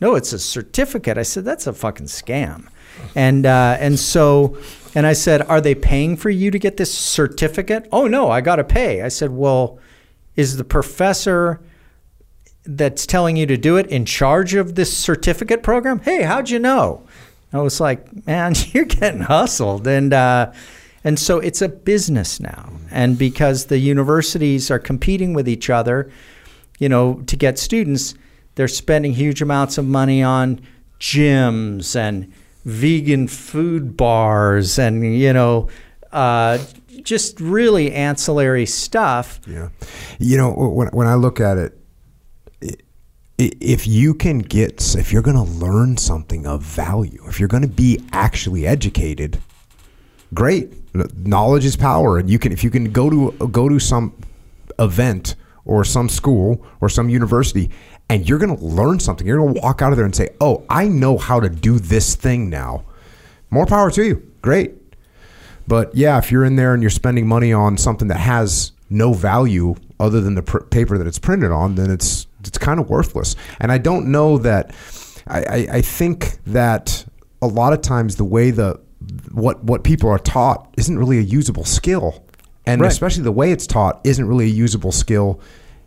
No it's a certificate. I said that's a fucking scam and uh, and so and I said, "Are they paying for you to get this certificate?" "Oh no, I got to pay." I said, "Well, is the professor that's telling you to do it in charge of this certificate program?" "Hey, how'd you know?" I was like, "Man, you're getting hustled." And uh, and so it's a business now, and because the universities are competing with each other, you know, to get students, they're spending huge amounts of money on gyms and vegan food bars and you know uh, just really ancillary stuff Yeah. You know, when, when I look at it, if you can get, if you're going to learn something of value, if you're going to be actually educated, great. Knowledge is power, and you can, if you can go to go to some event or some school or some university and you're going to learn something. You're going to walk out of there and say, "Oh, I know how to do this thing now." More power to you. Great. But yeah, if you're in there and you're spending money on something that has no value other than the pr- paper that it's printed on, then it's it's kind of worthless. And I don't know that. I, I, I think that a lot of times the way the what what people are taught isn't really a usable skill, and Right. especially the way it's taught isn't really a usable skill.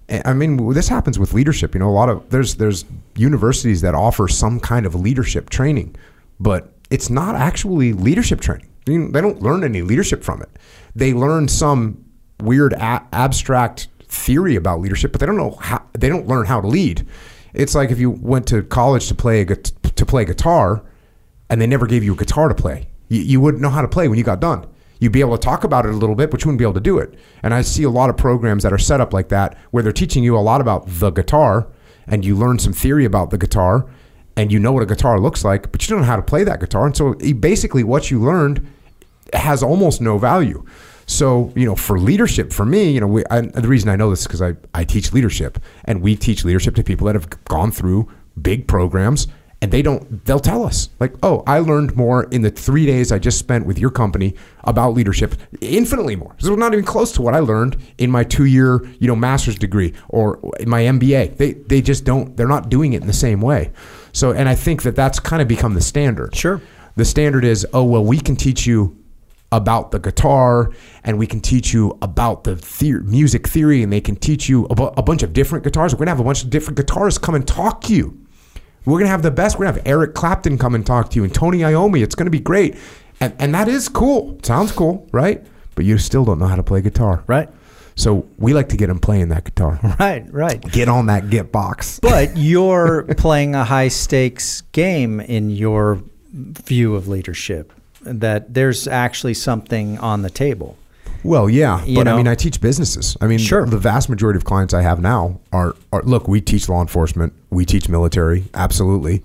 I mean, this happens with leadership. You know, a lot of there's there's universities that offer some kind of leadership training, but it's not actually leadership training. I mean, they don't learn any leadership from it. They learn some weird a- abstract theory about leadership, but they don't know how. They don't learn how to lead. It's like if you went to college to play a, to play guitar, and they never gave you a guitar to play. You, you wouldn't know how to play when you got done. You'd be able to talk about it a little bit, but you wouldn't be able to do it. And I see a lot of programs that are set up like that, where they're teaching you a lot about the guitar, and you learn some theory about the guitar, and you know what a guitar looks like, but you don't know how to play that guitar. And so basically, what you learned has almost no value. So, you know, for leadership, for me, you know, we, I, the reason I know this is because I, I teach leadership and we teach leadership to people that have gone through big programs and they don't, they'll tell us, like, oh, I learned more in the three days I just spent with your company about leadership, infinitely more. So it's not even close to what I learned in my two year, you know, master's degree or my MBA. They, they just don't, they're not doing it in the same way. So, and I think that that's kind of become the standard. Sure. The standard is, oh, well, we can teach you about the guitar and we can teach you about the, the- music theory and they can teach you a, bu- a bunch of different guitars. We're going to have a bunch of different guitarists come and talk to you. We're going to have the best. We're going to have Eric Clapton come and talk to you and Tony Iommi. It's going to be great. And, and that is cool. Sounds cool, right? But you still don't know how to play guitar. Right. So we like to get him playing that guitar. Right. Right. Get on that Git box. But you're playing a high stakes game in your view of leadership. That there's actually something on the table. Well, yeah, but I mean, I teach businesses. I mean, Sure. the vast majority of clients I have now are, are look. We teach law enforcement, we teach military, absolutely,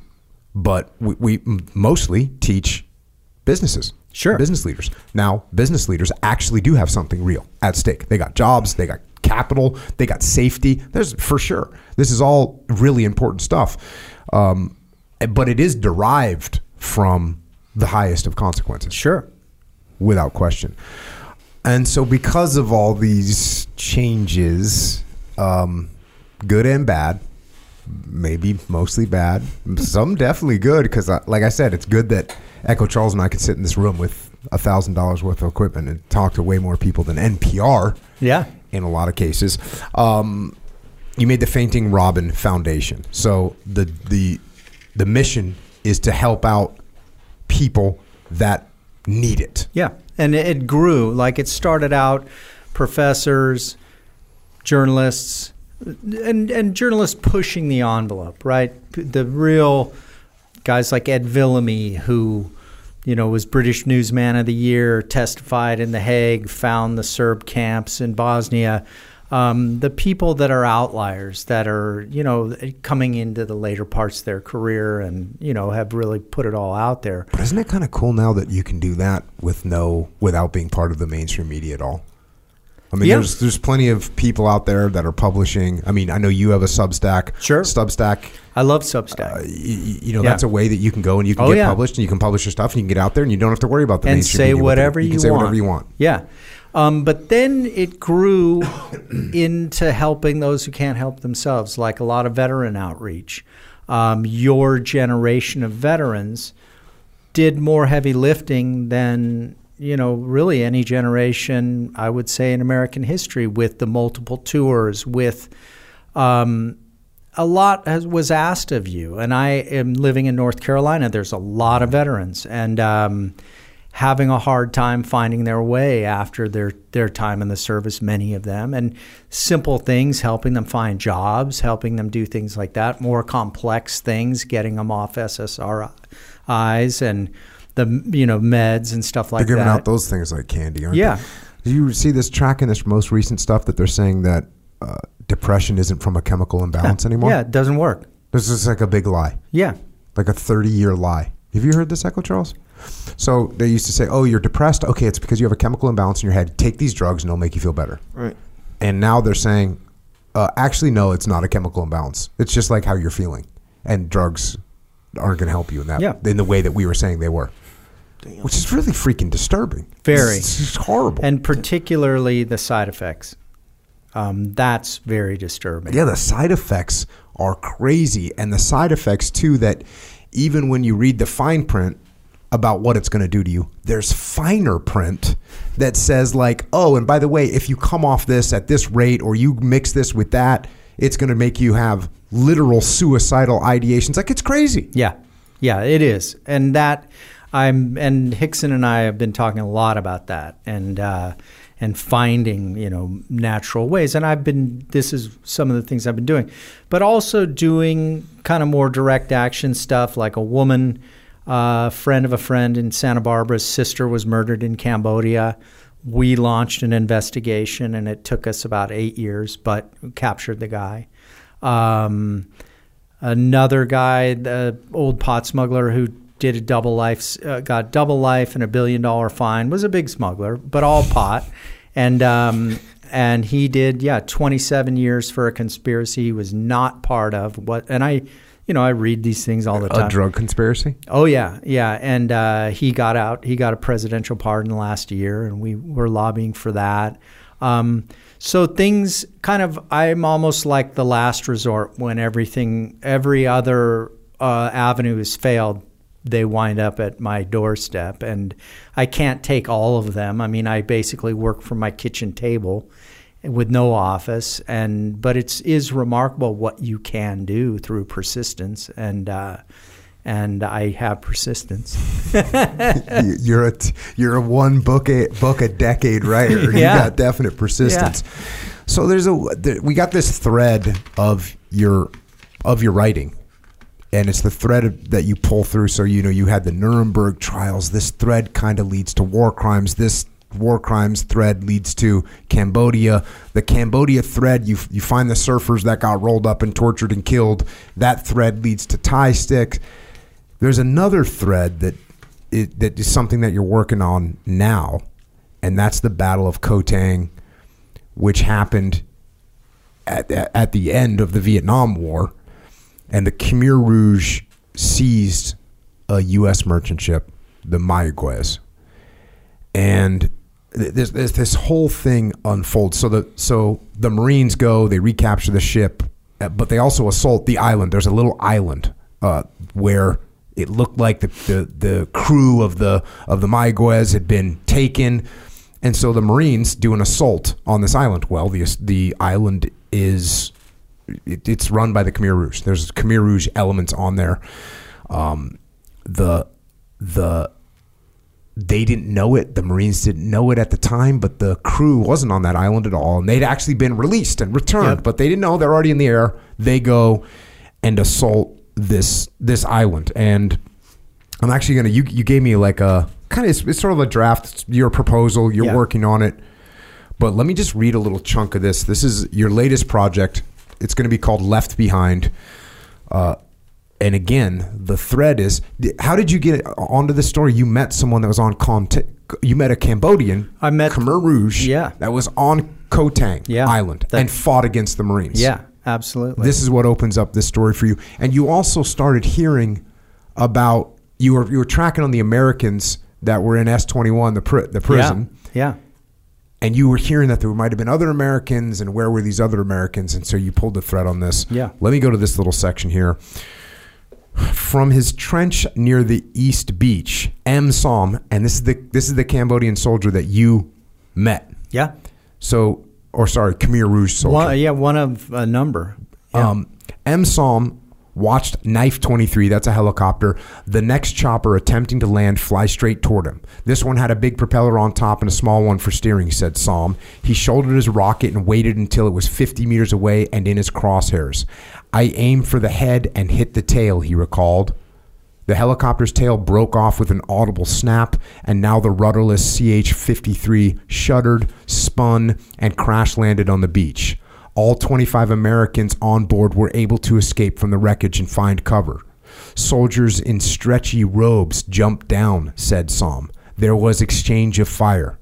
but we, we mostly teach businesses. Sure. business leaders. Now, business leaders actually do have something real at stake. They got jobs, they got capital, they got safety. There's for sure. This is all really important stuff, um, but it is derived from the highest of consequences Sure. without question. And so, because of all these changes, um, good and bad, maybe mostly bad, some definitely good, because, like I said, it's good that Echo Charles and I could sit in this room with a thousand dollars worth of equipment and talk to way more people than NPR Yeah. in a lot of cases. Um, you made the Fainting Robin Foundation, so the the the mission is to help out people that need it. Yeah, and it, grew. Like it started out, professors, journalists, and and journalists pushing the envelope. Right, the real guys like Ed Vulliamy, who you know was British Newsman of the Year, testified in The Hague, found the Serb camps in Bosnia. Um, the people that are outliers that are you know coming into the later parts of their career and you know have really put it all out there But isn't it kind of cool now that you can do that with no without being part of the mainstream media at all? I mean, Yeah. there's there's plenty of people out there that are publishing. I mean, I know you have a Substack. Sure. Substack. I love Substack. Uh, y- y- you know, Yeah. that's a way that you can go and you can Oh, get yeah. published and you can publish your stuff and you can get out there and you don't have to worry about the and mainstream say media whatever you, can say want. whatever you want. Yeah. Um, but then it grew into helping those who can't help themselves, like a lot of veteran outreach. Um, your generation of veterans did more heavy lifting than you know really any generation I would say in American history with the multiple tours with um, a lot has, was asked of you. And I am living in North Carolina. There's a lot of veterans. And um, having a hard time finding their way after their their time in the service many of them and simple things helping them find jobs helping them do things like that more complex things getting them off SSRIs and the you know meds and stuff like They're giving that out those things like candy, aren't Yeah. they? Do you see this track in this most recent stuff that they're saying that uh, depression isn't from a chemical imbalance anymore? yeah it doesn't work This is like a big lie. yeah like a 30 year lie. Have you heard this, Echo Charles? So they used to say, oh, you're depressed. Okay, it's because you have a chemical imbalance in your head. Take these drugs and it'll make you feel better. Right. And now they're saying, Uh, actually, no, it's not a chemical imbalance. It's just like how you're feeling, and drugs aren't going to help you in that. Yeah. In the way that we were saying they were, Damn. which is really freaking disturbing. Very. It's, it's horrible. and particularly the side effects. Um, that's very disturbing. Yeah, the side effects are crazy. And the side effects, too, that even when you read the fine print about what it's going to do to you, there's finer print that says, like, oh, and by the way, if you come off this at this rate or you mix this with that, it's going to make you have literal suicidal ideations. Like, it's crazy. Yeah, yeah, it is, and that I'm and Rickson and I have been talking a lot about that, and uh, and finding you know natural ways, and I've been this is some of the things I've been doing, but also doing kind of more direct action stuff, like a woman, uh, friend of a friend in Santa Barbara's sister was murdered in Cambodia. We launched an investigation, and it took us about eight years, but captured the guy. Um, another guy, the old pot smuggler who did a double life, uh, got double life and a billion dollar fine, was a big smuggler, but all pot, and um, and he did yeah 27 years for a conspiracy he was not part of. What and I, you know, I read these things all the time. A drug conspiracy? Oh yeah, yeah, and uh, he got out. He got a presidential pardon last year, and we were lobbying for that. Um, so things kind of, I'm almost like the last resort when everything, every other uh, avenue has failed. They wind up at my doorstep, and I can't take all of them. I mean, I basically work from my kitchen table with no office, and but it's is remarkable what you can do through persistence and. Uh, and I have persistence. You- you're a t- you're a one book a book a decade writer. You Yeah. got definite persistence. So there's a there, we got this thread of your of your writing, and it's the thread that you pull through. So you know you had the Nuremberg trials. This thread kind of leads to war crimes. This war crimes thread leads to Cambodia. The Cambodia thread, you you find the surfers that got rolled up and tortured and killed. That thread leads to Thai sticks. There's another thread that it, that is something that you're working on now, and that's the Battle of Koh Tang, which happened at, at the end of the Vietnam War, and the Khmer Rouge seized a U.S. merchant ship, the Mayaguez, and this, this this whole thing unfolds. So the so the Marines go, they recapture the ship, uh, but they also assault the island. There's a little island uh, where it looked like the, the the crew of the of the Mayaguez had been taken, and so the Marines do an assault on this island. Well, the the island is it, it's run by the Khmer Rouge. There's Khmer Rouge elements on there. Um, the the they didn't know it. The Marines didn't know it at the time, but the crew wasn't on that island at all, and they'd actually been released and returned, Yep. but they didn't know they're already in the air. They go and assault this this island, and I'm actually gonna. You you gave me like a kind of it's, it's sort of a draft. It's your proposal. You're Yeah. working on it, but let me just read a little chunk of this. This is your latest project. It's going to be called Left Behind. Uh, and again, the thread is: How did you get uh, onto this story? You met someone that was on Conte- You met a Cambodian. I met- Khmer Rouge. Yeah. that was on Koh Tang Yeah. Island That- and fought against the Marines. yeah, absolutely. This is what opens up this story for you. And you also started hearing about you were you were tracking on the Americans that were in S twenty one, the pri- the prison, Yeah. and you were hearing that there might have been other Americans, and where were these other Americans? And so you pulled the thread on this. Yeah. Let me go to this little section here. From his trench near the East Beach, M. Som, and this is the this is the Cambodian soldier that you met. Yeah. So, or sorry, Khmer Rouge soldier. One, yeah, one of a number. Yeah. Um, M. Som watched Knife 23, that's a helicopter, the next chopper attempting to land fly straight toward him. This one had a big propeller on top and a small one for steering, said Som. He shouldered his rocket and waited until it was 50 meters away and in his crosshairs. I aimed for the head and hit the tail, he recalled. The helicopter's tail broke off with an audible snap, and now the rudderless CH 53 shuddered, spun, and crash landed on the beach. All 25 Americans on board were able to escape from the wreckage and find cover. Soldiers in stretchy robes jumped down, said Som. There was exchange of fire.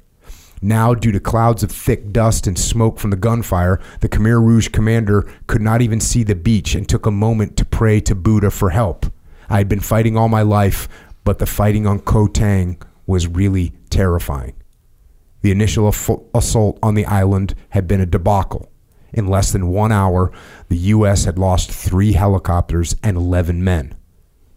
Now, due to clouds of thick dust and smoke from the gunfire, the Khmer Rouge commander could not even see the beach and took a moment to pray to Buddha for help. I had been fighting all my life, but the fighting on Koh Tang was really terrifying. The initial assault on the island had been a debacle. In less than one hour, the U.S. had lost three helicopters and 11 men.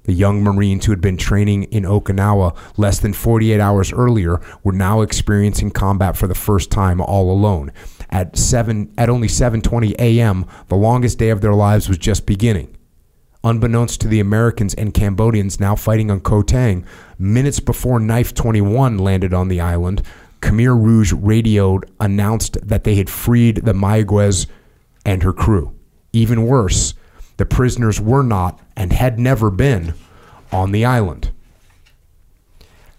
The young Marines who had been training in Okinawa less than 48 hours earlier were now experiencing combat for the first time all alone. At 7 at only 7:20 a.m., the longest day of their lives was just beginning. Unbeknownst to the Americans and Cambodians now fighting on Koh Tang, minutes before Knife 21 landed on the island, Khmer Rouge radioed announced that they had freed the Mayaguez and her crew. Even worse, the prisoners were not and had never been on the island.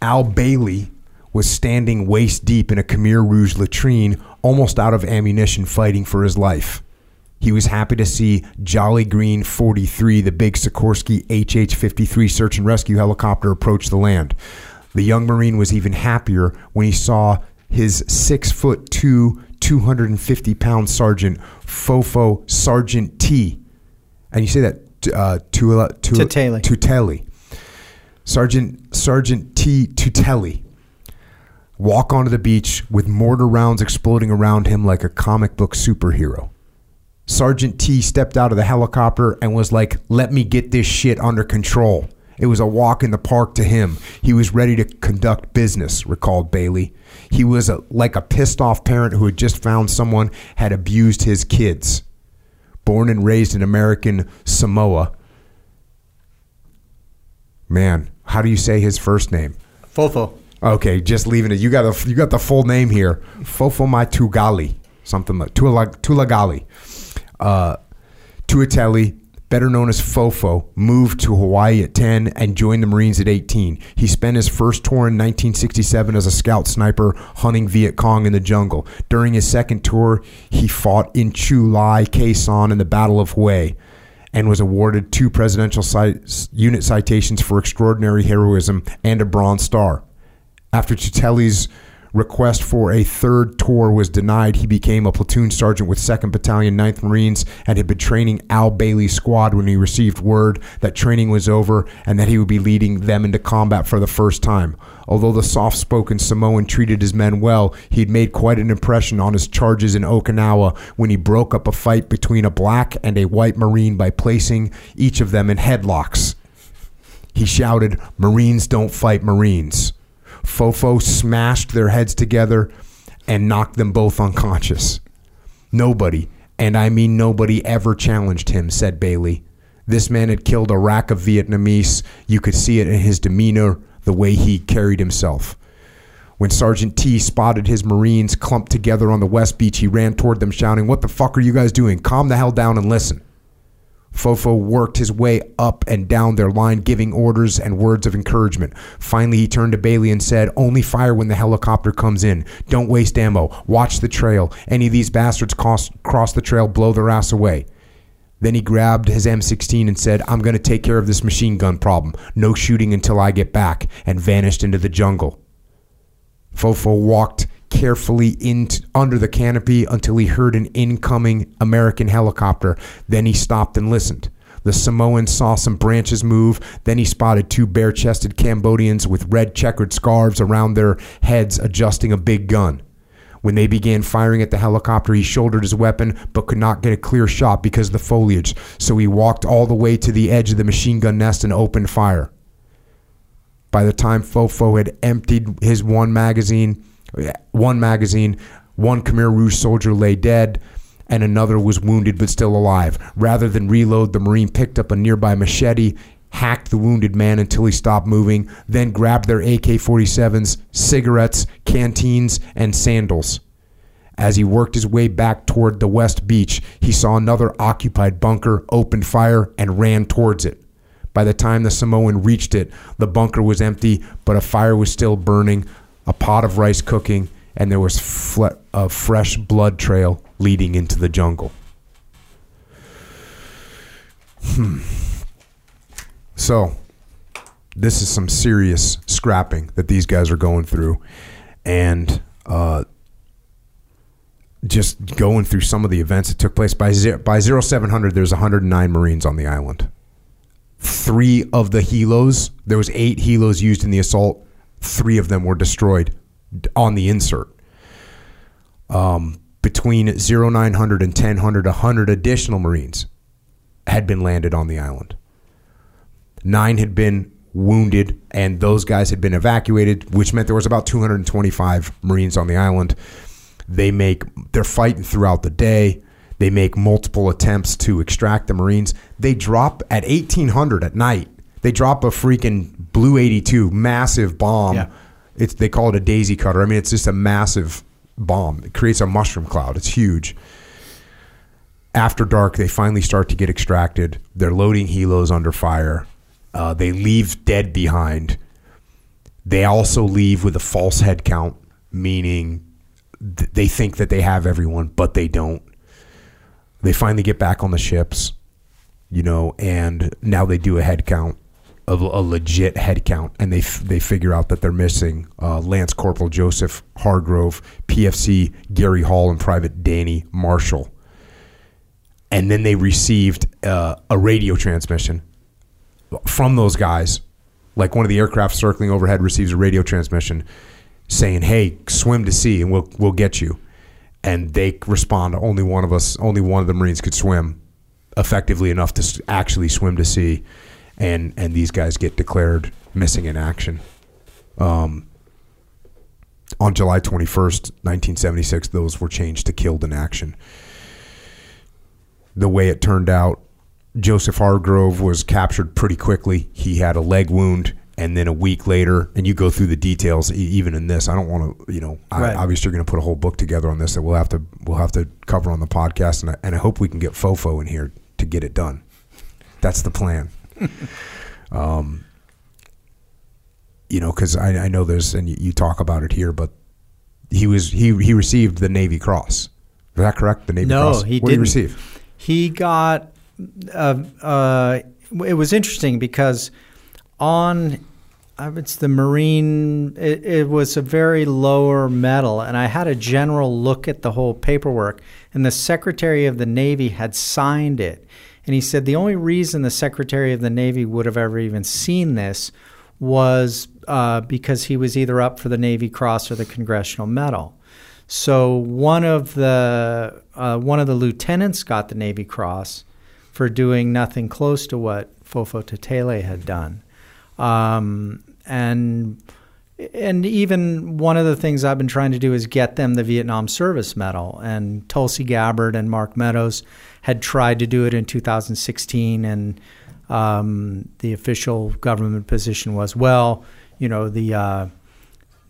Al Bailey was standing waist deep in a Khmer Rouge latrine, almost out of ammunition, fighting for his life. He was happy to see Jolly Green 43, the big Sikorsky HH 53 search and rescue helicopter, approach the land. The young Marine was even happier when he saw his six foot two, 250 pound sergeant, Fofo Sergeant T, and you say that uh, Tula, Tula, Tuteli. Tuteli. Sergeant Sergeant T. Tuteli walk onto the beach with mortar rounds exploding around him like a comic book superhero. Sergeant T stepped out of the helicopter and was like, "Let me get this shit under control." It was a walk in the park to him. He was ready to conduct business, recalled Bailey. He was a, like a pissed off parent who had just found someone had abused his kids born and raised in American Samoa. Man, how do you say his first name? Fofo. Okay, just leaving it. You got a, you got the full name here. Fofo Tugali, something like Tulagali. Uh, Tuateli better known as Fofo, moved to Hawaii at 10 and joined the Marines at 18. He spent his first tour in 1967 as a scout sniper hunting Viet Cong in the jungle. During his second tour, he fought in Chu Lai, Sanh, in the Battle of Hue and was awarded two presidential unit citations for extraordinary heroism and a Bronze Star. After Tuteli's request for a third tour was denied, he became a platoon sergeant with 2nd Battalion, 9th Marines, and had been training Al Bailey's squad when he received word that training was over and that he would be leading them into combat for the first time. Although the soft spoken Samoan treated his men well, he'd made quite an impression on his charges in Okinawa when he broke up a fight between a black and a white Marine by placing each of them in headlocks. He shouted, Marines don't fight Marines. Fofo smashed their heads together and knocked them both unconscious. Nobody, and I mean nobody, ever challenged him, said Bailey. This man had killed a rack of Vietnamese. You could see it in his demeanor, the way he carried himself. When Sergeant T spotted his Marines clumped together on the West Beach, he ran toward them, shouting, What the fuck are you guys doing? Calm the hell down and listen. Fofo worked his way up and down their line, giving orders and words of encouragement. Finally, he turned to Bailey and said, Only fire when the helicopter comes in. Don't waste ammo. Watch the trail. Any of these bastards cross, cross the trail, blow their ass away. Then he grabbed his M16 and said, I'm going to take care of this machine gun problem. No shooting until I get back, and vanished into the jungle. Fofo walked carefully in under the canopy until he heard an incoming American helicopter. Then he stopped and listened. The Samoan saw some branches move. Then he spotted two bare chested Cambodians with red checkered scarves around their heads adjusting a big gun. When they began firing at the helicopter, he shouldered his weapon but could not get a clear shot because of the foliage, so he walked all the way to the edge of the machine gun nest and opened fire. By the time Fofo had emptied his one magazine, one magazine, one Khmer Rouge soldier lay dead, and another was wounded but still alive. Rather than reload, the Marine picked up a nearby machete, hacked the wounded man until he stopped moving, then grabbed their AK 47s, cigarettes, canteens, and sandals. As he worked his way back toward the west beach, he saw another occupied bunker, opened fire, and ran towards it. By the time the Samoan reached it, the bunker was empty, but a fire was still burning, a pot of rice cooking, and there was fle- a fresh blood trail leading into the jungle. Hmm. So, this is some serious scrapping that these guys are going through, and uh, just going through some of the events that took place by zero, by 0700 there's 109 marines on the island three of the helos there was eight helos used in the assault three of them were destroyed on the insert um, between 0900 and 1000 100 additional marines had been landed on the island nine had been wounded and those guys had been evacuated which meant there was about 225 marines on the island they make they're fighting throughout the day. They make multiple attempts to extract the Marines. They drop at 1800 at night. They drop a freaking BLU-82 massive bomb. Yeah. It's they call it a daisy cutter. I mean, it's just a massive bomb. It creates a mushroom cloud. It's huge. After dark, they finally start to get extracted. They're loading helos under fire. Uh, they leave dead behind. They also leave with a false head count, meaning th- they think that they have everyone, but they don't. They finally get back on the ships, you know, and now they do a head count, a, a legit head count, and they f- they figure out that they're missing uh, Lance Corporal Joseph Hargrove, PFC Gary Hall, and Private Danny Marshall. And then they received uh, a radio transmission from those guys. Like one of the aircraft circling overhead receives a radio transmission saying, "Hey, swim to sea, and we'll we'll get you." And they respond, "Only one of us, only one of the Marines could swim effectively enough to actually swim to sea," and and these guys get declared missing in action. Um, on July twenty first, nineteen seventy six, those were changed to killed in action. The way it turned out, Joseph Hargrove was captured pretty quickly. He had a leg wound, and then a week later, and you go through the details. Even in this, I don't want to, you know, Right. I, obviously you're going to put a whole book together on this that we'll have to we'll have to cover on the podcast, and I, and I hope we can get Fofo in here to get it done. That's the plan. um, you know, because I, I know there's, and you, you talk about it here, but he was he he received the Navy Cross. Is that correct? The Navy No, Cross. he what did he didn't. receive? He got. Uh, uh, it was interesting because on it's the Marine. It, it was a very lower medal, and I had a general look at the whole paperwork, and the Secretary of the Navy had signed it, and he said the only reason the Secretary of the Navy would have ever even seen this was uh, because he was either up for the Navy Cross or the Congressional Medal. So one of the uh, one of the lieutenants got the Navy Cross for doing nothing close to what Fofo Tetele had done, um, and and even one of the things I've been trying to do is get them the Vietnam Service Medal. And Tulsi Gabbard and Mark Meadows had tried to do it in 2016, and um, the official government position was, well, you know, the uh,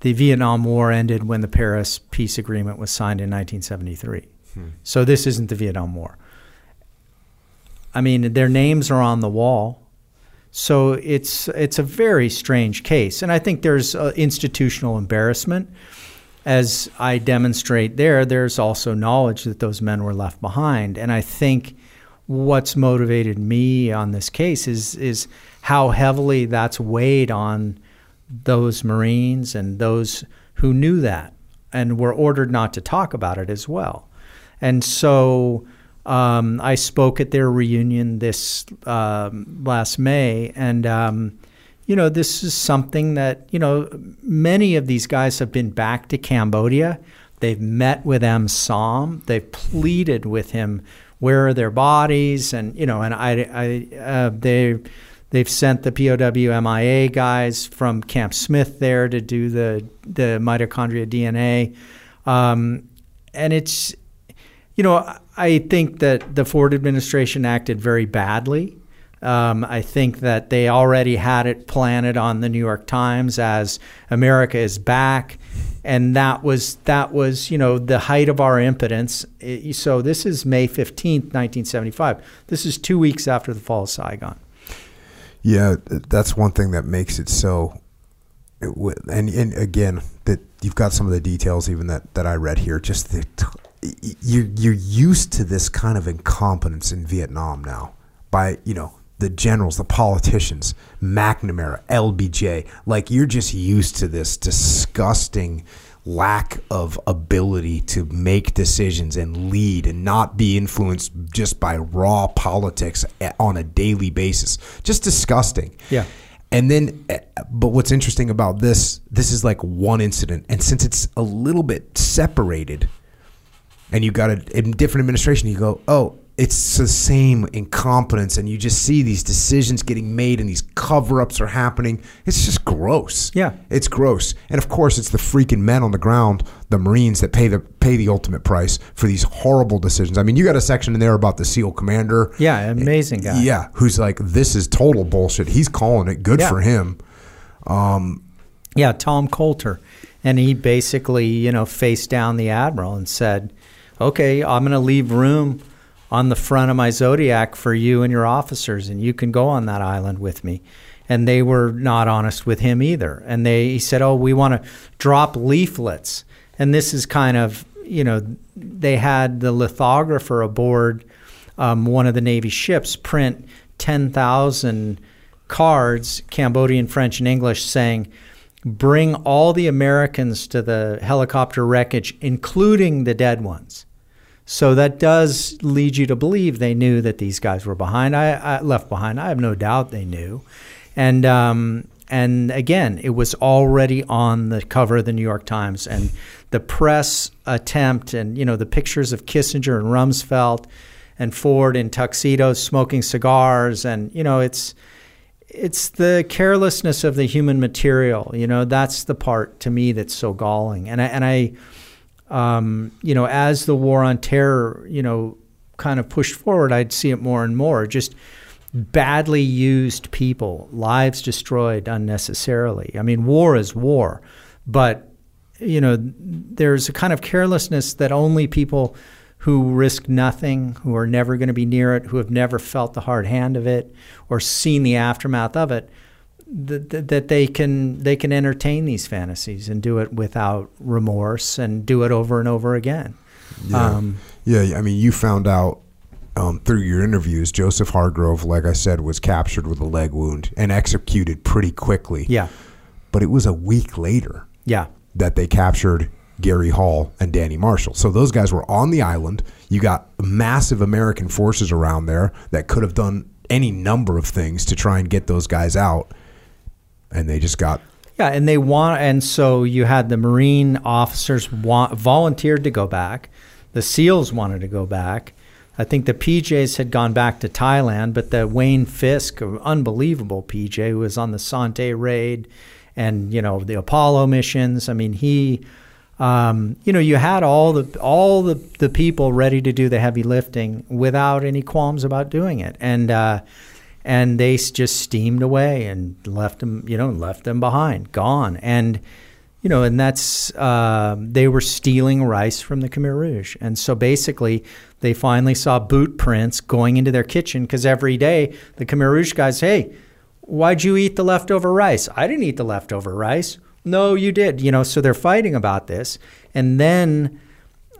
the Vietnam War ended when the Paris Peace Agreement was signed in 1973. So this isn't the Vietnam War. I mean, their names are on the wall. So it's it's a very strange case, and I think there's uh, institutional embarrassment. As I demonstrate there, there's also knowledge that those men were left behind, and I think what's motivated me on this case is is how heavily that's weighed on those Marines and those who knew that and were ordered not to talk about it as well. And so um, I spoke at their reunion this um, last May, and um, you know this is something that you know many of these guys have been back to Cambodia. They've met with M. Som. They've pleaded with him. Where are their bodies? And you know, and I, I uh, they they've sent the POW MIA guys from Camp Smith there to do the the mitochondria DNA, um, and it's you know, I think that the Ford administration acted very badly. Um, I think that they already had it planted on the New York Times as America is back, and that was that was you know the height of our impotence. It- so this is May fifteenth, nineteen seventy five. This is two weeks after the fall of Saigon. Yeah, that's one thing that makes it so. it And and again, that you've got some of the details even that that I read here. Just the t- you you're used to this kind of incompetence in Vietnam now by you know the generals, the politicians, McNamara, LBJ. Like you're just used to this disgusting lack of ability to make decisions and lead and not be influenced just by raw politics on a daily basis. Just disgusting. Yeah. And then, eh, but what's interesting about this, this is like one incident. And since it's a little bit separated and you got a, a different administration, you go, oh, it's the same incompetence. And you just see these decisions getting made and these cover ups are happening. It's just gross. Yeah. It's gross. And of course, it's the freaking men on the ground, the Marines, that pay the pay the ultimate price for these horrible decisions. I mean, you got a section in there about the SEAL commander. Yeah, amazing guy. Yeah, who's like, this is total bullshit. He's calling it. Good Yeah. for him. Um, yeah, Tom Coulter. And he basically, you know, faced down the admiral and said, okay, I'm going to leave room on the front of my Zodiac for you and your officers, and you can go on that island with me. And they were not honest with him either. And they he said, oh, we want to drop leaflets. And this is kind of, you know, they had the lithographer aboard um, one of the Navy ships print 10,000 cards, Cambodian, French, and English, saying, bring all the Americans to the helicopter wreckage, including the dead ones. So that does lead you to believe they knew that these guys were behind. I, I left behind. I have no doubt they knew, and um, and again, it was already on the cover of the New York Times, and the press attempt, and you know the pictures of Kissinger and Rumsfeld, and Ford in tuxedos smoking cigars, and you know it's it's the carelessness of the human material. You know, that's the part to me that's so galling. And I, and I, um, you know, as the war on terror, you know, kind of pushed forward, I'd see it more and more. Just badly used people, lives destroyed unnecessarily. I mean, war is war, but you know, there's a kind of carelessness that only people who risk nothing, who are never going to be near it, who have never felt the hard hand of it or seen the aftermath of it, that, that, they can they can entertain these fantasies and do it without remorse and do it over and over again. Yeah. Um, yeah, I mean, you found out um, through your interviews, Joseph Hargrove, like I said, was captured with a leg wound and executed pretty quickly. yeah, But it was a week later yeah, that they captured Gary Hall and Danny Marshall. So those guys were on the island. You got massive American forces around there that could have done any number of things to try and get those guys out. And they just got yeah. And they want, and so you had the Marine officers want, volunteered to go back. The SEALs wanted to go back. I think the PJs had gone back to Thailand, but the Wayne Fisk, unbelievable PJ, who was on the Son Tay raid and you know the Apollo missions. I mean, he, um, you know, you had all the all the the people ready to do the heavy lifting without any qualms about doing it, and uh, and they just steamed away and left them, you know, left them behind, gone, and you know, and that's uh, they were stealing rice from the Khmer Rouge, and so basically they finally saw boot prints going into their kitchen because every day the Khmer Rouge guys, hey, why'd you eat the leftover rice? I didn't eat the leftover rice. No, you did. You know, so they're fighting about this, and then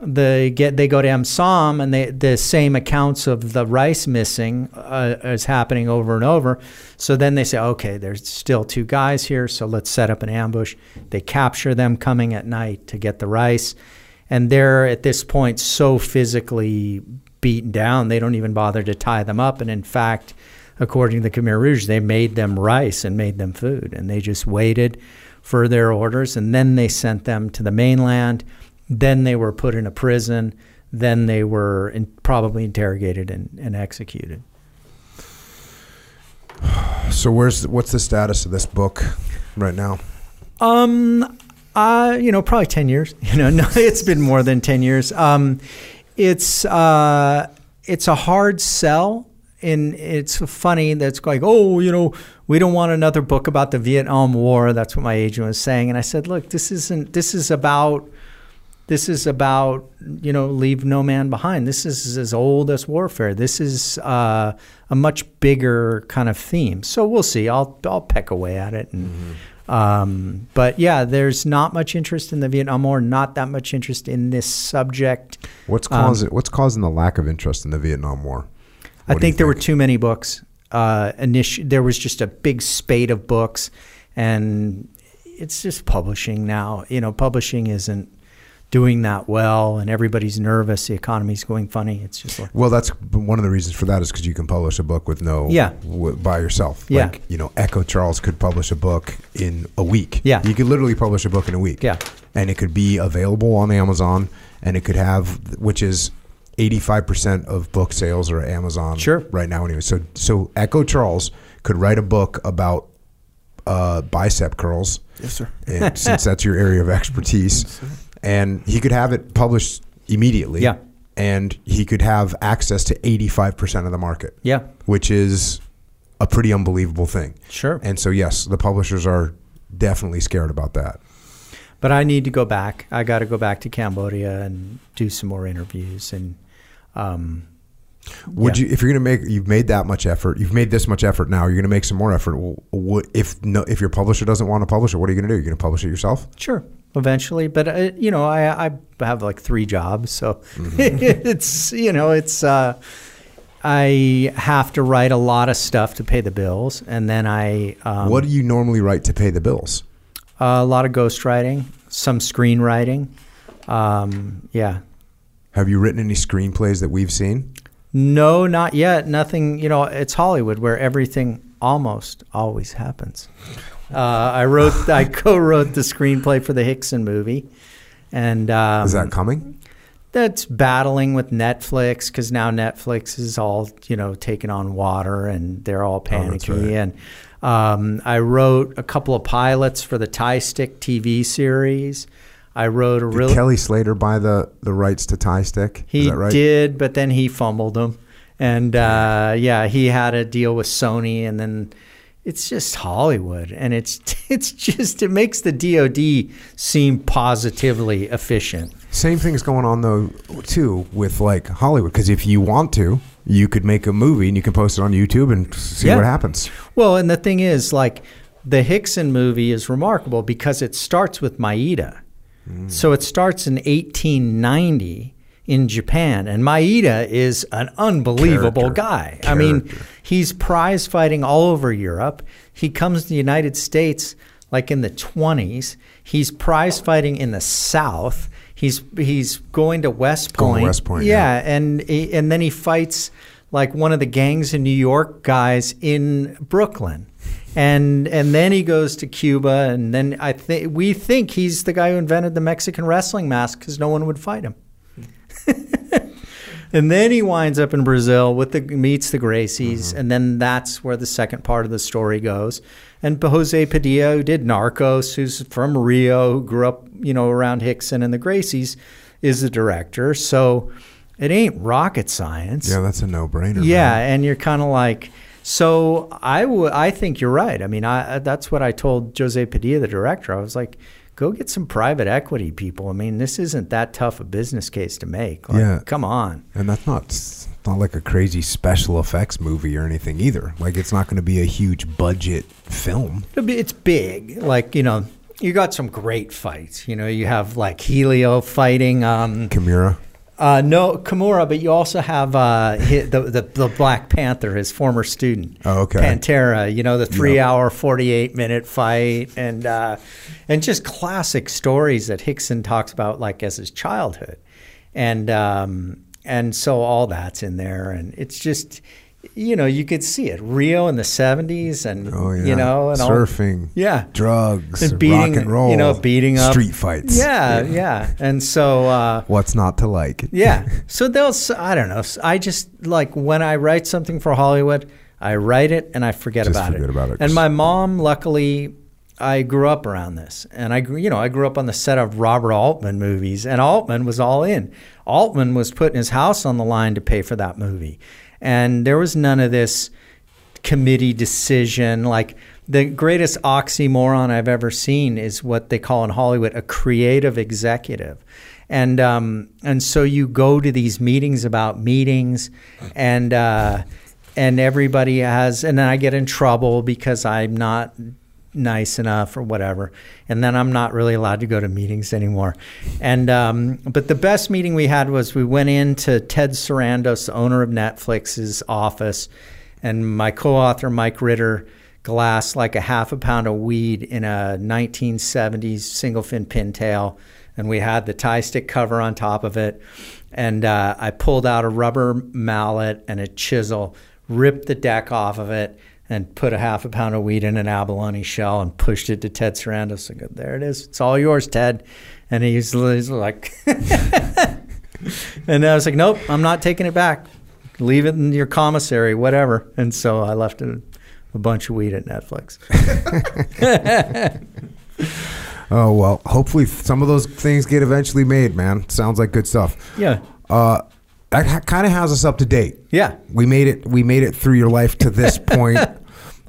they get they go to Msam and they the same accounts of the rice missing uh, is happening over and over. So then they say, okay, there's still two guys here, so let's set up an ambush. They capture them coming at night to get the rice, and they're at this point so physically beaten down they don't even bother to tie them up. And in fact, according to the Khmer Rouge, they made them rice and made them food, and they just waited for their orders, and then they sent them to the mainland. Then they were put in a prison. Then they were in, probably interrogated and, and executed. so where's what's the status of this book right now? Um, uh, you know, probably ten years. You know, no, it's been more than ten years. Um, it's uh, it's a hard sell. And it's funny that's like, oh, you know, we don't want another book about the Vietnam War. That's what my agent was saying. And I said, look, this isn't. This is about. This is about you know leave no man behind. This is as old as warfare. This is uh, a much bigger kind of theme. So we'll see. I'll I'll peck away at it and. Um, but yeah, there's not much interest in the Vietnam War, not that much interest in this subject. What's Um, causing what's causing the lack of interest in the Vietnam War? I What do you think there were too many books. Uh, initi- there was just a big spate of books, and it's just publishing now. You know, publishing isn't doing that well, and everybody's nervous. The economy's going funny. It's just like Well, that's one of the reasons for that is because you can publish a book with no Yeah. w- by yourself. Yeah. Like you know, Echo Charles could publish a book in a week. Yeah. you could literally publish a book in a week. Yeah. and it could be available on Amazon, and it could have which is. 85% of book sales are Amazon Sure. right now anyway. So so Echo Charles could write a book about uh, bicep curls Yes, sir. and since that's your area of expertise. And he could have it published immediately. Yeah. And he could have access to 85% of the market. Yeah. Which is a pretty unbelievable thing. Sure. And so, yes, the publishers are definitely scared about that. But I need to go back. I got to go back to Cambodia and do some more interviews. And um, Would Yeah. you, if you're going to make, you've made that much effort, you've made this much effort now, you're going to make some more effort. What, if no, if your publisher doesn't want to publish it, what are you going to do? You're going to publish it yourself? sure, eventually. But uh, you know, I I have like three jobs, so it's you know it's. Uh, I have to write a lot of stuff to pay the bills, and then I um, what do you normally write to pay the bills? a lot of ghostwriting, some screenwriting. Um, yeah, Have you written any screenplays that we've seen? No, not yet. Nothing. You know, it's Hollywood where everything almost always happens. Uh, I wrote, I co-wrote the screenplay for the Rickson movie, and um, Is that coming? that's battling with Netflix because now Netflix is all you know taking on water and they're all Oh, panicky. right. And um, I wrote a couple of pilots for the Thai Stick TV series. I wrote a Did really Kelly Slater buy the, the rights to Thai Stick? he Is that right? did, but then he fumbled them, and uh, yeah, he had a deal with Sony, and then it's just Hollywood, and it's it's just it makes the DoD seem positively efficient. Same thing's going on though too with like Hollywood because if you want to, you could make a movie and you can post it on YouTube and see Yeah. what happens. Well, and the thing is, like, the Rickson movie is remarkable because it starts with Maeda. So it starts in 1890 in Japan, and Maeda is an unbelievable Character. guy. I mean, he's prize fighting all over Europe. He comes to the United States like in the 20s. He's prize fighting in the South. He's he's going to West Point. Going. West Point, yeah, and he, and then he fights like one of the gangs in New York guys in Brooklyn. And and then he goes to Cuba and then I think we think he's the guy who invented the Mexican wrestling mask cuz no one would fight him. and then he winds up in Brazil with the meets the Gracies mm-hmm. and then that's where the second part of the story goes. And Jose Padilha who did Narcos who's from Rio who grew up, you know, around Rickson and the Gracies is the director. So it ain't rocket science. Yeah, that's a no brainer. Yeah, and you're kind of like, so I would, I think you're right. I mean, I that's what I told Jose Padilha, the director. I was like, go get some private equity people. I mean, this isn't that tough a business case to make. Like, Yeah. come on. and that's not not like a crazy special effects movie or anything either. Like it's not going to be a huge budget film. Be- It's big. Like you know, you got some great fights. You know, you have like Helio fighting. Um, Kimura. Uh, no, Kimura, but you also have uh, the, the the Black Panther, his former student. Oh, okay. Pantera, you know, the three-hour, forty-eight minute fight, and uh, and just classic stories that Rickson talks about, like as his childhood, and um, and so all that's in there, and it's just. You know, you could see it. Rio in the '70s, and Oh yeah. you know, and all, surfing. yeah, Drugs. And beating- rock and roll. you know, beating up- street fights. yeah, yeah, and so uh, What's not to like? yeah. So they'll, I don't know. I just like when I write something for Hollywood, I write it and I forget Just about forget it. about it. And my mom, luckily, I grew up around this, and I, you know, I grew up on the set of Robert Altman movies, and Altman was all in. Altman was putting his house on the line to pay for that movie, and there was none of this committee decision. Like the greatest oxymoron I've ever seen is what they call in Hollywood a creative executive. And um, and so you go to these meetings about meetings, and uh, and everybody has, and then I get in trouble because I'm not nice enough or whatever, and then I'm not really allowed to go to meetings anymore. And um, but the best meeting we had was we went into Ted Sarandos, owner of Netflix's office, and my co-author Mike Ritter glass like a half a pound of weed in a 1970s single fin pintail, and we had the Thai Stick cover on top of it. And uh, I pulled out a rubber mallet and a chisel, ripped the deck off of it, and put a half a pound of weed in an abalone shell and pushed it to Ted Sarandos. I go, there it is. It's all yours, Ted. And he's, he's like, and I was like, nope, I'm not taking it back. Leave it in your commissary, whatever. And so I left it a bunch of weed at Netflix. Oh well, hopefully some of those things get eventually made, man. Sounds like good stuff. yeah. Uh, that kind of has us up to date. Yeah. We made it. We made it through your life to this point.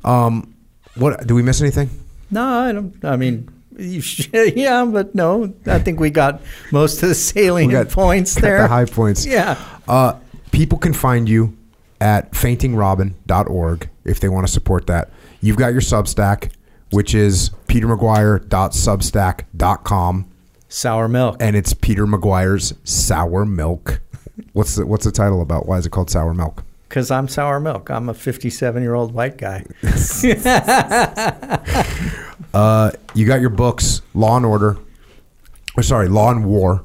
Um, what do we miss anything? No, I don't. I mean, you should, yeah, but no. I think we got most of the salient got- points got there. the high points. Yeah. Uh, people can find you at faintingrobin.org if they want to support that. You've got your Substack, which is petermaguire.substack.com, Sour milk. and it's Peter Maguire's Sour Milk. What's the What's the title about? Why is it called Sour Milk? Because I'm sour milk. I'm a 57 year old white guy. Uh, you got your books, Law and Order, or sorry, Law and War,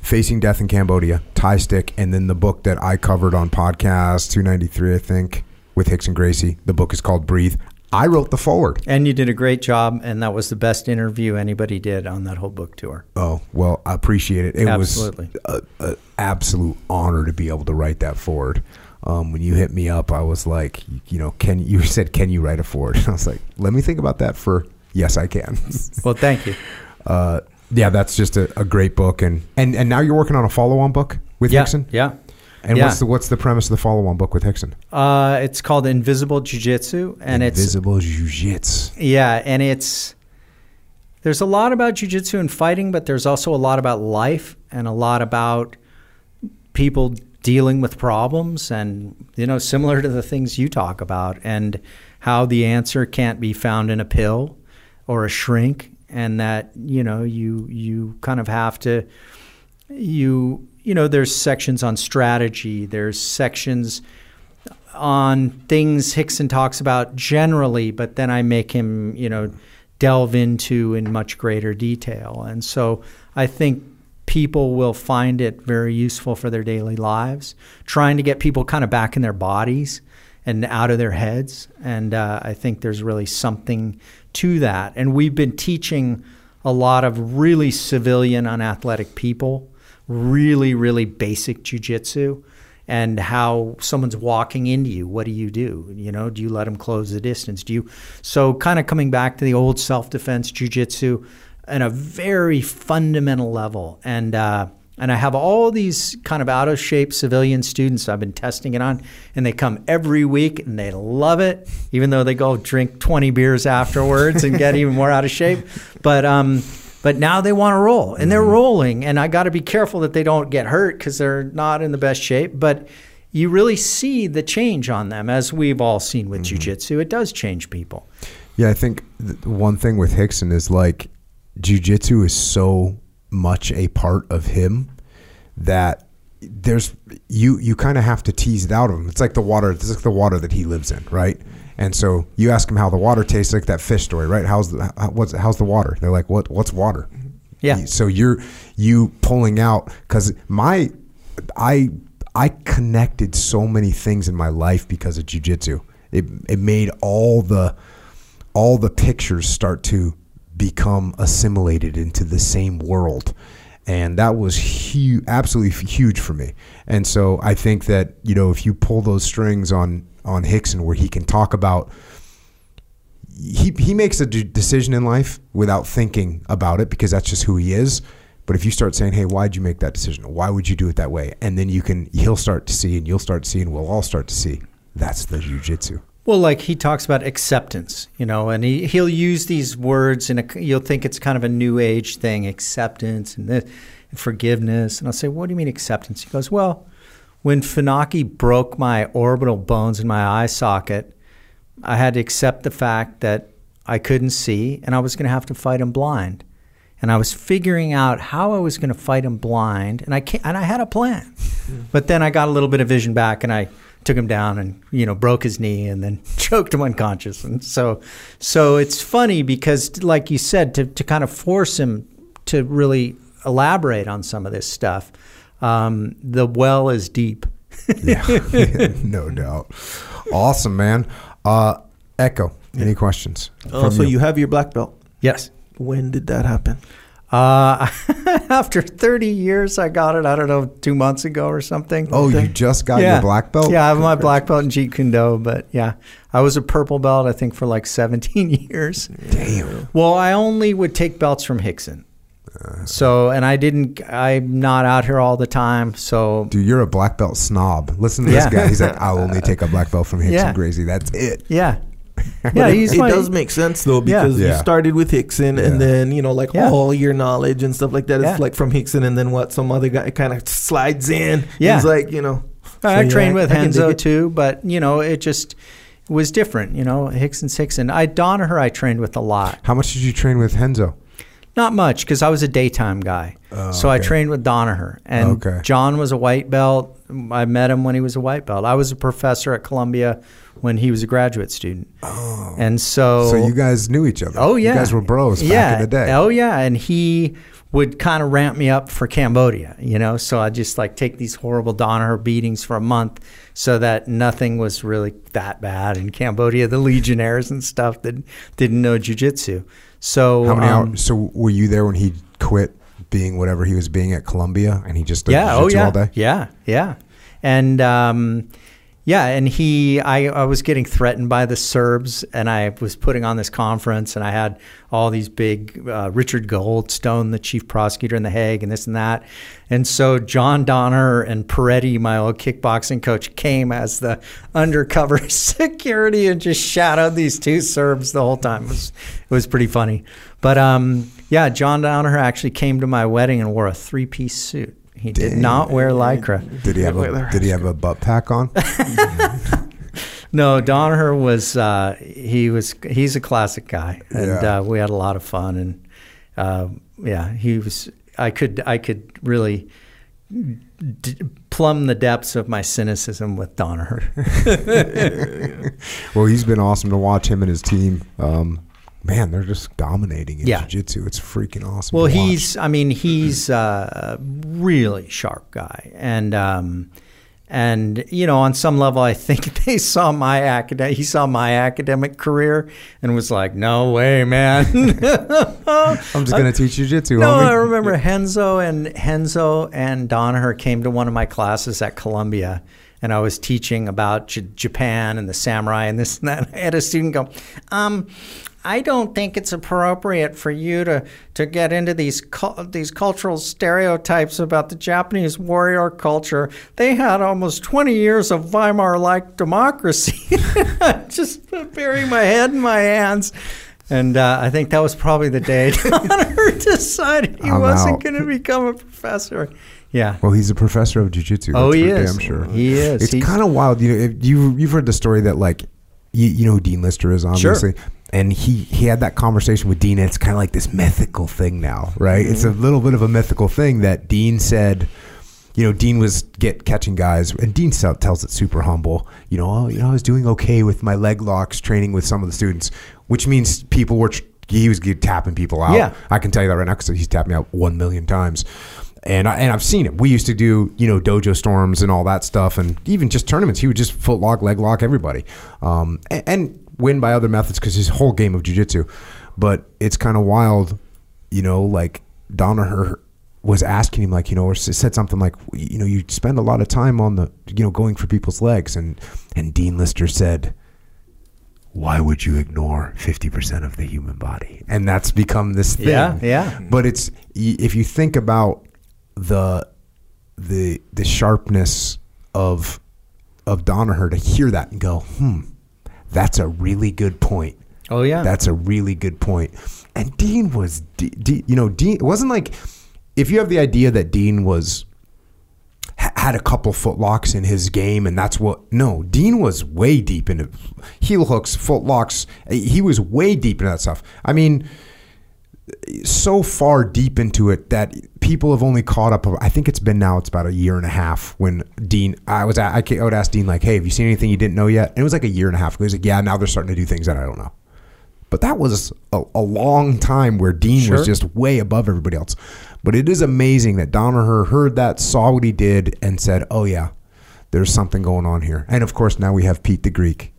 Facing Death in Cambodia, Thai Stick, and then the book that I covered on podcast 293, I think, with Rickson Gracie. The book is called Breathe. I wrote the foreword. And you did a great job, and that was the best interview anybody did on that whole book tour. Oh well, I appreciate it. It Absolutely. was an absolute honor to be able to write that foreword. Um, when you hit me up, I was like, you know, can you said, can you write a foreword? I was like, let me think about that for. Yes, I can. Well, thank you. uh, yeah, that's just a, a great book, and, and and now you're working on a follow-on book with Yeah, Rickson. yeah. And yeah. what's the what's the premise of the follow-on book with Rickson? Uh, it's called Invisible Jiu Jitsu, and it's Invisible Jiu-Jitsu. Yeah, and it's there's a lot about jujitsu and fighting, but there's also a lot about life and a lot about people dealing with problems and you know similar to the things you talk about and how the answer can't be found in a pill or a shrink and that you know you you kind of have to you you know there's sections on strategy there's sections on things Rickson talks about generally, but then I make him, you know, delve into in much greater detail. And so I think people will find it very useful for their daily lives, trying to get people kind of back in their bodies and out of their heads. And uh, I think there's really something to that. And we've been teaching a lot of really civilian, unathletic people, really, really basic jujitsu and how someone's walking into you. What do you do? You know, do you let them close the distance? Do you? So, kind of coming back to the old self defense jujitsu on a very fundamental level, and uh, and I have all these kind of out of shape civilian students I've been testing it on, and they come every week and they love it, even though they go drink 20 beers afterwards and get even more out of shape. But um, but now they want to roll and they're rolling and i got to be careful that they don't get hurt because they're not in the best shape. But you really see the change on them as we've all seen with jiu-jitsu. It does change people. Yeah, I think th- one thing with Rickson is like jujitsu is so much a part of him that there's you you kind of have to tease it out of him. It's like the water. It's like the water that he lives in, right? And so you ask him how the water tastes, like that fish story, right? How's the how, what's how's the water? They're like, what what's water? Yeah. So you're you pulling out because my I I connected so many things in my life because of jujitsu. It it made all the all the pictures start to become assimilated into the same world. And that was huge absolutely huge for me. And so i think that you know if you pull those strings on on Rickson where he can talk about he, he makes a d- decision in life without thinking about it because that's just who he is. But if you start saying hey why'd you make that decision? Why would you do it that way? and then you can he'll start to see and you'll start to see and we'll all start to see that's the jiu-jitsu well like he talks about acceptance you know and he, he'll use these words and you'll think it's kind of a new age thing acceptance and, this, and forgiveness and i'll say what do you mean acceptance he goes well when Funaki broke my orbital bones in my eye socket I had to accept the fact that I couldn't see and I was going to have to fight him blind. And I was figuring out how I was going to fight him blind and I can't, and I had a plan. Hmm. But then I got a little bit of vision back and I took him down and you know broke his knee and then choked him unconscious. And so, so it's funny because, like you said, to to kind of force him to really elaborate on some of this stuff, um, the well is deep. yeah, no doubt. Awesome, man. Uh, Echo, any questions? Oh, so you have your black belt. Yes. When did that happen? Uh, after 30 years, I got it, I don't know, two months ago or something. Oh, you just got yeah. your black belt? Yeah, I have my black belt in Jeet Kune Do, but yeah, I was a purple belt, I think, for like 17 years. Damn. Well, I only would take belts from Rickson. So, and I didn't, I'm not out here all the time. So, Dude, you're a black belt snob. Listen to Yeah. this guy. He's like, I'll only take a black belt from Rickson Yeah. Gracie. That's it. yeah. But Yeah, it, he's it my, does make sense though because Yeah. you started with Rickson Yeah. and then you know like Yeah. all your knowledge and stuff like that is Yeah. like from Rickson and then what some other guy kind of slides in. Yeah. he's like you know. I so, yeah, trained with I can dig Renzo too, but you know, it just was different. You know, Rickson's Rickson. I Danaher, I trained with a lot. How much did you train with Renzo? Not much because I was a daytime guy. Oh, so I trained with Danaher. And Okay. John was a white belt. I met him when he was a white belt. I was a professor at Columbia when he was a graduate student. Oh. And so, So you guys knew each other. oh yeah, You guys were bros back yeah. in the day. Oh yeah, and he would kind of ramp me up for Cambodia, you know. So I just like take these horrible Danaher beatings for a month, so that nothing was really that bad in Cambodia. The legionnaires and stuff that didn't know jujitsu. So How many um, hours? So were you there when he quit being whatever he was being at Columbia and he just did yeah, oh yeah, all day? yeah, yeah, and um, yeah, and he, I, I was getting threatened by the Serbs, and I was putting on this conference, and I had all these big uh, Richard Goldstone, the chief prosecutor in the Hague, and this and that, and so John Danaher and Perretti, my old kickboxing coach, came as the undercover security and just shadowed these two Serbs the whole time. It was, it was pretty funny, but um, yeah, John Danaher actually came to my wedding and wore a three-piece suit. He did not wear lycra. Did he have a Did he have a butt pack on? No, Danaher was uh, he was he's a classic guy, and Yeah. uh, we had a lot of fun, and uh, yeah, he was. I could I could really d- plumb the depths of my cynicism with Danaher. well, he's been awesome to watch him and his team. Um, man, they're just dominating in Yeah. jiu-jitsu. It's freaking awesome. well, he's I mean he's uh, a really sharp guy, and. Um, and you know, on some level, I think they saw my academic. He saw my academic career and was like, "No way, man." I'm just gonna teach jiu-jitsu. No, homie. I remember Renzo and Renzo and Danaher came to one of my classes at Columbia, and I was teaching about J- Japan and the samurai and this and that. I had a student go, um, "I don't think it's appropriate for you to to get into these these cultural stereotypes about the Japanese warrior culture. They had almost 20 years of Weimar-like democracy." Just burying my head in my hands. And uh, I think that was probably the day Danaher decided he I'm wasn't going to become a professor. Yeah. Well, he's a professor of jiu-jitsu. Oh, he is. Damn sure. He is. It's kind of wild. You know, if you you've heard the story that like you, you know who Dean Lister is obviously, and he he had that conversation with Dean. And it's kind of like this mythical thing now, right? It's a Mm-hmm. little bit of a mythical thing that Dean said. You know, Dean was get catching guys, and Dean tells it super humble. You know, oh, you know, I was doing okay with my leg locks training with some of the students, which means people were he was tapping people out. Yeah. I can tell you that right now because he's tapped me out one million times. And I, and I've seen it. We used to do you know dojo storms and all that stuff, and even just tournaments. He would just foot lock, leg lock everybody, um, and, and win by other methods because his whole game of jujitsu. But it's kind of wild, you know. Like Danaher was asking him, like you know, or said something like, you know, you spend a lot of time on the you know going for people's legs, and and Dean Lister said, why would you ignore 50% of the human body? And that's become this thing. Yeah, yeah. But it's if you think about the the the sharpness of of Danaher to hear that and go, "Hmm, that's a really good point." Oh, yeah. That's a really good point. And Dean was D, D, you know, Dean it wasn't like if you have the idea that Dean was ha- had a couple foot locks in his game and that's what no dean was way deep into heel hooks foot locks he was way deep into that stuff i mean so far deep into it that people have only caught up. I think it's been now. It's about a year and a half. When Dean, I was, I, I would ask Dean like, "Hey, have you seen anything you didn't know yet?" And it was like a year and a half. He was like, "Yeah, now they're starting to do things that I don't know." But that was a, a long time where Dean Sure. was just way above everybody else. But it is amazing that Danaher heard that, saw what he did, and said, "Oh yeah, there's something going on here." And of course, now we have Pete the Greek,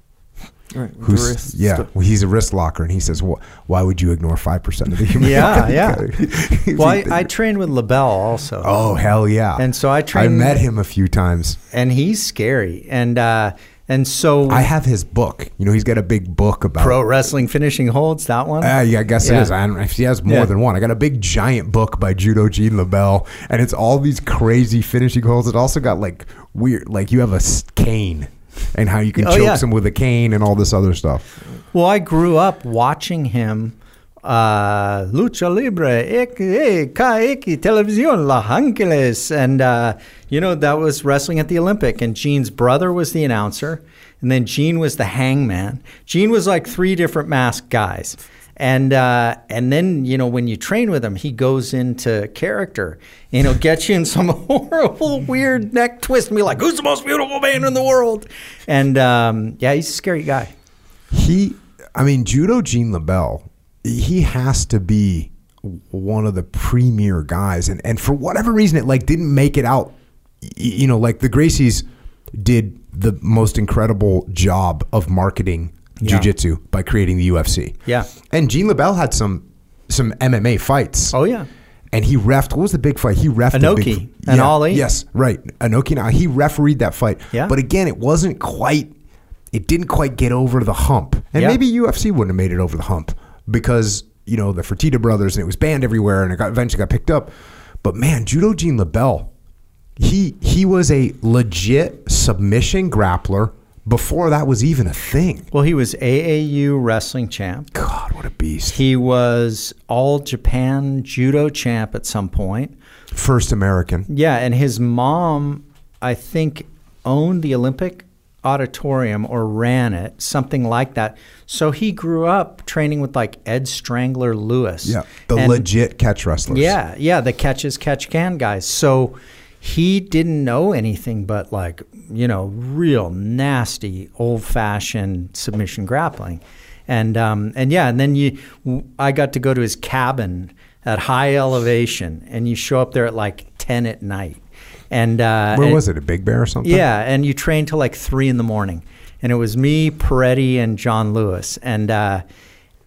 Right. who's yeah, stuff. well, he's a wrist locker, and he says, "Wh- "Why would you ignore five percent of the human?" Yeah, yeah. Well, I, I trained with LeBell also. oh hell yeah! And so I trained. I met him a few times. and he's scary. And uh, and so I have his book. You know, he's got a big book about pro wrestling finishing holds that one. Uh, yeah, I guess Yeah. it is. I don't know if he has more Yeah. than one. I got a big giant book by Judo Gene LeBell, and it's all these crazy finishing holds. It also got like weird, like you have a s- cane and how you can Oh, choke yeah. some with a cane and all this other stuff. Well, I grew up watching him. Uh, Lucha Libre, ik, ka televisión, La Angeles. And, uh, you know, that was wrestling at the Olympic. And Gene's brother was the announcer. And then Gene was the hangman. Gene was like three different masked guys. And uh, and then you know when you train with him, he goes into character. You know, get you in some horrible, weird neck twist, and be like, "Who's the most beautiful man in the world?" And um, yeah, he's a scary guy. He, I mean, Judo Gene LeBell, he has to be one of the premier guys, and and for whatever reason, it like didn't make it out. You know, like the Gracies did the most incredible job of marketing Yeah. jujitsu by creating the UFC. Yeah. and Gene LeBell had some some MMA fights. Oh yeah. And he refed. What was the big fight? He refed Inoki, the big, an all eight. Yes, right. Inoki. Now he refereed that fight. Yeah. But again, it wasn't quite. It didn't quite get over the hump, and Yeah. maybe UFC wouldn't have made it over the hump because you know the Fertitta brothers, and it was banned everywhere, and it got eventually got picked up. But man, Judo Gene LeBell, he he was a legit submission grappler before that was even a thing. Well, he was AAU wrestling champ. God, what a beast! He was all Japan judo champ at some point. First American. Yeah, and his mom, I think, owned the Olympic auditorium or ran it, something like that. So he grew up training with like Ed Strangler Lewis. Yeah, the And- legit catch wrestlers. Yeah, yeah, the catches catch can guys. So he didn't know anything but like, you know, real nasty old fashioned submission grappling. And um and yeah, and then you I got to go to his cabin at high elevation and you show up there at like 10 at night. And uh Where and- was it? A Big Bear or something? yeah, and you train till like three in the morning, and it was me, Perretti, and John Lewis, and uh,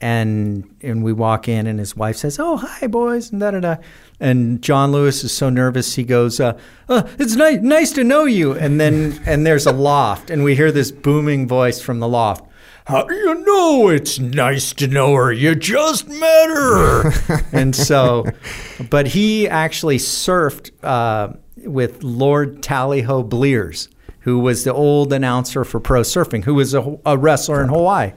and and we walk in, and his wife says, "Oh, hi, boys," and da da da, and John Lewis is so nervous, he goes, uh, uh, "It's nice, nice to know you," and then and there's a loft, and we hear this booming voice from the loft. How do you know it's nice to know her? You just met her. and so, but he actually surfed uh, with Lord Tallyho Blears, who was the old announcer for pro surfing, who was a, a wrestler in Hawaii.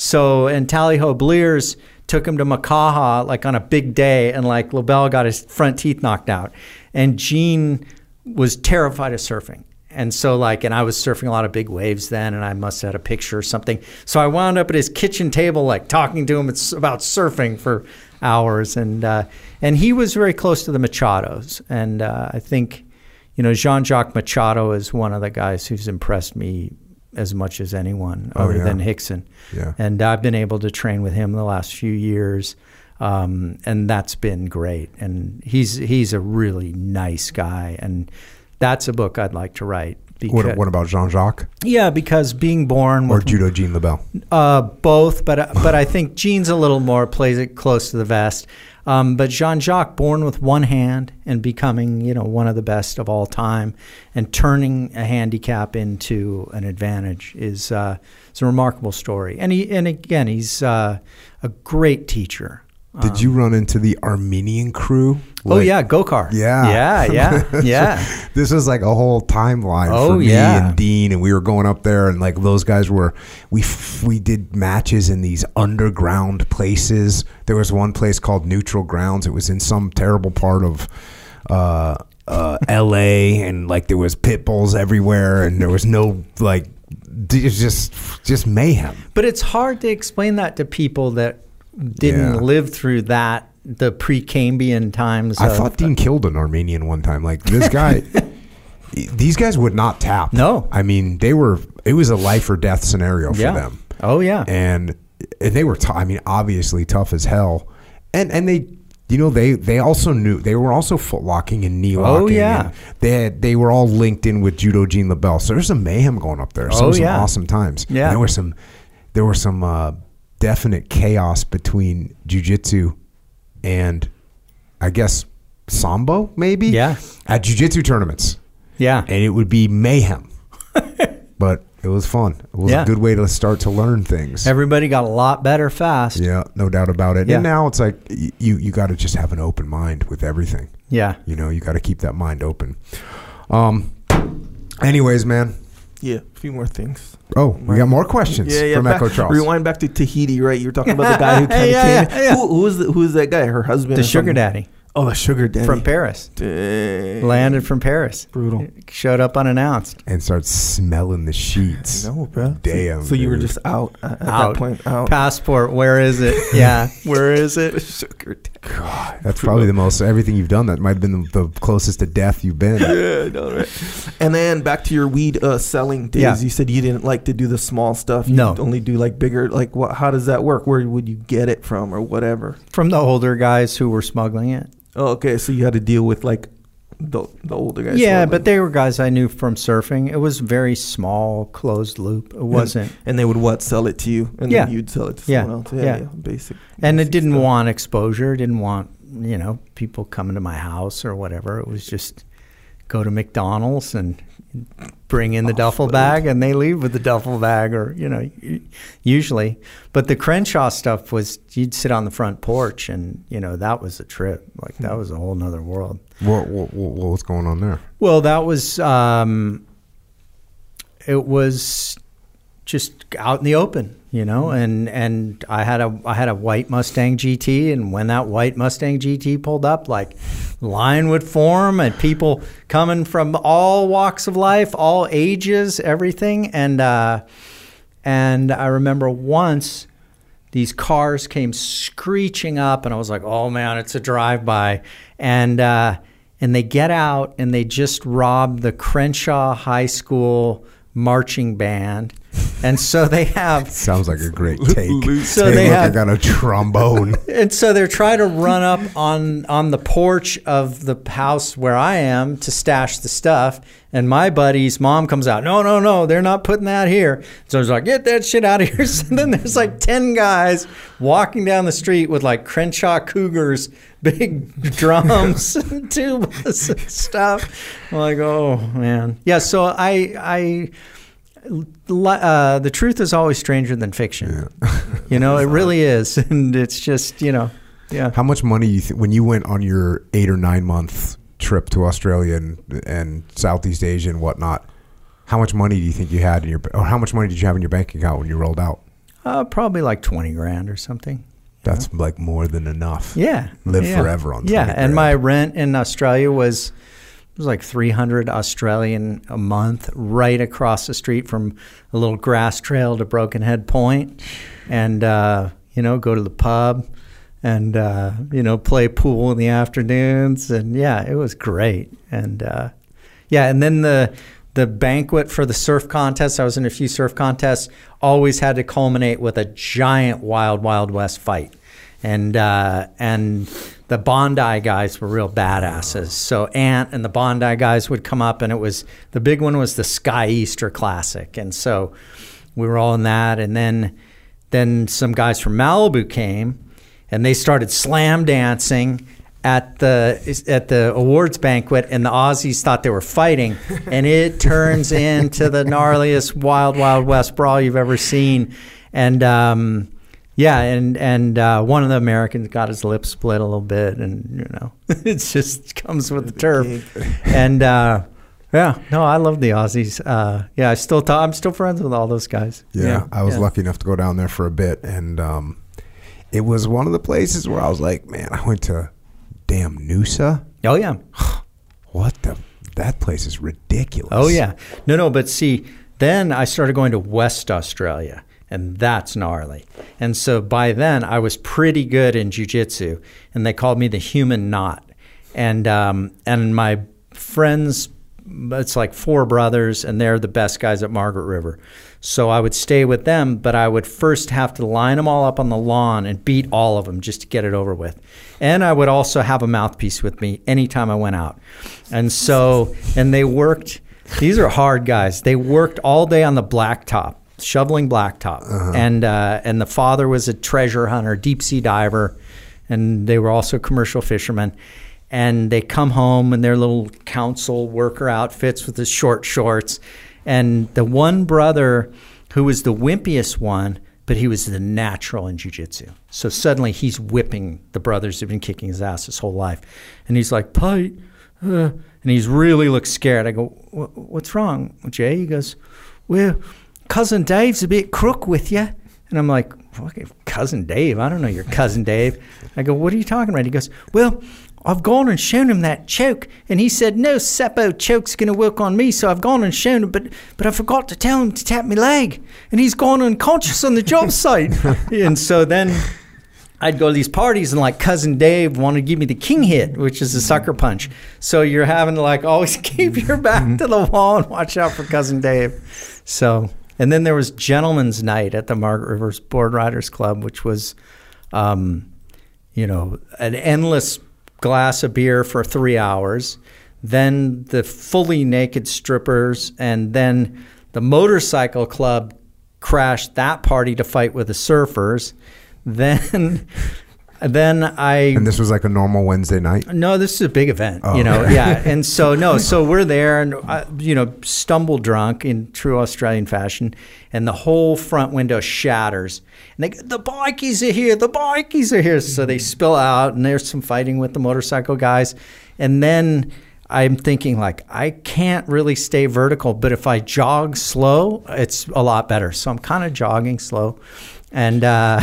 So, and Tallyho Blears took him to Makaha like on a big day, and like LeBell got his front teeth knocked out. And Gene was terrified of surfing. And so, like, and I was surfing a lot of big waves then, and I must have had a picture or something. So I wound up at his kitchen table, like talking to him about surfing for hours. And uh, and he was very close to the Machados. And uh, I think, you know, Jean Jacques Machado is one of the guys who's impressed me as much as anyone, Oh, other yeah. than Rickson. Yeah. And I've been able to train with him the last few years. Um, and that's been great. And he's he's a really nice guy. And that's a book I'd like to write. Because, What, what about Jean Jacques yeah, because being born or with Judo Gene LeBell? uh, both, but but I think Gene's a little more plays it close to the vest. Um, but Jean Jacques, born with one hand and becoming you know one of the best of all time, and turning a handicap into an advantage is uh, is a remarkable story. And he and again he's uh, a great teacher. Did you run into the Armenian crew? oh Like- yeah, Gokor. Yeah. yeah, yeah, yeah. this was like a whole timeline Oh, for me yeah. and Dean, and we were going up there, and like those guys were. We f- we did matches in these underground places. There was one place called Neutral Grounds. It was in some terrible part of. Uh, uh, L.A. and like there was pit bulls everywhere, and there was no like, it was just just mayhem. But it's hard to explain that to people that didn't Yeah. live through that the pre-Cambrian times. I of- thought Dean killed an Armenian one time. Like this guy, these guys would not tap. No. I mean they were. It was a life or death scenario for yeah. them, Oh yeah. and and they were. T- I mean, obviously tough as hell, and and they. You know they they also knew they were also foot locking and knee locking. Oh, yeah. they had, they were all linked in with judo Gene LeBell. So there's some mayhem going up there. So Oh, some yeah. awesome times. Yeah. And there were some there were some uh, definite chaos between jujitsu and I guess sambo maybe Yeah. at jujitsu tournaments, yeah. and it would be mayhem. but it was fun. It was Yeah. a good way to start to learn things. Everybody got a lot better fast. yeah, no doubt about it. Yeah. And now it's like you you got to just have an open mind with everything. Yeah. You know, you got to keep that mind open. Um. Anyways, man. Yeah, a few more things. Oh, we got more questions Yeah, yeah. from back- Echo Charles. Rewind back to Tahiti, right? You were talking about the guy who kind of Yeah, came. yeah, yeah. Who, who was the, who was that guy? Her husband. The or sugar something? daddy Oh, the sugar daddy from Paris Dang. landed from Paris. Brutal. Showed up unannounced. and start smelling the sheets. No, bro. Damn, So, so you were just out at, at Out. that point. Out. Passport. Where is it? Yeah. Where is it? sugar daddy. God, that's probably the most everything you've done. That might have been the, the closest to death you've been. Yeah, I know, right? And then back to your weed uh, selling days. Yeah. You said you didn't like to do the small stuff. You No. only do like bigger. Like, what? How does that work? Where would you get it from, or whatever? From the older guys who were smuggling it. Oh, okay. So you had to deal with like the the older guys. yeah, but they were guys I knew from surfing. It was very small, closed loop. It wasn't. and they would what sell it to you, and Yeah. then you'd sell it to Yeah. someone else. Yeah, Yeah. yeah. basic. and it didn't stuff. want exposure didn't want you know people coming to my house or whatever it was just go to mcdonald's and bring in the duffel bag and they leave with the duffel bag or you know usually. But the crenshaw stuff was you'd sit on the front porch and you know that was a trip. Like that was a whole nother world. What, what, what, what's going on there? well that was um it was just out in the open, you know, and and I had a I had a white Mustang GT, and when that white Mustang GT pulled up, like line would form, and people coming from all walks of life, all ages, everything, and uh, and I remember once these cars came screeching up, and I was like, "Oh man, it's a drive-by," and uh, and they get out and they just robbed the Crenshaw High School marching band, and so they have Sounds like a great take. So hey, they look, I have- got a trombone. and so they're trying to run up on on the porch of the house where I am to stash the stuff. And my buddy's mom comes out. No, no, no, they're not putting that here. So I was like, get that shit out of here. So then there's like ten guys walking down the street with like Crenshaw Cougars, big drums, and tubas and stuff. I'm like, oh man, yeah. So I I. Uh, the truth is always stranger than fiction. You know, it really is, and it's just you know, yeah. How much money you th- when you went on your eight or nine month trip to Australia and, and Southeast Asia and whatnot? How much money do you think you had in your or how much money did you have in your bank account when you rolled out? Uh, probably like twenty grand or something. That's like more than enough. Yeah, Live yeah. forever on Yeah, 20 and grand. my rent in Australia was was like three hundred Australian a month, right across the street from a little grass trail to Broken Head Point, and uh, you know, go to the pub and uh, you know play pool in the afternoons, and yeah, it was great, and uh, yeah, and then the the banquet for the surf contest. I was in a few surf contests. Always had to culminate with a giant Wild Wild West fight, and uh, and the Bondi guys were real badasses. So Ant and the Bondi guys would come up, and it was the big one was the Sky Easter Classic, and so we were all in that, and then then some guys from Malibu came, and they started slam dancing at the at the awards banquet, and the Aussies thought they were fighting, and it turns into the gnarliest wild wild west brawl you've ever seen, and. Um, yeah, and and uh, one of the Americans got his lip split a little bit, and you know, it just comes with the turf. And uh, yeah, no, I love the Aussies. Uh, yeah, I still talk, I'm still friends with all those guys. Yeah, I was yeah. lucky enough to go down there for a bit, and um, it was one of the places where I was like, man, I went to damn Noosa. Oh yeah, What the? That place is ridiculous. oh yeah. No, no, but see, then I started going to West Australia, and that's gnarly. And so by then, I was pretty good in jujitsu, and they called me the human knot. And um, and my friends, it's like four brothers, and they're the best guys at Margaret River. So I would stay with them, but I would first have to line them all up on the lawn and beat all of them just to get it over with. And I would also have a mouthpiece with me anytime I went out. And so, and they worked. These are hard guys. They worked all day on the blacktop shoveling blacktop, and uh, and the father was a treasure hunter, deep sea diver, and they were also commercial fishermen. And they come home in their little council worker outfits with the short shorts, and the one brother who was the wimpiest one, but he was the natural in jujitsu. So suddenly he's whipping the brothers who've been kicking his ass his whole life, and he's like, "Pite," uh, and he's really looks scared. I go, "Wha- "What's wrong, Jay?" He goes, "Well." Cousin Dave's a bit crook with you. And I'm like, cousin Dave? I don't know your cousin Dave. I go, what are you talking about? He goes, well, I've gone and shown him that choke, and he said, no, Seppo choke's going to work on me. So I've gone and shown him, but but I forgot to tell him to tap my leg, and he's gone unconscious on the job site. and so then I'd go to these parties and like cousin Dave wanted to give me the king hit, which is a sucker punch. So you're having to like always keep your back to the wall and watch out for cousin Dave. So and then there was gentleman's night at the Margaret Rivers Board Riders Club, which was, um, you know, an endless glass of beer for three hours. Then the fully naked strippers, and then the motorcycle club crashed that party to fight with the surfers. Then, then I And this was like a normal Wednesday night. no, this is a big event, Oh, you know. okay. Yeah, and so no, so we're there, and uh, you know, stumble drunk in true Australian fashion, and the whole front window shatters, and they go, the bikies are here, the bikies are here, so they spill out, and there's some fighting with the motorcycle guys, and then. I'm thinking like I can't really stay vertical, but if I jog slow, it's a lot better. So I'm kind of jogging slow, and uh,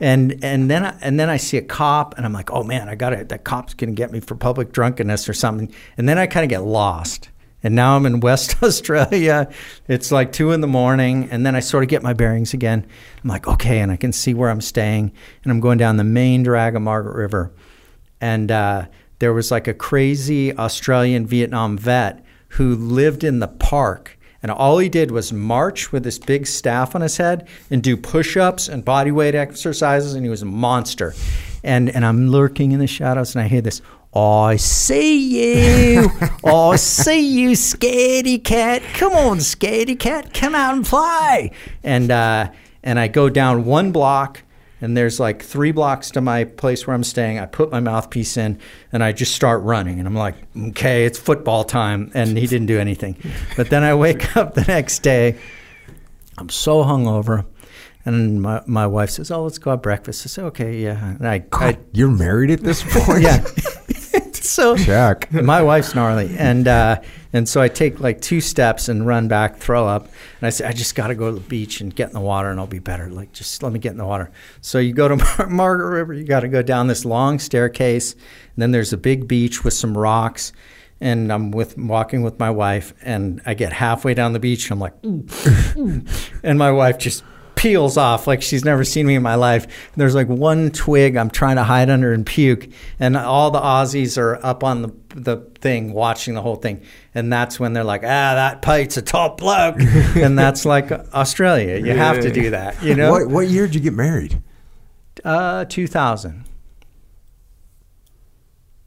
and and then I, and then I see a cop, and I'm like, oh man, I got it. That cop's gonna get me for public drunkenness or something. And then I kind of get lost. And now I'm in West Australia. It's like two in the morning, and then I sort of get my bearings again. I'm like, okay, and I can see where I'm staying, and I'm going down the main drag of Margaret River, and uh, there was like a crazy Australian Vietnam vet who lived in the park. And all he did was march with this big staff on his head and do push ups and body weight exercises. And he was a monster. And, and I'm lurking in the shadows and I hear this I see you. I see you, scaredy cat. Come on, scaredy cat. Come out and play. And, uh, and I go down one block and there's like three blocks to my place where I'm staying. I put my mouthpiece in and I just start running. And I'm like, okay, it's football time. And he didn't do anything. But then I wake up the next day. I'm so hungover. And my, my wife says, oh, let's go have breakfast. I say, okay, yeah. And I, I you're married at this point? yeah. so Check. my wife's gnarly, and uh, and so I take like two steps and run back, throw up, and I say I just got to go to the beach and get in the water, and I'll be better. Like just let me get in the water. So you go to Mar- Margaret River, you got to go down this long staircase, and then there's a big beach with some rocks. And I'm with walking with my wife, and I get halfway down the beach. And I'm like, and my wife just peels off like she's never seen me in my life. There's like one twig I'm trying to hide under and puke, and all the Aussies are up on the the thing watching the whole thing, and that's when they're like, "Ah, that Pite's a top bloke," and that's like Australia. You have to do that, you know. What, what year did you get married? Uh, 2000.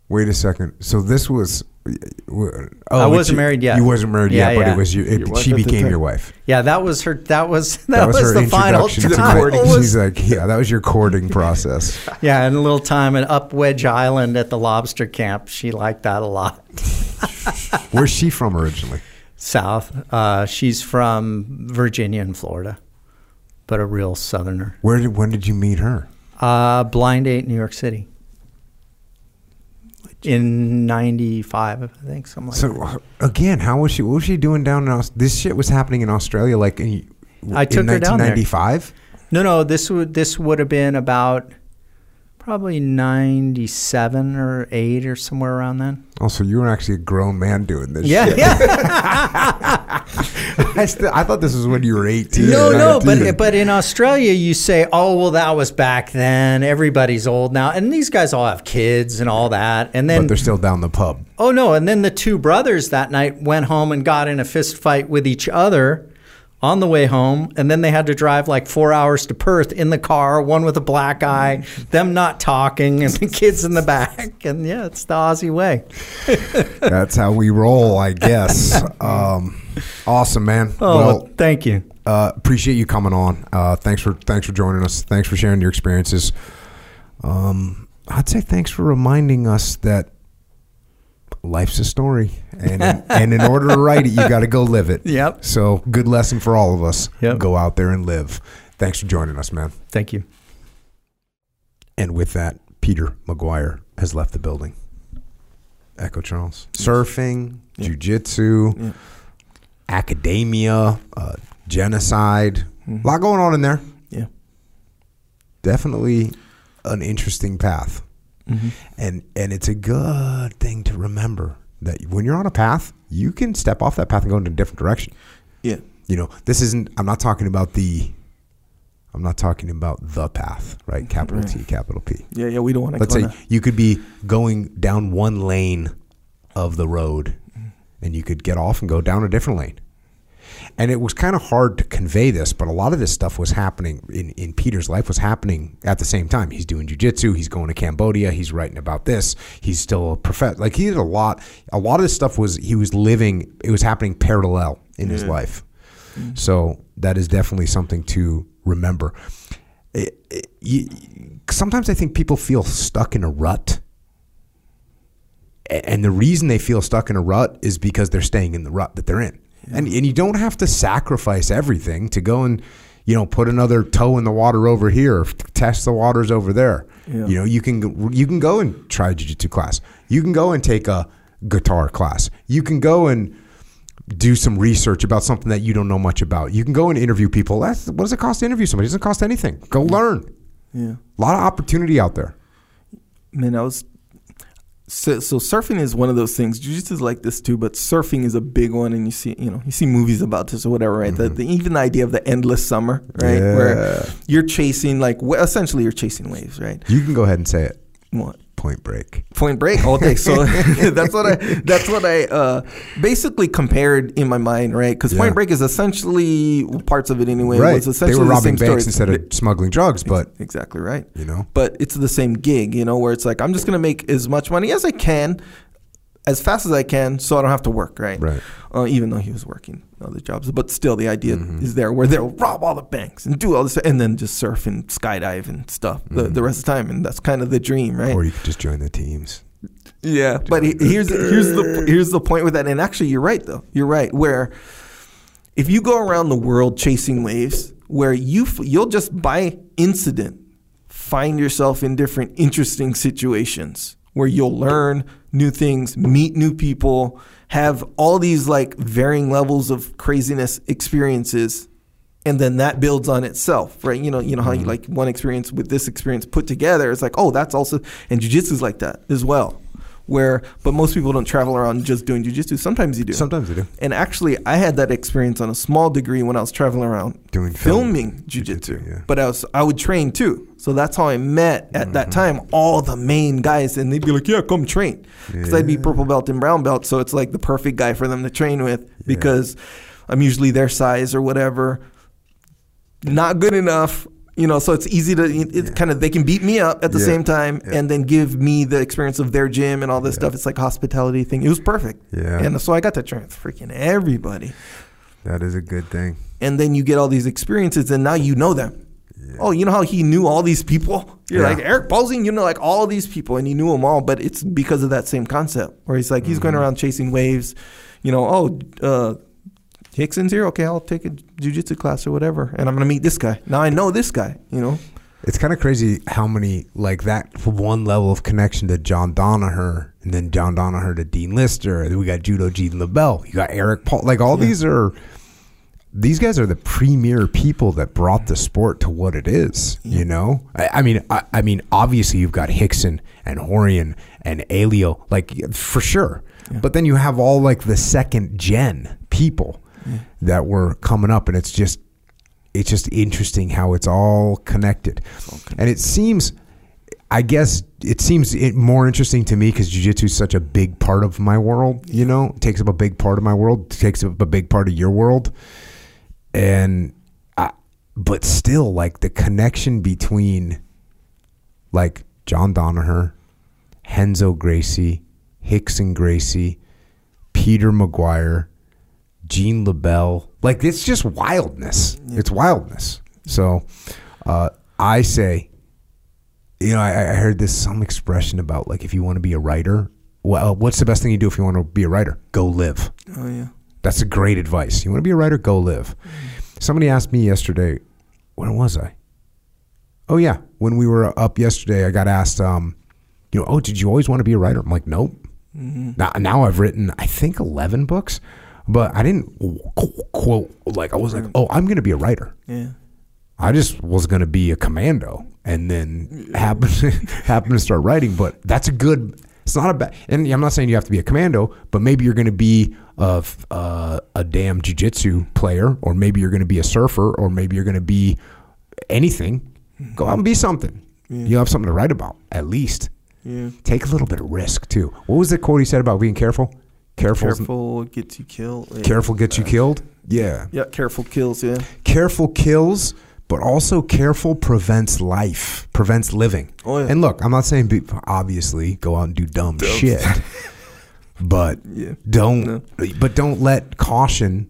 Wait a second. So this was. Oh, I wasn't you- married yet. You wasn't married Yeah, yet, but it was you. It, she became your wife. Yeah, that was her. That was that, That was, her the final to time. courting. She's like, yeah, that was your courting process. yeah, and a little time at Up Wedge Island at the lobster camp. She liked that a lot. Where's she from originally? South. Uh, she's from Virginia and Florida, but a real Southerner. Where did when did you meet her? Uh, Blind Date, New York City. In '95, I think, something like So that. uh, again, how was she? What was she doing down in Australia? this shit was happening in Australia like in, I took in her down there. 1995? No, no, this would this would have been about Probably 97 or 8 or somewhere around then. Also, you were actually a grown man doing this. Yeah, shit. yeah. I, still, I thought this was when you were 18. No, no, but but in Australia, you say, "Oh, well, that was back then. Everybody's old now, and these guys all have kids and all that." And then, But they're still down the pub. oh no, and then the two brothers that night went home and got in a fist fight with each other on the way home, and then they had to drive like four hours to Perth in the car, one with a black eye, them not talking, and the kids in the back. And yeah, it's the Aussie way. That's how we roll, I guess. Um, awesome, man. Oh, well, thank you. uh, appreciate you coming on. Uh, thanks for thanks for joining us. Thanks for sharing your experiences. Um, I'd say thanks for reminding us that life's a story, and and in order to write it, you got to go live it. Yep. So good lesson for all of us. Yep. Go out there and live. Thanks for joining us, man. Thank you. And with that, Peter Maguire has left the building. Echo Charles. Surfing, Yeah. jujitsu, Yeah. academia, uh, genocide. Mhm. A lot going on in there. Yeah. Definitely an interesting path. Mm-hmm. And and it's a good thing to remember that when you're on a path, you can step off that path and go in a different direction. Yeah. You know, this isn't I'm not talking about the I'm not talking about the path, right? Capital Right. T, capital P. Yeah. Yeah. We don't want to. Let's say you could be going down one lane of the road Mm-hmm. and you could get off and go down a different lane. And it was kind of hard to convey this, but a lot of this stuff was happening in, in Peter's life was happening at the same time. He's doing jujitsu, he's going to Cambodia, he's writing about this, he's still a professor. Like he did a lot. A lot of this stuff was he was living. It was happening parallel in his Yeah. life. Mm-hmm. So that is definitely something to remember. It- it- you, sometimes I think people feel stuck in a rut. And the reason they feel stuck in a rut is because they're staying in the rut that they're in. And, and you don't have to sacrifice everything to go and, you know, put another toe in the water over here, or test the waters over there. Yeah. You know, you can go- you can go and try a jiu-jitsu class. You can go and take a guitar class. You can go and do some research about something that you don't know much about. You can go and interview people. That's what does it cost to interview somebody? It doesn't cost anything. Go learn. Yeah. A lot of opportunity out there. Man, I was. So, so surfing is one of those things. Jiu-jitsu is like this too, but surfing is a big one, and you see, you know, you see movies about this or whatever, right? The, mm-hmm. the, even the idea of the endless summer, right? Where you're chasing, like, essentially, you're chasing waves, right? You can go ahead and say it. What? Point break. Point Break. Okay, so that's what I that's what I uh, basically compared in my mind, right? Because Yeah. Point Break is essentially parts of it anyway. right. Was They essentially were the robbing same banks story. instead of smuggling drugs, but exactly right. you know, But it's the same gig, you know, where it's like I'm just gonna make as much money as I can, as fast as I can, so I don't have to work, right? right. Uh, even though he was working other jobs, but still the idea Mm-hmm. is there where they'll rob all the banks and do all this, and then just surf and skydive and stuff the, the rest of the time, and that's kind of the dream, right? Mm-hmm. Or you could just join the teams. Yeah, but he- here's here's the here's the point with that. And actually, you're right though. You're right. Where if you go around the world chasing waves, where you f- you'll just by incident find yourself in different interesting situations where you'll learn new things, meet new people, have all these like varying levels of craziness experiences and then that builds on itself, right? You know, you know how you like one experience with this experience put together. It's like, oh, that's also and jujitsu is like that as well. Where, but most people don't travel around just doing jujitsu. Sometimes you do. Sometimes they do. and actually, I had that experience on a small degree when I was traveling around Doing film. filming jujitsu. Yeah. But I was I would train too. So that's how I met at that Mm-hmm. time all the main guys, and they'd be like, "Yeah, come train," because I'd be purple belt and brown belt. So it's like the perfect guy for them to train with because I'm usually their size or whatever. Not good enough. You know, so it's easy to it's kind of they can beat me up at the Yeah. same time Yeah. and then give me the experience of their gym and all this stuff. It's like hospitality thing. It was perfect. Yeah. And so I got to train freaking everybody That is a good thing. and then you get all these experiences and now you know them. Oh, you know how he knew all these people? You're Yeah. like Erik Paulson, you know like all these people and he knew them all, but it's because of that same concept where he's like he's Mm-hmm. going around chasing waves, you know, oh, uh Rickson's here, okay, I'll take a jujitsu class or whatever, and I'm gonna meet this guy. Now I know this guy, you know. It's kind of crazy how many like that one level of connection to John Danaher, and then John Danaher to Dean Lister. And then we got Judo G LeBell. You got Eric Paul. Like all these are these guys are the premier people that brought the sport to what it is. You know, I, I mean, I, I mean, obviously you've got Rickson and Rorion and Helio, like for sure. But then you have all like the second gen people that were coming up, and it's just it's just interesting how it's all connected. And it seems, I guess, it seems it more interesting to me because jujitsu is such a big part of my world. You know, it takes up a big part of my world, takes up a big part of your world, and I, but still, like the connection between, like John Danaher, Renzo Gracie, Rickson Gracie, Peter Maguire, Gene LeBell. Like it's just wildness. It's wildness. So uh, I say, you know, I, I heard this some expression about like if you want to be a writer, well, what's the best thing you do if you want to be a writer? Go live. Oh yeah. That's a great advice. You want to be a writer? Go live. Somebody asked me yesterday, when was I? Oh yeah, when we were up yesterday, I got asked, um, you know, oh, did you always want to be a writer? I'm like, nope. Now, now I've written, I think, eleven books, but I didn't qu- quote like I was like, oh, I'm going to be a writer. Yeah. I just was going to be a commando, and then happen happen to start writing. But that's a good. It's not a bad. And I'm not saying you have to be a commando, but maybe you're going to be a uh, a damn jujitsu player, or maybe you're going to be a surfer, or maybe you're going to be anything. Go out and be something. You have something to write about, at least. Yeah. Take a little bit of risk too. What was the quote he said about being careful? Careful, Careful gets you killed. Yeah. careful gets you killed. Yeah, Yeah, careful kills. Yeah. careful kills, but also careful prevents life, prevents living. Oh, yeah. And look, I'm not saying be, obviously go out and do dumb shit, but Yeah. don't. But don't let caution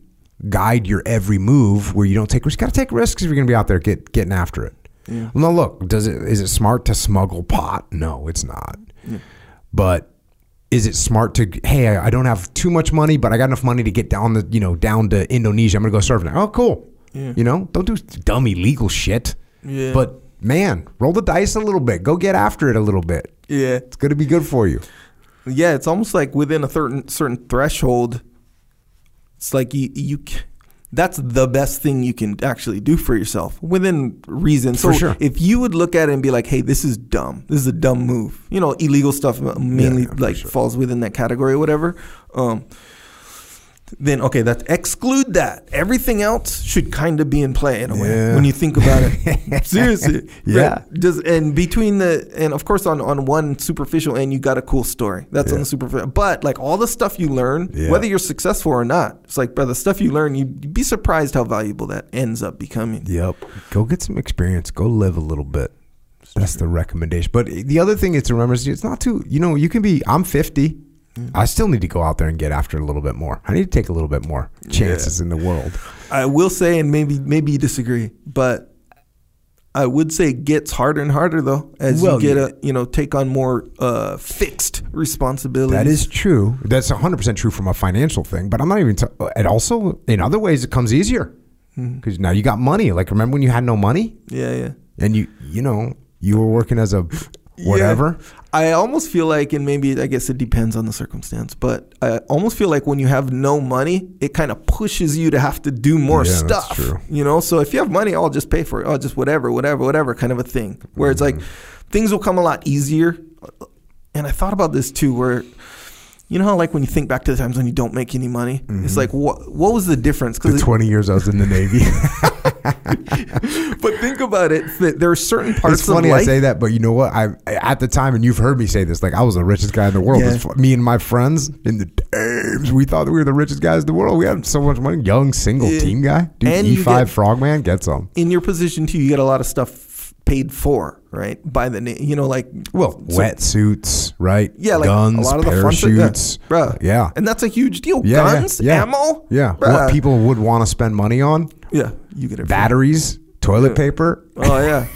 guide your every move where you don't take risks. Got to take risks if you're going to be out there get getting after it. Yeah. Well, no, look, does it is it smart to smuggle pot? No, it's not. But is it smart to hey, I don't have too much money, but I got enough money to get down the you know down to Indonesia. I'm gonna go surfing. Oh, cool. Yeah. You know, don't do dumb illegal shit. Yeah. But man, roll the dice a little bit. Go get after it a little bit. Yeah. It's gonna be good for you. Yeah, it's almost like within a certain certain threshold, it's like you you. That's the best thing you can actually do for yourself within reason. So For sure. if you would look at it and be like, "Hey, this is dumb. This is a dumb move." You know, illegal stuff mainly yeah, for like sure. falls within that category or whatever. Um, then okay, that exclude that. Everything else should kind of be in play in a way Yeah. when you think about it. Seriously, Yeah. Right. Does and between the and of course on on one superficial end you got a cool story. That's on the superficial. But like all the stuff you learn, Yeah. whether you're successful or not, it's like bro, the stuff you learn, you- you'd be surprised how valuable that ends up becoming. Yep. Go get some experience. Go live a little bit. That's the recommendation. But the other thing is to remember is it's not too, you know, you can be, I'm 50. I still need to go out there and get after it a little bit more. I need to take a little bit more chances in the world. I will say, and maybe maybe you disagree, but I would say it gets harder and harder though as Well, you get yeah. a you know take on more uh, fixed responsibilities. That is true. That's 100% true from a financial thing. But I'm not even, t- and also in other ways, it comes easier because now you got money. Like, remember when you had no money yeah, yeah. and you, you know, you were working as a whatever? Yeah. I almost feel like, and maybe I guess it depends on the circumstance, but I almost feel like when you have no money, it kind of pushes you to have to do more Yeah, stuff. true. You know, so if you have money, I'll just pay for it. Oh, just whatever, whatever, whatever kind of a thing. Where it's like Mm-hmm. things will come a lot easier. And I thought about this too, where you know how like when you think back to the times when you don't make any money, it's like what what was the difference? Mm-hmm. The 20 years I was in the Navy. but think about it, that there are certain parts it's funny I say that, but you know what? I at the time, and you've heard me say this, like I was the richest guy in the world. Yeah. Me and my friends in the dames, we thought that we were the richest guys in the world. We had so much money. Young single Yeah. team guy, dude. And E five get- frogman, get some. in your position too, you get a lot of stuff paid for, right? By the na- you know, like Well, so- wetsuits, right? Yeah, like guns, a lot of the yeah. parachutes, Bruh. Yeah, and that's a huge deal. yeah, yeah, Guns, yeah. ammo, yeah. Bruh. What people would want to spend money on: yeah, you get it. batteries, toilet paper. Oh yeah,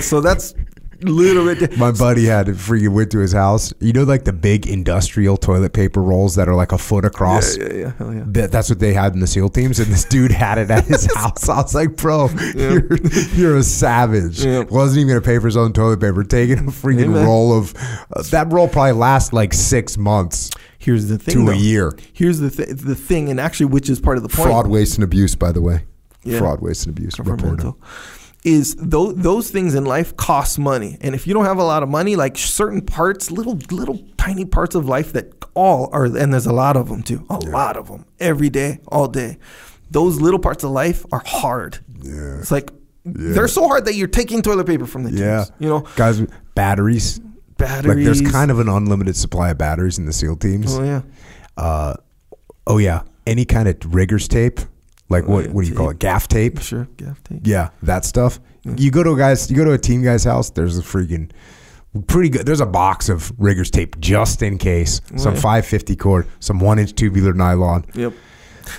So that's little bit. My buddy had it freaking went to his house. You know, like the big industrial toilet paper rolls that are like a foot across. Yeah, yeah, yeah. Hell yeah. That, that's what they had in the SEAL teams, and this dude had it at his house. I was like, "Bro, you're, you're a savage." Yeah. Wasn't even gonna pay for his own toilet paper. Taking a freaking roll of uh, that roll probably lasts like six months Here's the thing. to though. a year. Here's the th- the thing, and actually, which is part of the point. Fraud, waste, and abuse. By the way, Yeah. fraud, waste, and abuse. Report Governmental. Is those those things in life cost money, and if you don't have a lot of money, like certain parts, little little tiny parts of life that all are, and there's a lot of them too, a lot of them every day, all day. Those little parts of life are hard. Yeah. It's like they're so hard that you're taking toilet paper from the Yeah, teams. You know, guys, batteries. batteries. Like there's kind of an unlimited supply of batteries in the SEAL teams. Oh yeah. Uh, oh yeah, any kind of riggers tape, like what what do you call it? Gaff tape. Sure. Gaff tape. Yeah, that stuff. You go to a guy's, you go to a team guy's house. There's a freaking pretty good. There's a box of riggers tape just in case. Some 550 cord, some one inch tubular nylon. Yep.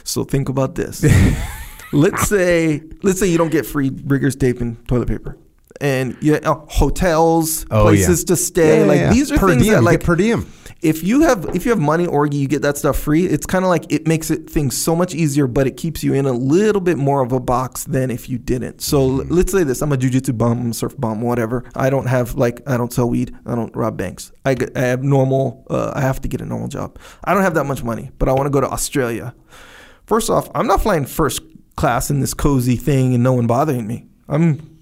So think about this. let's say let's say you don't get free riggers tape and toilet paper. And you uh, hotels, Oh, places yeah. to stay, yeah, like these are per things diem. that like get per diem. If you have if you have money or you get that stuff free, it's kind of like it makes it things so much easier, but it keeps you in a little bit more of a box than if you didn't. So l- let's say this: I'm a jujitsu bum, I'm a surf bum, whatever. I don't have like I don't sell weed, I don't rob banks. I, get, I have normal. Uh, I have to get a normal job. I don't have that much money, but I want to go to Australia. First off, I'm not flying first class in this cozy thing and no one bothering me. I'm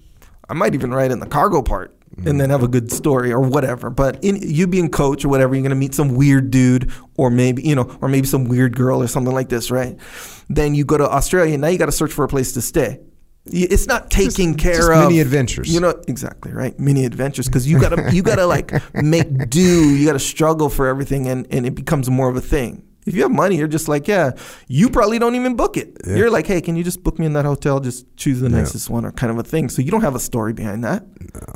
I might even ride in the cargo part and then have a good story or whatever. But in, you being coach or whatever, you're gonna meet some weird dude or maybe you know, or maybe some weird girl or something like this, right? Then you go to Australia. Now you got to search for a place to stay. It's not taking care just of mini adventures. You know exactly right, mini adventures because you gotta you gotta like make do. You gotta struggle for everything, and and it becomes more of a thing. If you have money, you're just like, yeah, you probably don't even book it. You're like, hey, can you just book me in that hotel? Just choose the nicest one or kind of a thing. So you don't have a story behind that.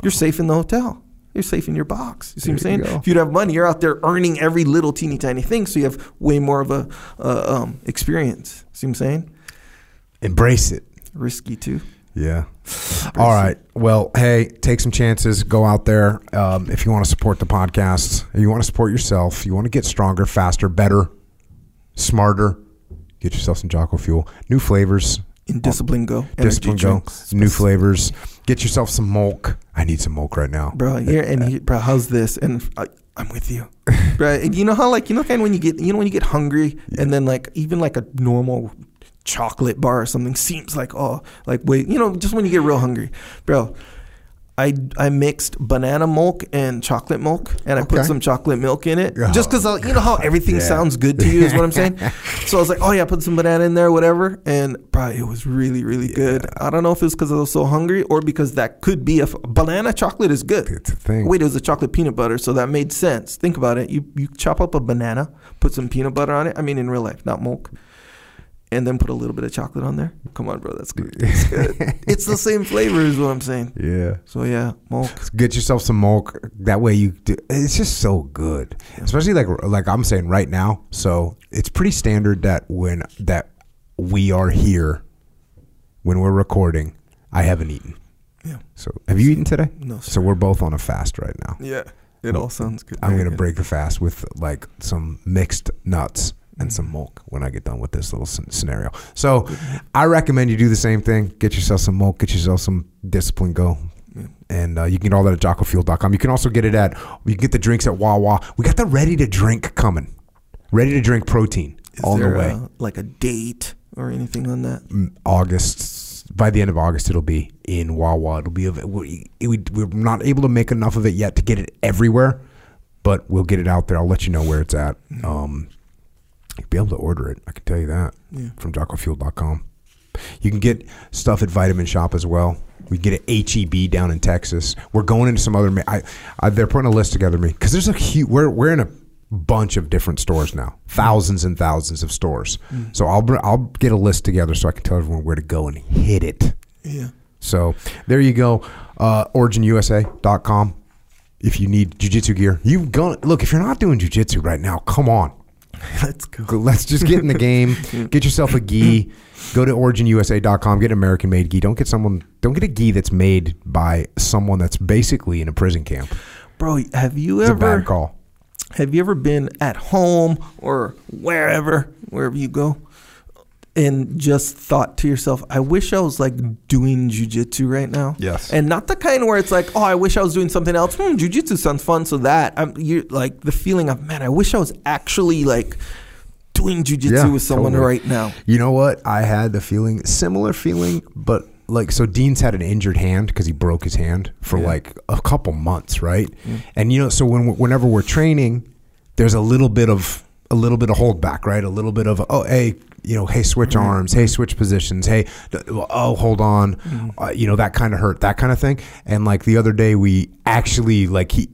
You're safe in the hotel. You're safe in your box. You see what I'm There you saying? If you'd have money, you're out there earning every little teeny tiny thing. So you have way more of a uh, um, experience. See what I'm saying? Embrace it. Risky too. Yeah. All right. Well, hey, take some chances. Go out there. Um, if you want to support the podcast, you want to support yourself, you want to get stronger, faster, better, smarter, get yourself some Jocko Fuel. New flavors. In Discipline Go. Discipline Go. drinks. New flavors. Get yourself some milk. I need some milk right now. bro. Here and here, bro. How's this? And I, I'm with you, bro. You know how like you know kind of when you get you know when you get hungry and then like even like a normal chocolate bar or something seems like oh like wait you know just when you get real hungry, bro. I, I mixed banana milk and chocolate milk, and I Okay. put some chocolate milk in it, Oh, just because you know how everything yeah. sounds good to you is what I'm saying. so I was like, oh yeah, put some banana in there, whatever, and bro, it was really really good. I don't know if it's because I was so hungry or because that could be a f- banana chocolate is good. It's a thing. Wait, it was a chocolate peanut butter, so that made sense. Think about it. You you chop up a banana, put some peanut butter on it. I mean, in real life, not milk, and then put a little bit of chocolate on there. Come on, bro, that's good. It's good. it's the same flavor, is what I'm saying. Yeah. So yeah, milk. Get yourself some milk. That way you. Do, it's just so good, especially like like I'm saying right now. So it's pretty standard that when that we are here, when we're recording, I haven't eaten. Yeah. So have you eaten today? No, sir. So we're both on a fast right now. Yeah, it all sounds good. I'm gonna break the fast with like some mixed nuts and some milk when I get done with this little scenario. So I recommend you do the same thing. Get yourself some milk. Get yourself some Discipline Go. And uh, you can get all that at jockofuel.com. You can also get it at, you can get the drinks at Wawa. We got the ready to drink coming. Ready to drink protein Is on the way. a- like a date or anything on that? Mm, August. By the end of August, it'll be in Wawa. It'll be. We, we, we're not able to make enough of it yet to get it everywhere, but we'll get it out there. I'll let you know where it's at. Um, you'll be able to order it. I can tell you that Yeah. from JockoFuel.com. You can get stuff at Vitamin Shoppe as well. We get it at HEB down in Texas. We're going into some other. I, I they're putting a list together me because there's a huge. We're we're in a bunch of different stores now, thousands and thousands of stores. So I'll I'll get a list together so I can tell everyone where to go and hit it. Yeah. So there you go. Uh, OriginUSA.com. If you need jujitsu gear, you go look. If you're not doing jujitsu right now, come on. Let's go. Let's just get in the game. Get yourself a gi. Go to originusa.com, get an American made gi. Don't get someone don't get a gi that's made by someone that's basically in a prison camp. Bro, have you It's a ever bad call. have you ever been at home or wherever, wherever you go, and just thought to yourself, I wish I was like doing jujitsu right now? Yes. And not the kind where it's like, oh, I wish I was doing something else. Hmm, jujitsu sounds fun. So that I'm you're like the feeling of man, I wish I was actually like doing jujitsu Yeah, with someone totally. right now. You know what? I had the feeling, similar feeling, but like, so Dean's had an injured hand because he broke his hand for Yeah. like a couple months, right? And you know, so when whenever we're training, there's a little bit of a little bit of holdback, right? A little bit of oh, hey, you know, hey, switch mm-hmm. arms, hey, switch positions, hey, oh, hold on, mm-hmm. uh, you know, that kind of hurt, that kind of thing. And like the other day, we actually like he.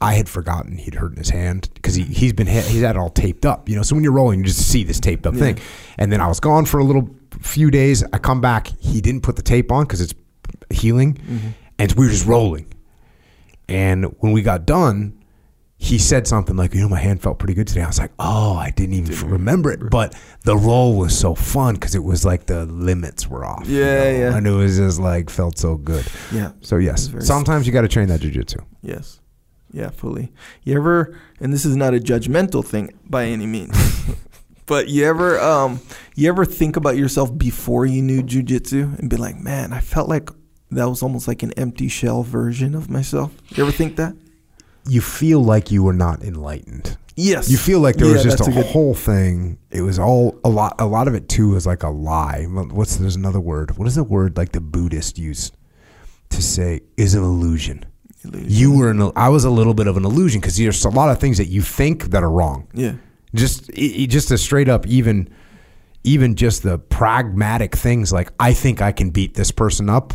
I had forgotten he'd hurt in his hand because he, he's been hit, he's had it all taped up, you know. So when you're rolling, you just see this taped up thing. And then I was gone for a little few days. I come back, he didn't put the tape on because it's healing, mm-hmm. and we were just rolling. And when we got done, he said something like, "You know, my hand felt pretty good today." I was like, "Oh, I didn't even remember it." But the roll was so fun because it was like the limits were off. you Yeah, know? yeah. and it was just like felt so good. Yeah. So yes, sometimes you got to train that jujitsu. Yes. Yeah, fully. You ever and this is not a judgmental thing by any means. but you ever um you ever think about yourself before you knew jujitsu and be like, "Man, I felt like that was almost like an empty shell version of myself." You ever think that? You feel like you were not enlightened. Yes. You feel like there Yeah, was just a, good- whole thing. It was all a lot. A lot of it too was like a lie. What's there's another word? What is the word like the Buddhist used to say is an illusion? illusion. You were an. I was a little bit of an illusion because there's a lot of things that you think that are wrong. Yeah. Just i- i- just a straight up even even just the pragmatic things like I think I can beat this person up,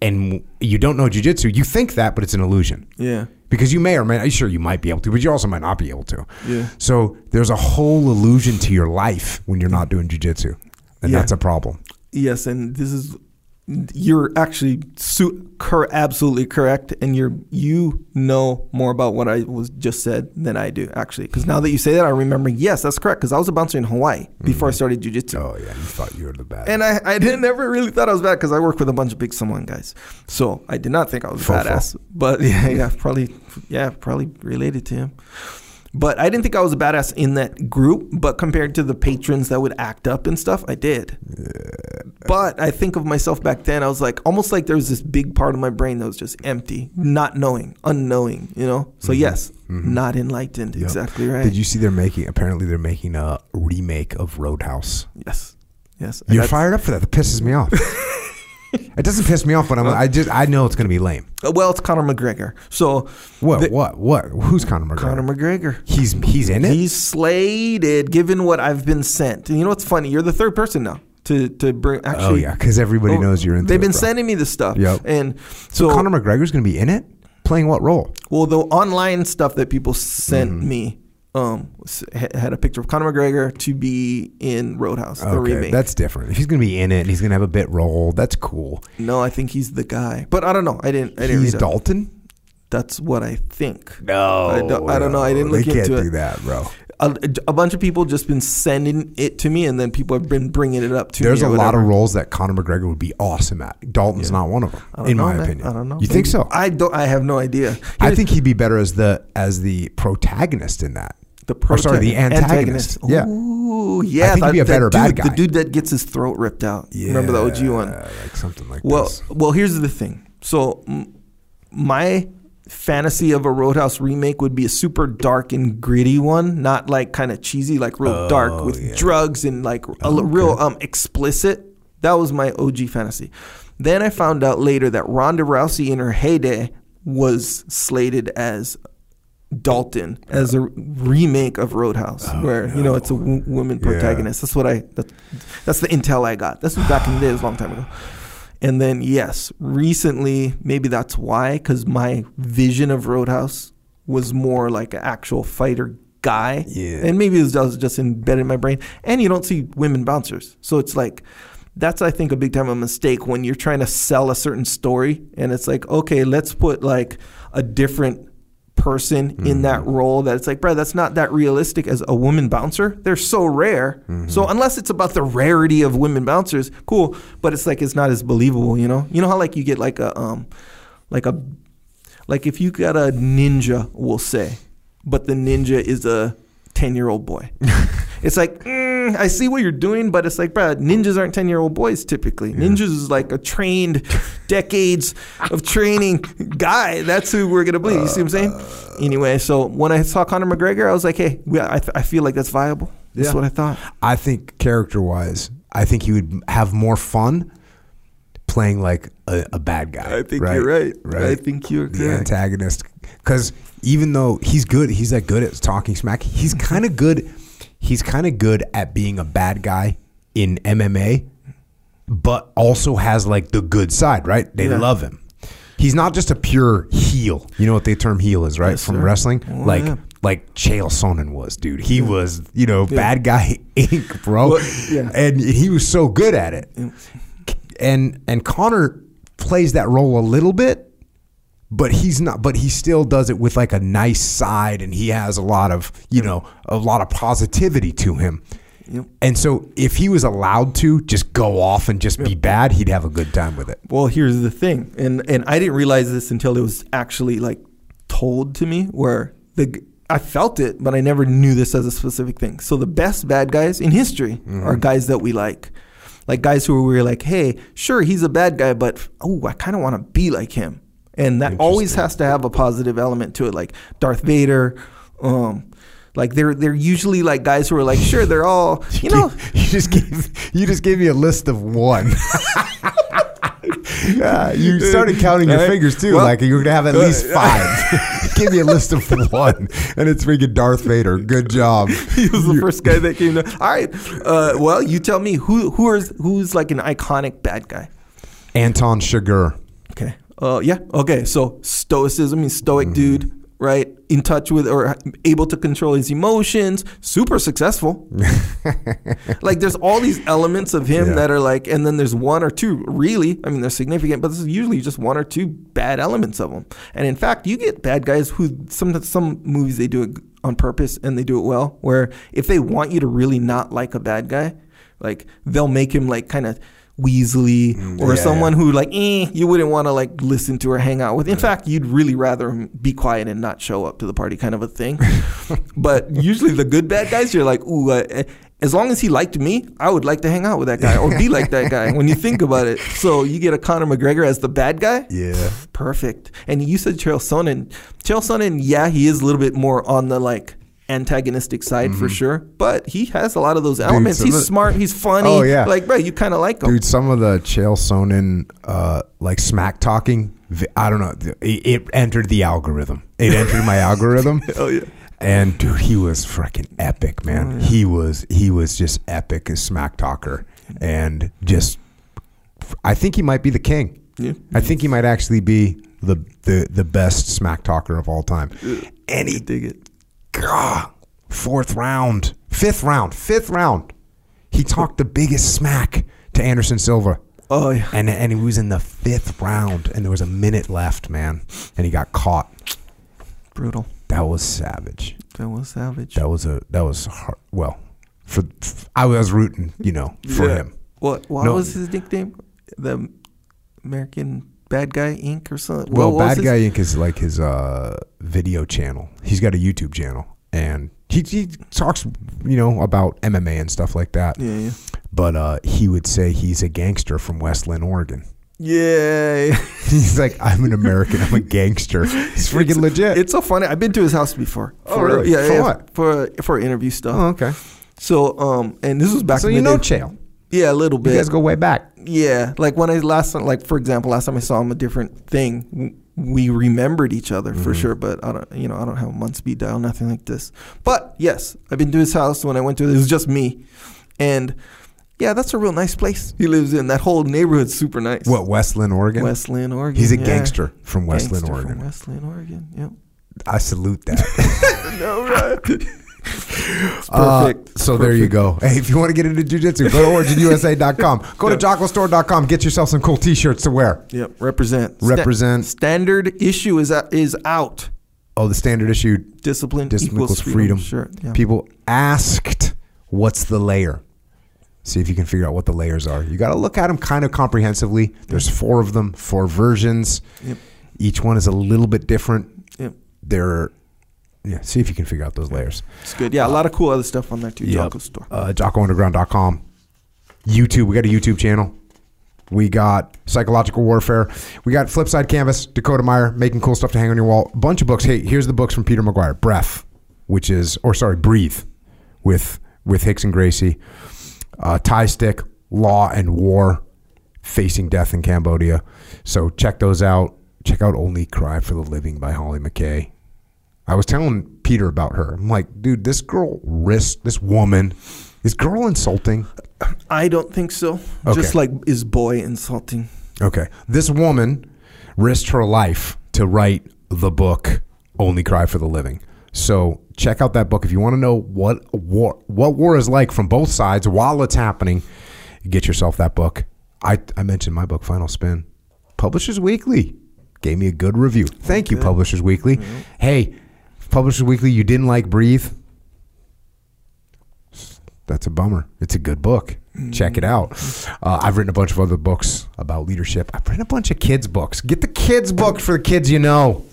and you don't know jujitsu. You think that, but it's an illusion Yeah. because you may or may not. Sure, you might be able to, but you also might not be able to. Yeah. So there's a whole illusion to your life when you're not doing jujitsu, and Yeah. that's a problem. Yes, and this is you're actually su- cor- absolutely correct, and you're you know more about what I was just said than I do actually. Because now that you say that, I remember. Yes, that's correct. Because I was a bouncer in Hawaii before I mm-hmm. started jujitsu. Oh yeah, you thought you were the bad. And I, I didn't ever really thought I was bad because I work with a bunch of big Samoan guys. So I did not think I was Fofo. badass. But yeah, yeah, probably yeah, probably related to him. But I didn't think I was a badass in that group. But compared to the patrons that would act up and stuff, I did. But I think of myself back then, I was like almost like there was this big part of my brain that was just empty, not knowing, unknowing, you know? So mm-hmm. yes, mm-hmm. not enlightened. Yep. Exactly right. Did you see they're making? Apparently, they're making a remake of Roadhouse. Yes. Yes. You're fired up for that. That pisses me off. it doesn't piss me off, but I'm. I just I know it's going to be lame. Well, it's Conor McGregor. So What? the- what? What? Who's Conor McGregor? Conor McGregor. He's he's in it. He's slated, given what I've been sent. And you know what's funny? You're the third person now to to bring. Actually, oh yeah, because everybody Oh, knows you're into. They've been bro. sending me this stuff. Yep. And So, so, Conor McGregor's going to be in it, playing what role? well, the online stuff that people sent Mm-hmm. me um had a picture of Conor McGregor to be in Roadhouse, the Okay, remake. that's different. If he's going to be in it and he's going to have a bit role, that's cool. no, I think he's the guy, but I don't know. I didn't. I didn't He's. Dalton. That's what I think. No, I don't- I don't know. I didn't look into it. they can't do that, bro. A, a bunch of people just been sending it to me, and then people have been bringing it up to There's me. There's a lot of roles that Conor McGregor would be awesome at. Dalton's Yeah. not one of them, in know, my man. opinion. I don't know. You think so? I don't. I have no idea. I think he'd be better as the as the protagonist in that. The or sorry, the antagonist. Yeah. Ooh, yeah. think he'd be a better dude, bad guy. The dude that gets his throat ripped out. Remember the OG one? Like something like Well, this. well. Here's the thing. So, my fantasy of a Roadhouse remake would be a super dark and gritty one, not like kind of cheesy, like real Oh, dark with yeah. drugs and like a real um explicit. That was my OG fantasy. Then I found out later that Ronda Rousey in her heyday was slated as Dalton as a remake of Roadhouse, oh, where you know it's a w- woman Oh, Yeah. protagonist. That's what I. That, that's the intel I got. That's back in the day, a long time ago. And then yes, recently maybe that's why, because my vision of Roadhouse was more like an actual fighter guy. Yeah. And maybe it was, was just embedded in my brain. And you don't see women bouncers, so it's like. That's I think a big time a mistake when you're trying to sell a certain story and it's like okay let's put like a different person in that role that it's like, bro, that's not that realistic as a woman bouncer. They're so rare. So unless it's about the rarity of women bouncers, cool. But it's like it's not as believable, you know. You know how like you get like a um, like a like if you got a ninja, we'll say, but the ninja is a ten year old boy. it's like mm, I see what you're doing, but it's like, bro, ninjas aren't ten year old boys typically. Ninjas is like a trained, decades of training guy. That's who we're gonna believe. You see what I'm saying? Anyway, so when I saw Conor McGregor, I was like, hey, we, I, I feel like that's viable. That's Yeah. what I thought. I think character wise, I think he would have more fun playing like a, a bad guy. I think you're right. Right. I think you're the correct. antagonist. Because even though he's good, he's that good at talking smack. He's Mm-hmm. kind of good. He's kind of good at being a bad guy in MMA, but also has like the good side. Right? They Yeah. love him. He's not just a pure heel. You know what the term heel is, right? Yes, From sir. wrestling, Oh, like yeah. like Chael Sonnen was, dude. He was, you know, bad guy Inc, bro. Well, yeah. And he was so good at it. And and Conor plays that role a little bit, but he's not but he still does it with like a nice side and he has a lot of, you know, a lot of positivity to him. Yep. And so if he was allowed to just go off and just be bad, he'd have a good time with it. Well, here's the thing, and and I didn't realize this until it was actually like told to me, where the I felt it, but I never knew this as a specific thing. So the best bad guys in history Mm-hmm. are guys that we like, like guys who we were like, hey, sure, he's a bad guy, but oh, I kind of want to be like him, and that always has to have a positive element to it, like Darth Vader. Um, like they're they're usually like guys who are like, sure, they're all you know. you just gave you just gave me a list of one. yeah, you started counting your fingers too, Well, like you're gonna have at least five. Give me a list of one, and it's freaking Darth Vader. Good job. he was the first guy that came to. All right. Uh, well, you tell me who who is who's like an iconic bad guy. Anton Chigurh. Uh, yeah. Okay. So stoicism, stoic Mm-hmm. dude, right? In touch with or able to control his emotions. Super successful. like there's all these elements of him Yeah. that are like, and then there's one or two really. I mean, they're significant, but this is usually just one or two bad elements of them. And in fact, you get bad guys who some some movies they do it on purpose and they do it well. Where if they want you to really not like a bad guy, like they'll make him like kind of Weasley or yeah, someone who like eh, you wouldn't want to like listen to or hang out with. In fact, you'd really rather be quiet and not show up to the party, kind of a thing. but usually the good bad guys, you're like, ooh, uh, eh, as long as he liked me, I would like to hang out with that guy or be like that guy. When you think about it, so you get a Conor McGregor as the bad guy. Yeah. Perfect. And you said Chael Sonnen. Chael Sonnen, yeah, he is a little bit more on the like antagonistic side for sure, but he has a lot of those elements. some he's of- smart. He's funny. Oh, yeah. Like, bro, you kind of like him. Dude, some of the Chael Sonnen, uh, like smack talking, I don't know, it, it entered the algorithm. It entered my algorithm. Oh, yeah. And dude, he was freaking epic, man. He was he was just epic as smack talker, and just I think he might be the king. Yeah. I think he might actually be the the the best smack talker of all time. And he dig it. God, fourth round, fifth round, fifth round. He talked the biggest smack to Anderson Silva. Oh yeah. And and he was in the fifth round, and there was a minute left, man, and he got caught. Brutal. That was savage. That was savage. That was a that was hard. Well, for I was rooting, you know, for Yeah. him. What? What No. was his nickname? The American Bad Guy Inc. or something. Well, Bad Guy Inc. is like his uh, video channel. He's got a YouTube channel, and he, he talks, you know, about MMA and stuff like that. Yeah, yeah. But uh, he would say he's a gangster from West Linn, Oregon. Yeah. He's like, I'm an American. I'm a gangster. It's freaking legit. It's so funny. I've been to his house before. Oh, really? Yeah, For yeah, what? For for interview stuff. oh, okay. So, um, and this was back. So in you the know day- Chael. Yeah, a little bit. You guys go way back. Yeah, like when I last, like for example, last time I saw him, a different thing. We remembered each other Mm-hmm. for sure, but I don't, you know, I don't have a month speed dial, nothing like this. But yes, I've been to his house. When I went to it, it was just me, and yeah, that's a real nice place he lives in. That whole neighborhood's super nice. What, Westland, Oregon? Westland, Oregon. He's a yeah. gangster from Westland, Gangster Oregon. From West Linn, Oregon. Yep. I salute that. no, right. Uh, perfect. so there you go. Hey, if you want to get into jujitsu, go to originusa.com. Go to jockostore.com. Get yourself some cool t-shirts to wear. Yep. Represent. Represent. standard issue is out, is out. oh, the standard issue Discipline, discipline equals, equals freedom. Sure. Yeah. People asked, "What's the layer?" See if you can figure out what the layers are. You got to look at them kind of comprehensively. There's four of them, four versions. Yep. Each one is a little bit different. Yep. They're yeah. See if you can figure out those layers. It's good. Yeah, a lot of cool other stuff on there too. Yep. Jocko store. Uh, JockoUnderground.com. YouTube. We got a YouTube channel. We got psychological warfare. We got Flipside Canvas, Dakota Meyer, making cool stuff to hang on your wall. A bunch of books. Hey, here's the books from Peter Maguire. Breath, which is, or sorry, Breathe, with with Rickson Gracie. Uh, Thai Stick, Law and War, Facing Death in Cambodia. So check those out. Check out Only Cry for the Living by Hollie McKay. I was telling Peter about her. I'm like, dude, this girl risked, this woman, is girl insulting? I don't think so. Okay. Just like is boy insulting. Okay. This woman risked her life to write the book Only Cry for the Living. So check out that book if you want to know what war what war is like from both sides while it's happening. Get yourself that book. I, I mentioned my book Final Spin. Publishers Weekly gave me a good review. Thank you, Publishers Weekly. Mm-hmm. Hey, Publishers Weekly, you didn't like Breathe? That's a bummer. It's a good book. Check it out. Uh, I've written a bunch of other books about leadership. I've written a bunch of kids' books. Get the kids' book for the kids you know.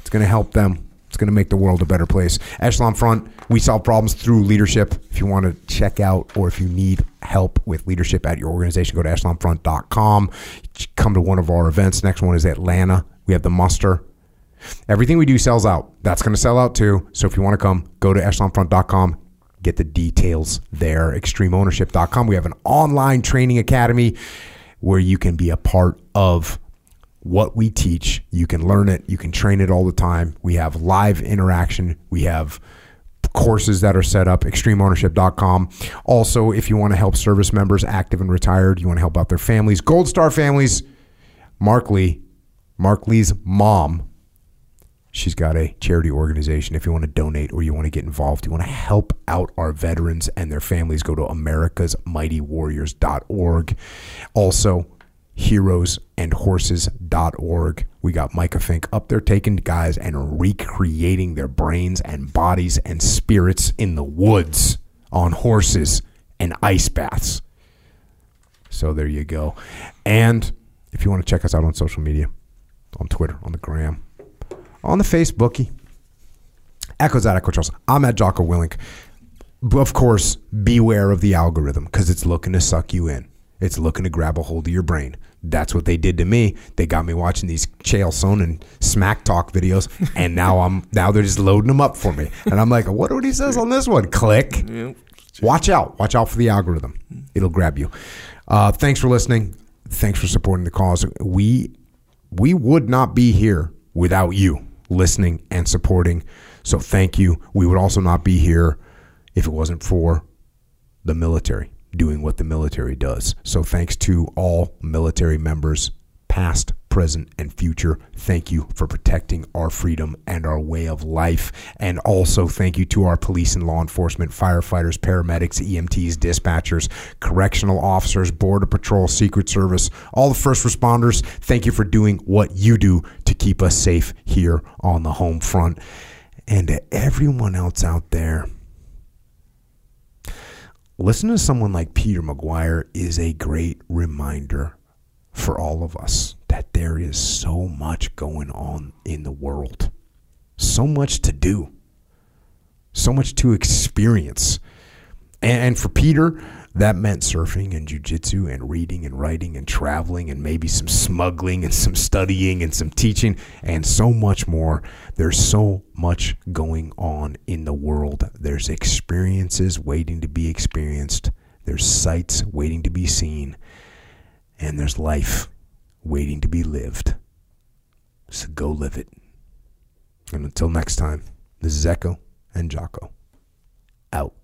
It's going to help them. It's going to make the world a better place. Echelon Front, we solve problems through leadership. If you want to check out or if you need help with leadership at your organization, go to echelonfront.com. Come to one of our events. Next one is Atlanta. We have the muster. Everything we do sells out. That's going to sell out too. So if you want to come, go to echelonfront.com. Get the details there. ExtremeOwnership.com. We have an online training academy where you can be a part of what we teach. You can learn it. You can train it all the time. We have live interaction. We have courses that are set up extremeownership.com also if you want to help service members active and retired you want to help out their families gold star families Marc Lee Marc Lee's mom She's got a charity organization. If you want to donate or you want to get involved, you want to help out our veterans and their families, go to americasmightywarriors.org. Also, heroesandhorses.org. We got Micah Fink up there taking guys and recreating their brains and bodies and spirits in the woods on horses and ice baths. So there you go. And if you want to check us out on social media, on Twitter, on the gram, on the Facebooky. Echoes at Echo Charles. I'm at Jocko Willink. Of course, beware of the algorithm because it's looking to suck you in. It's looking to grab a hold of your brain. That's what they did to me. They got me watching these Chael Sonnen and Smack Talk videos, and now I'm now they're just loading them up for me. And I'm like, what what he says on this one? Click. Watch out. Watch out for the algorithm. It'll grab you. Uh, thanks for listening. Thanks for supporting the cause. We we would not be here without you listening and supporting. So thank you. We would also not be here if it wasn't for the military doing what the military does. So thanks to all military members, past, present, and future. Thank you for protecting our freedom and our way of life. And also thank you to our police and law enforcement, firefighters, paramedics, EMTs, dispatchers, correctional officers, border patrol, secret service, all the first responders. Thank you for doing what you do to keep us safe here on the home front. And to everyone else out there, listening to someone like Peter Maguire is a great reminder for all of us that there is so much going on in the world, so much to do, so much to experience. And for Peter, that meant surfing and jujitsu and reading and writing and traveling and maybe some smuggling and some studying and some teaching and so much more. There's so much going on in the world. There's experiences waiting to be experienced, there's sights waiting to be seen, and there's life waiting to be lived. So go live it. And until next time, this is Echo and Jocko. Out.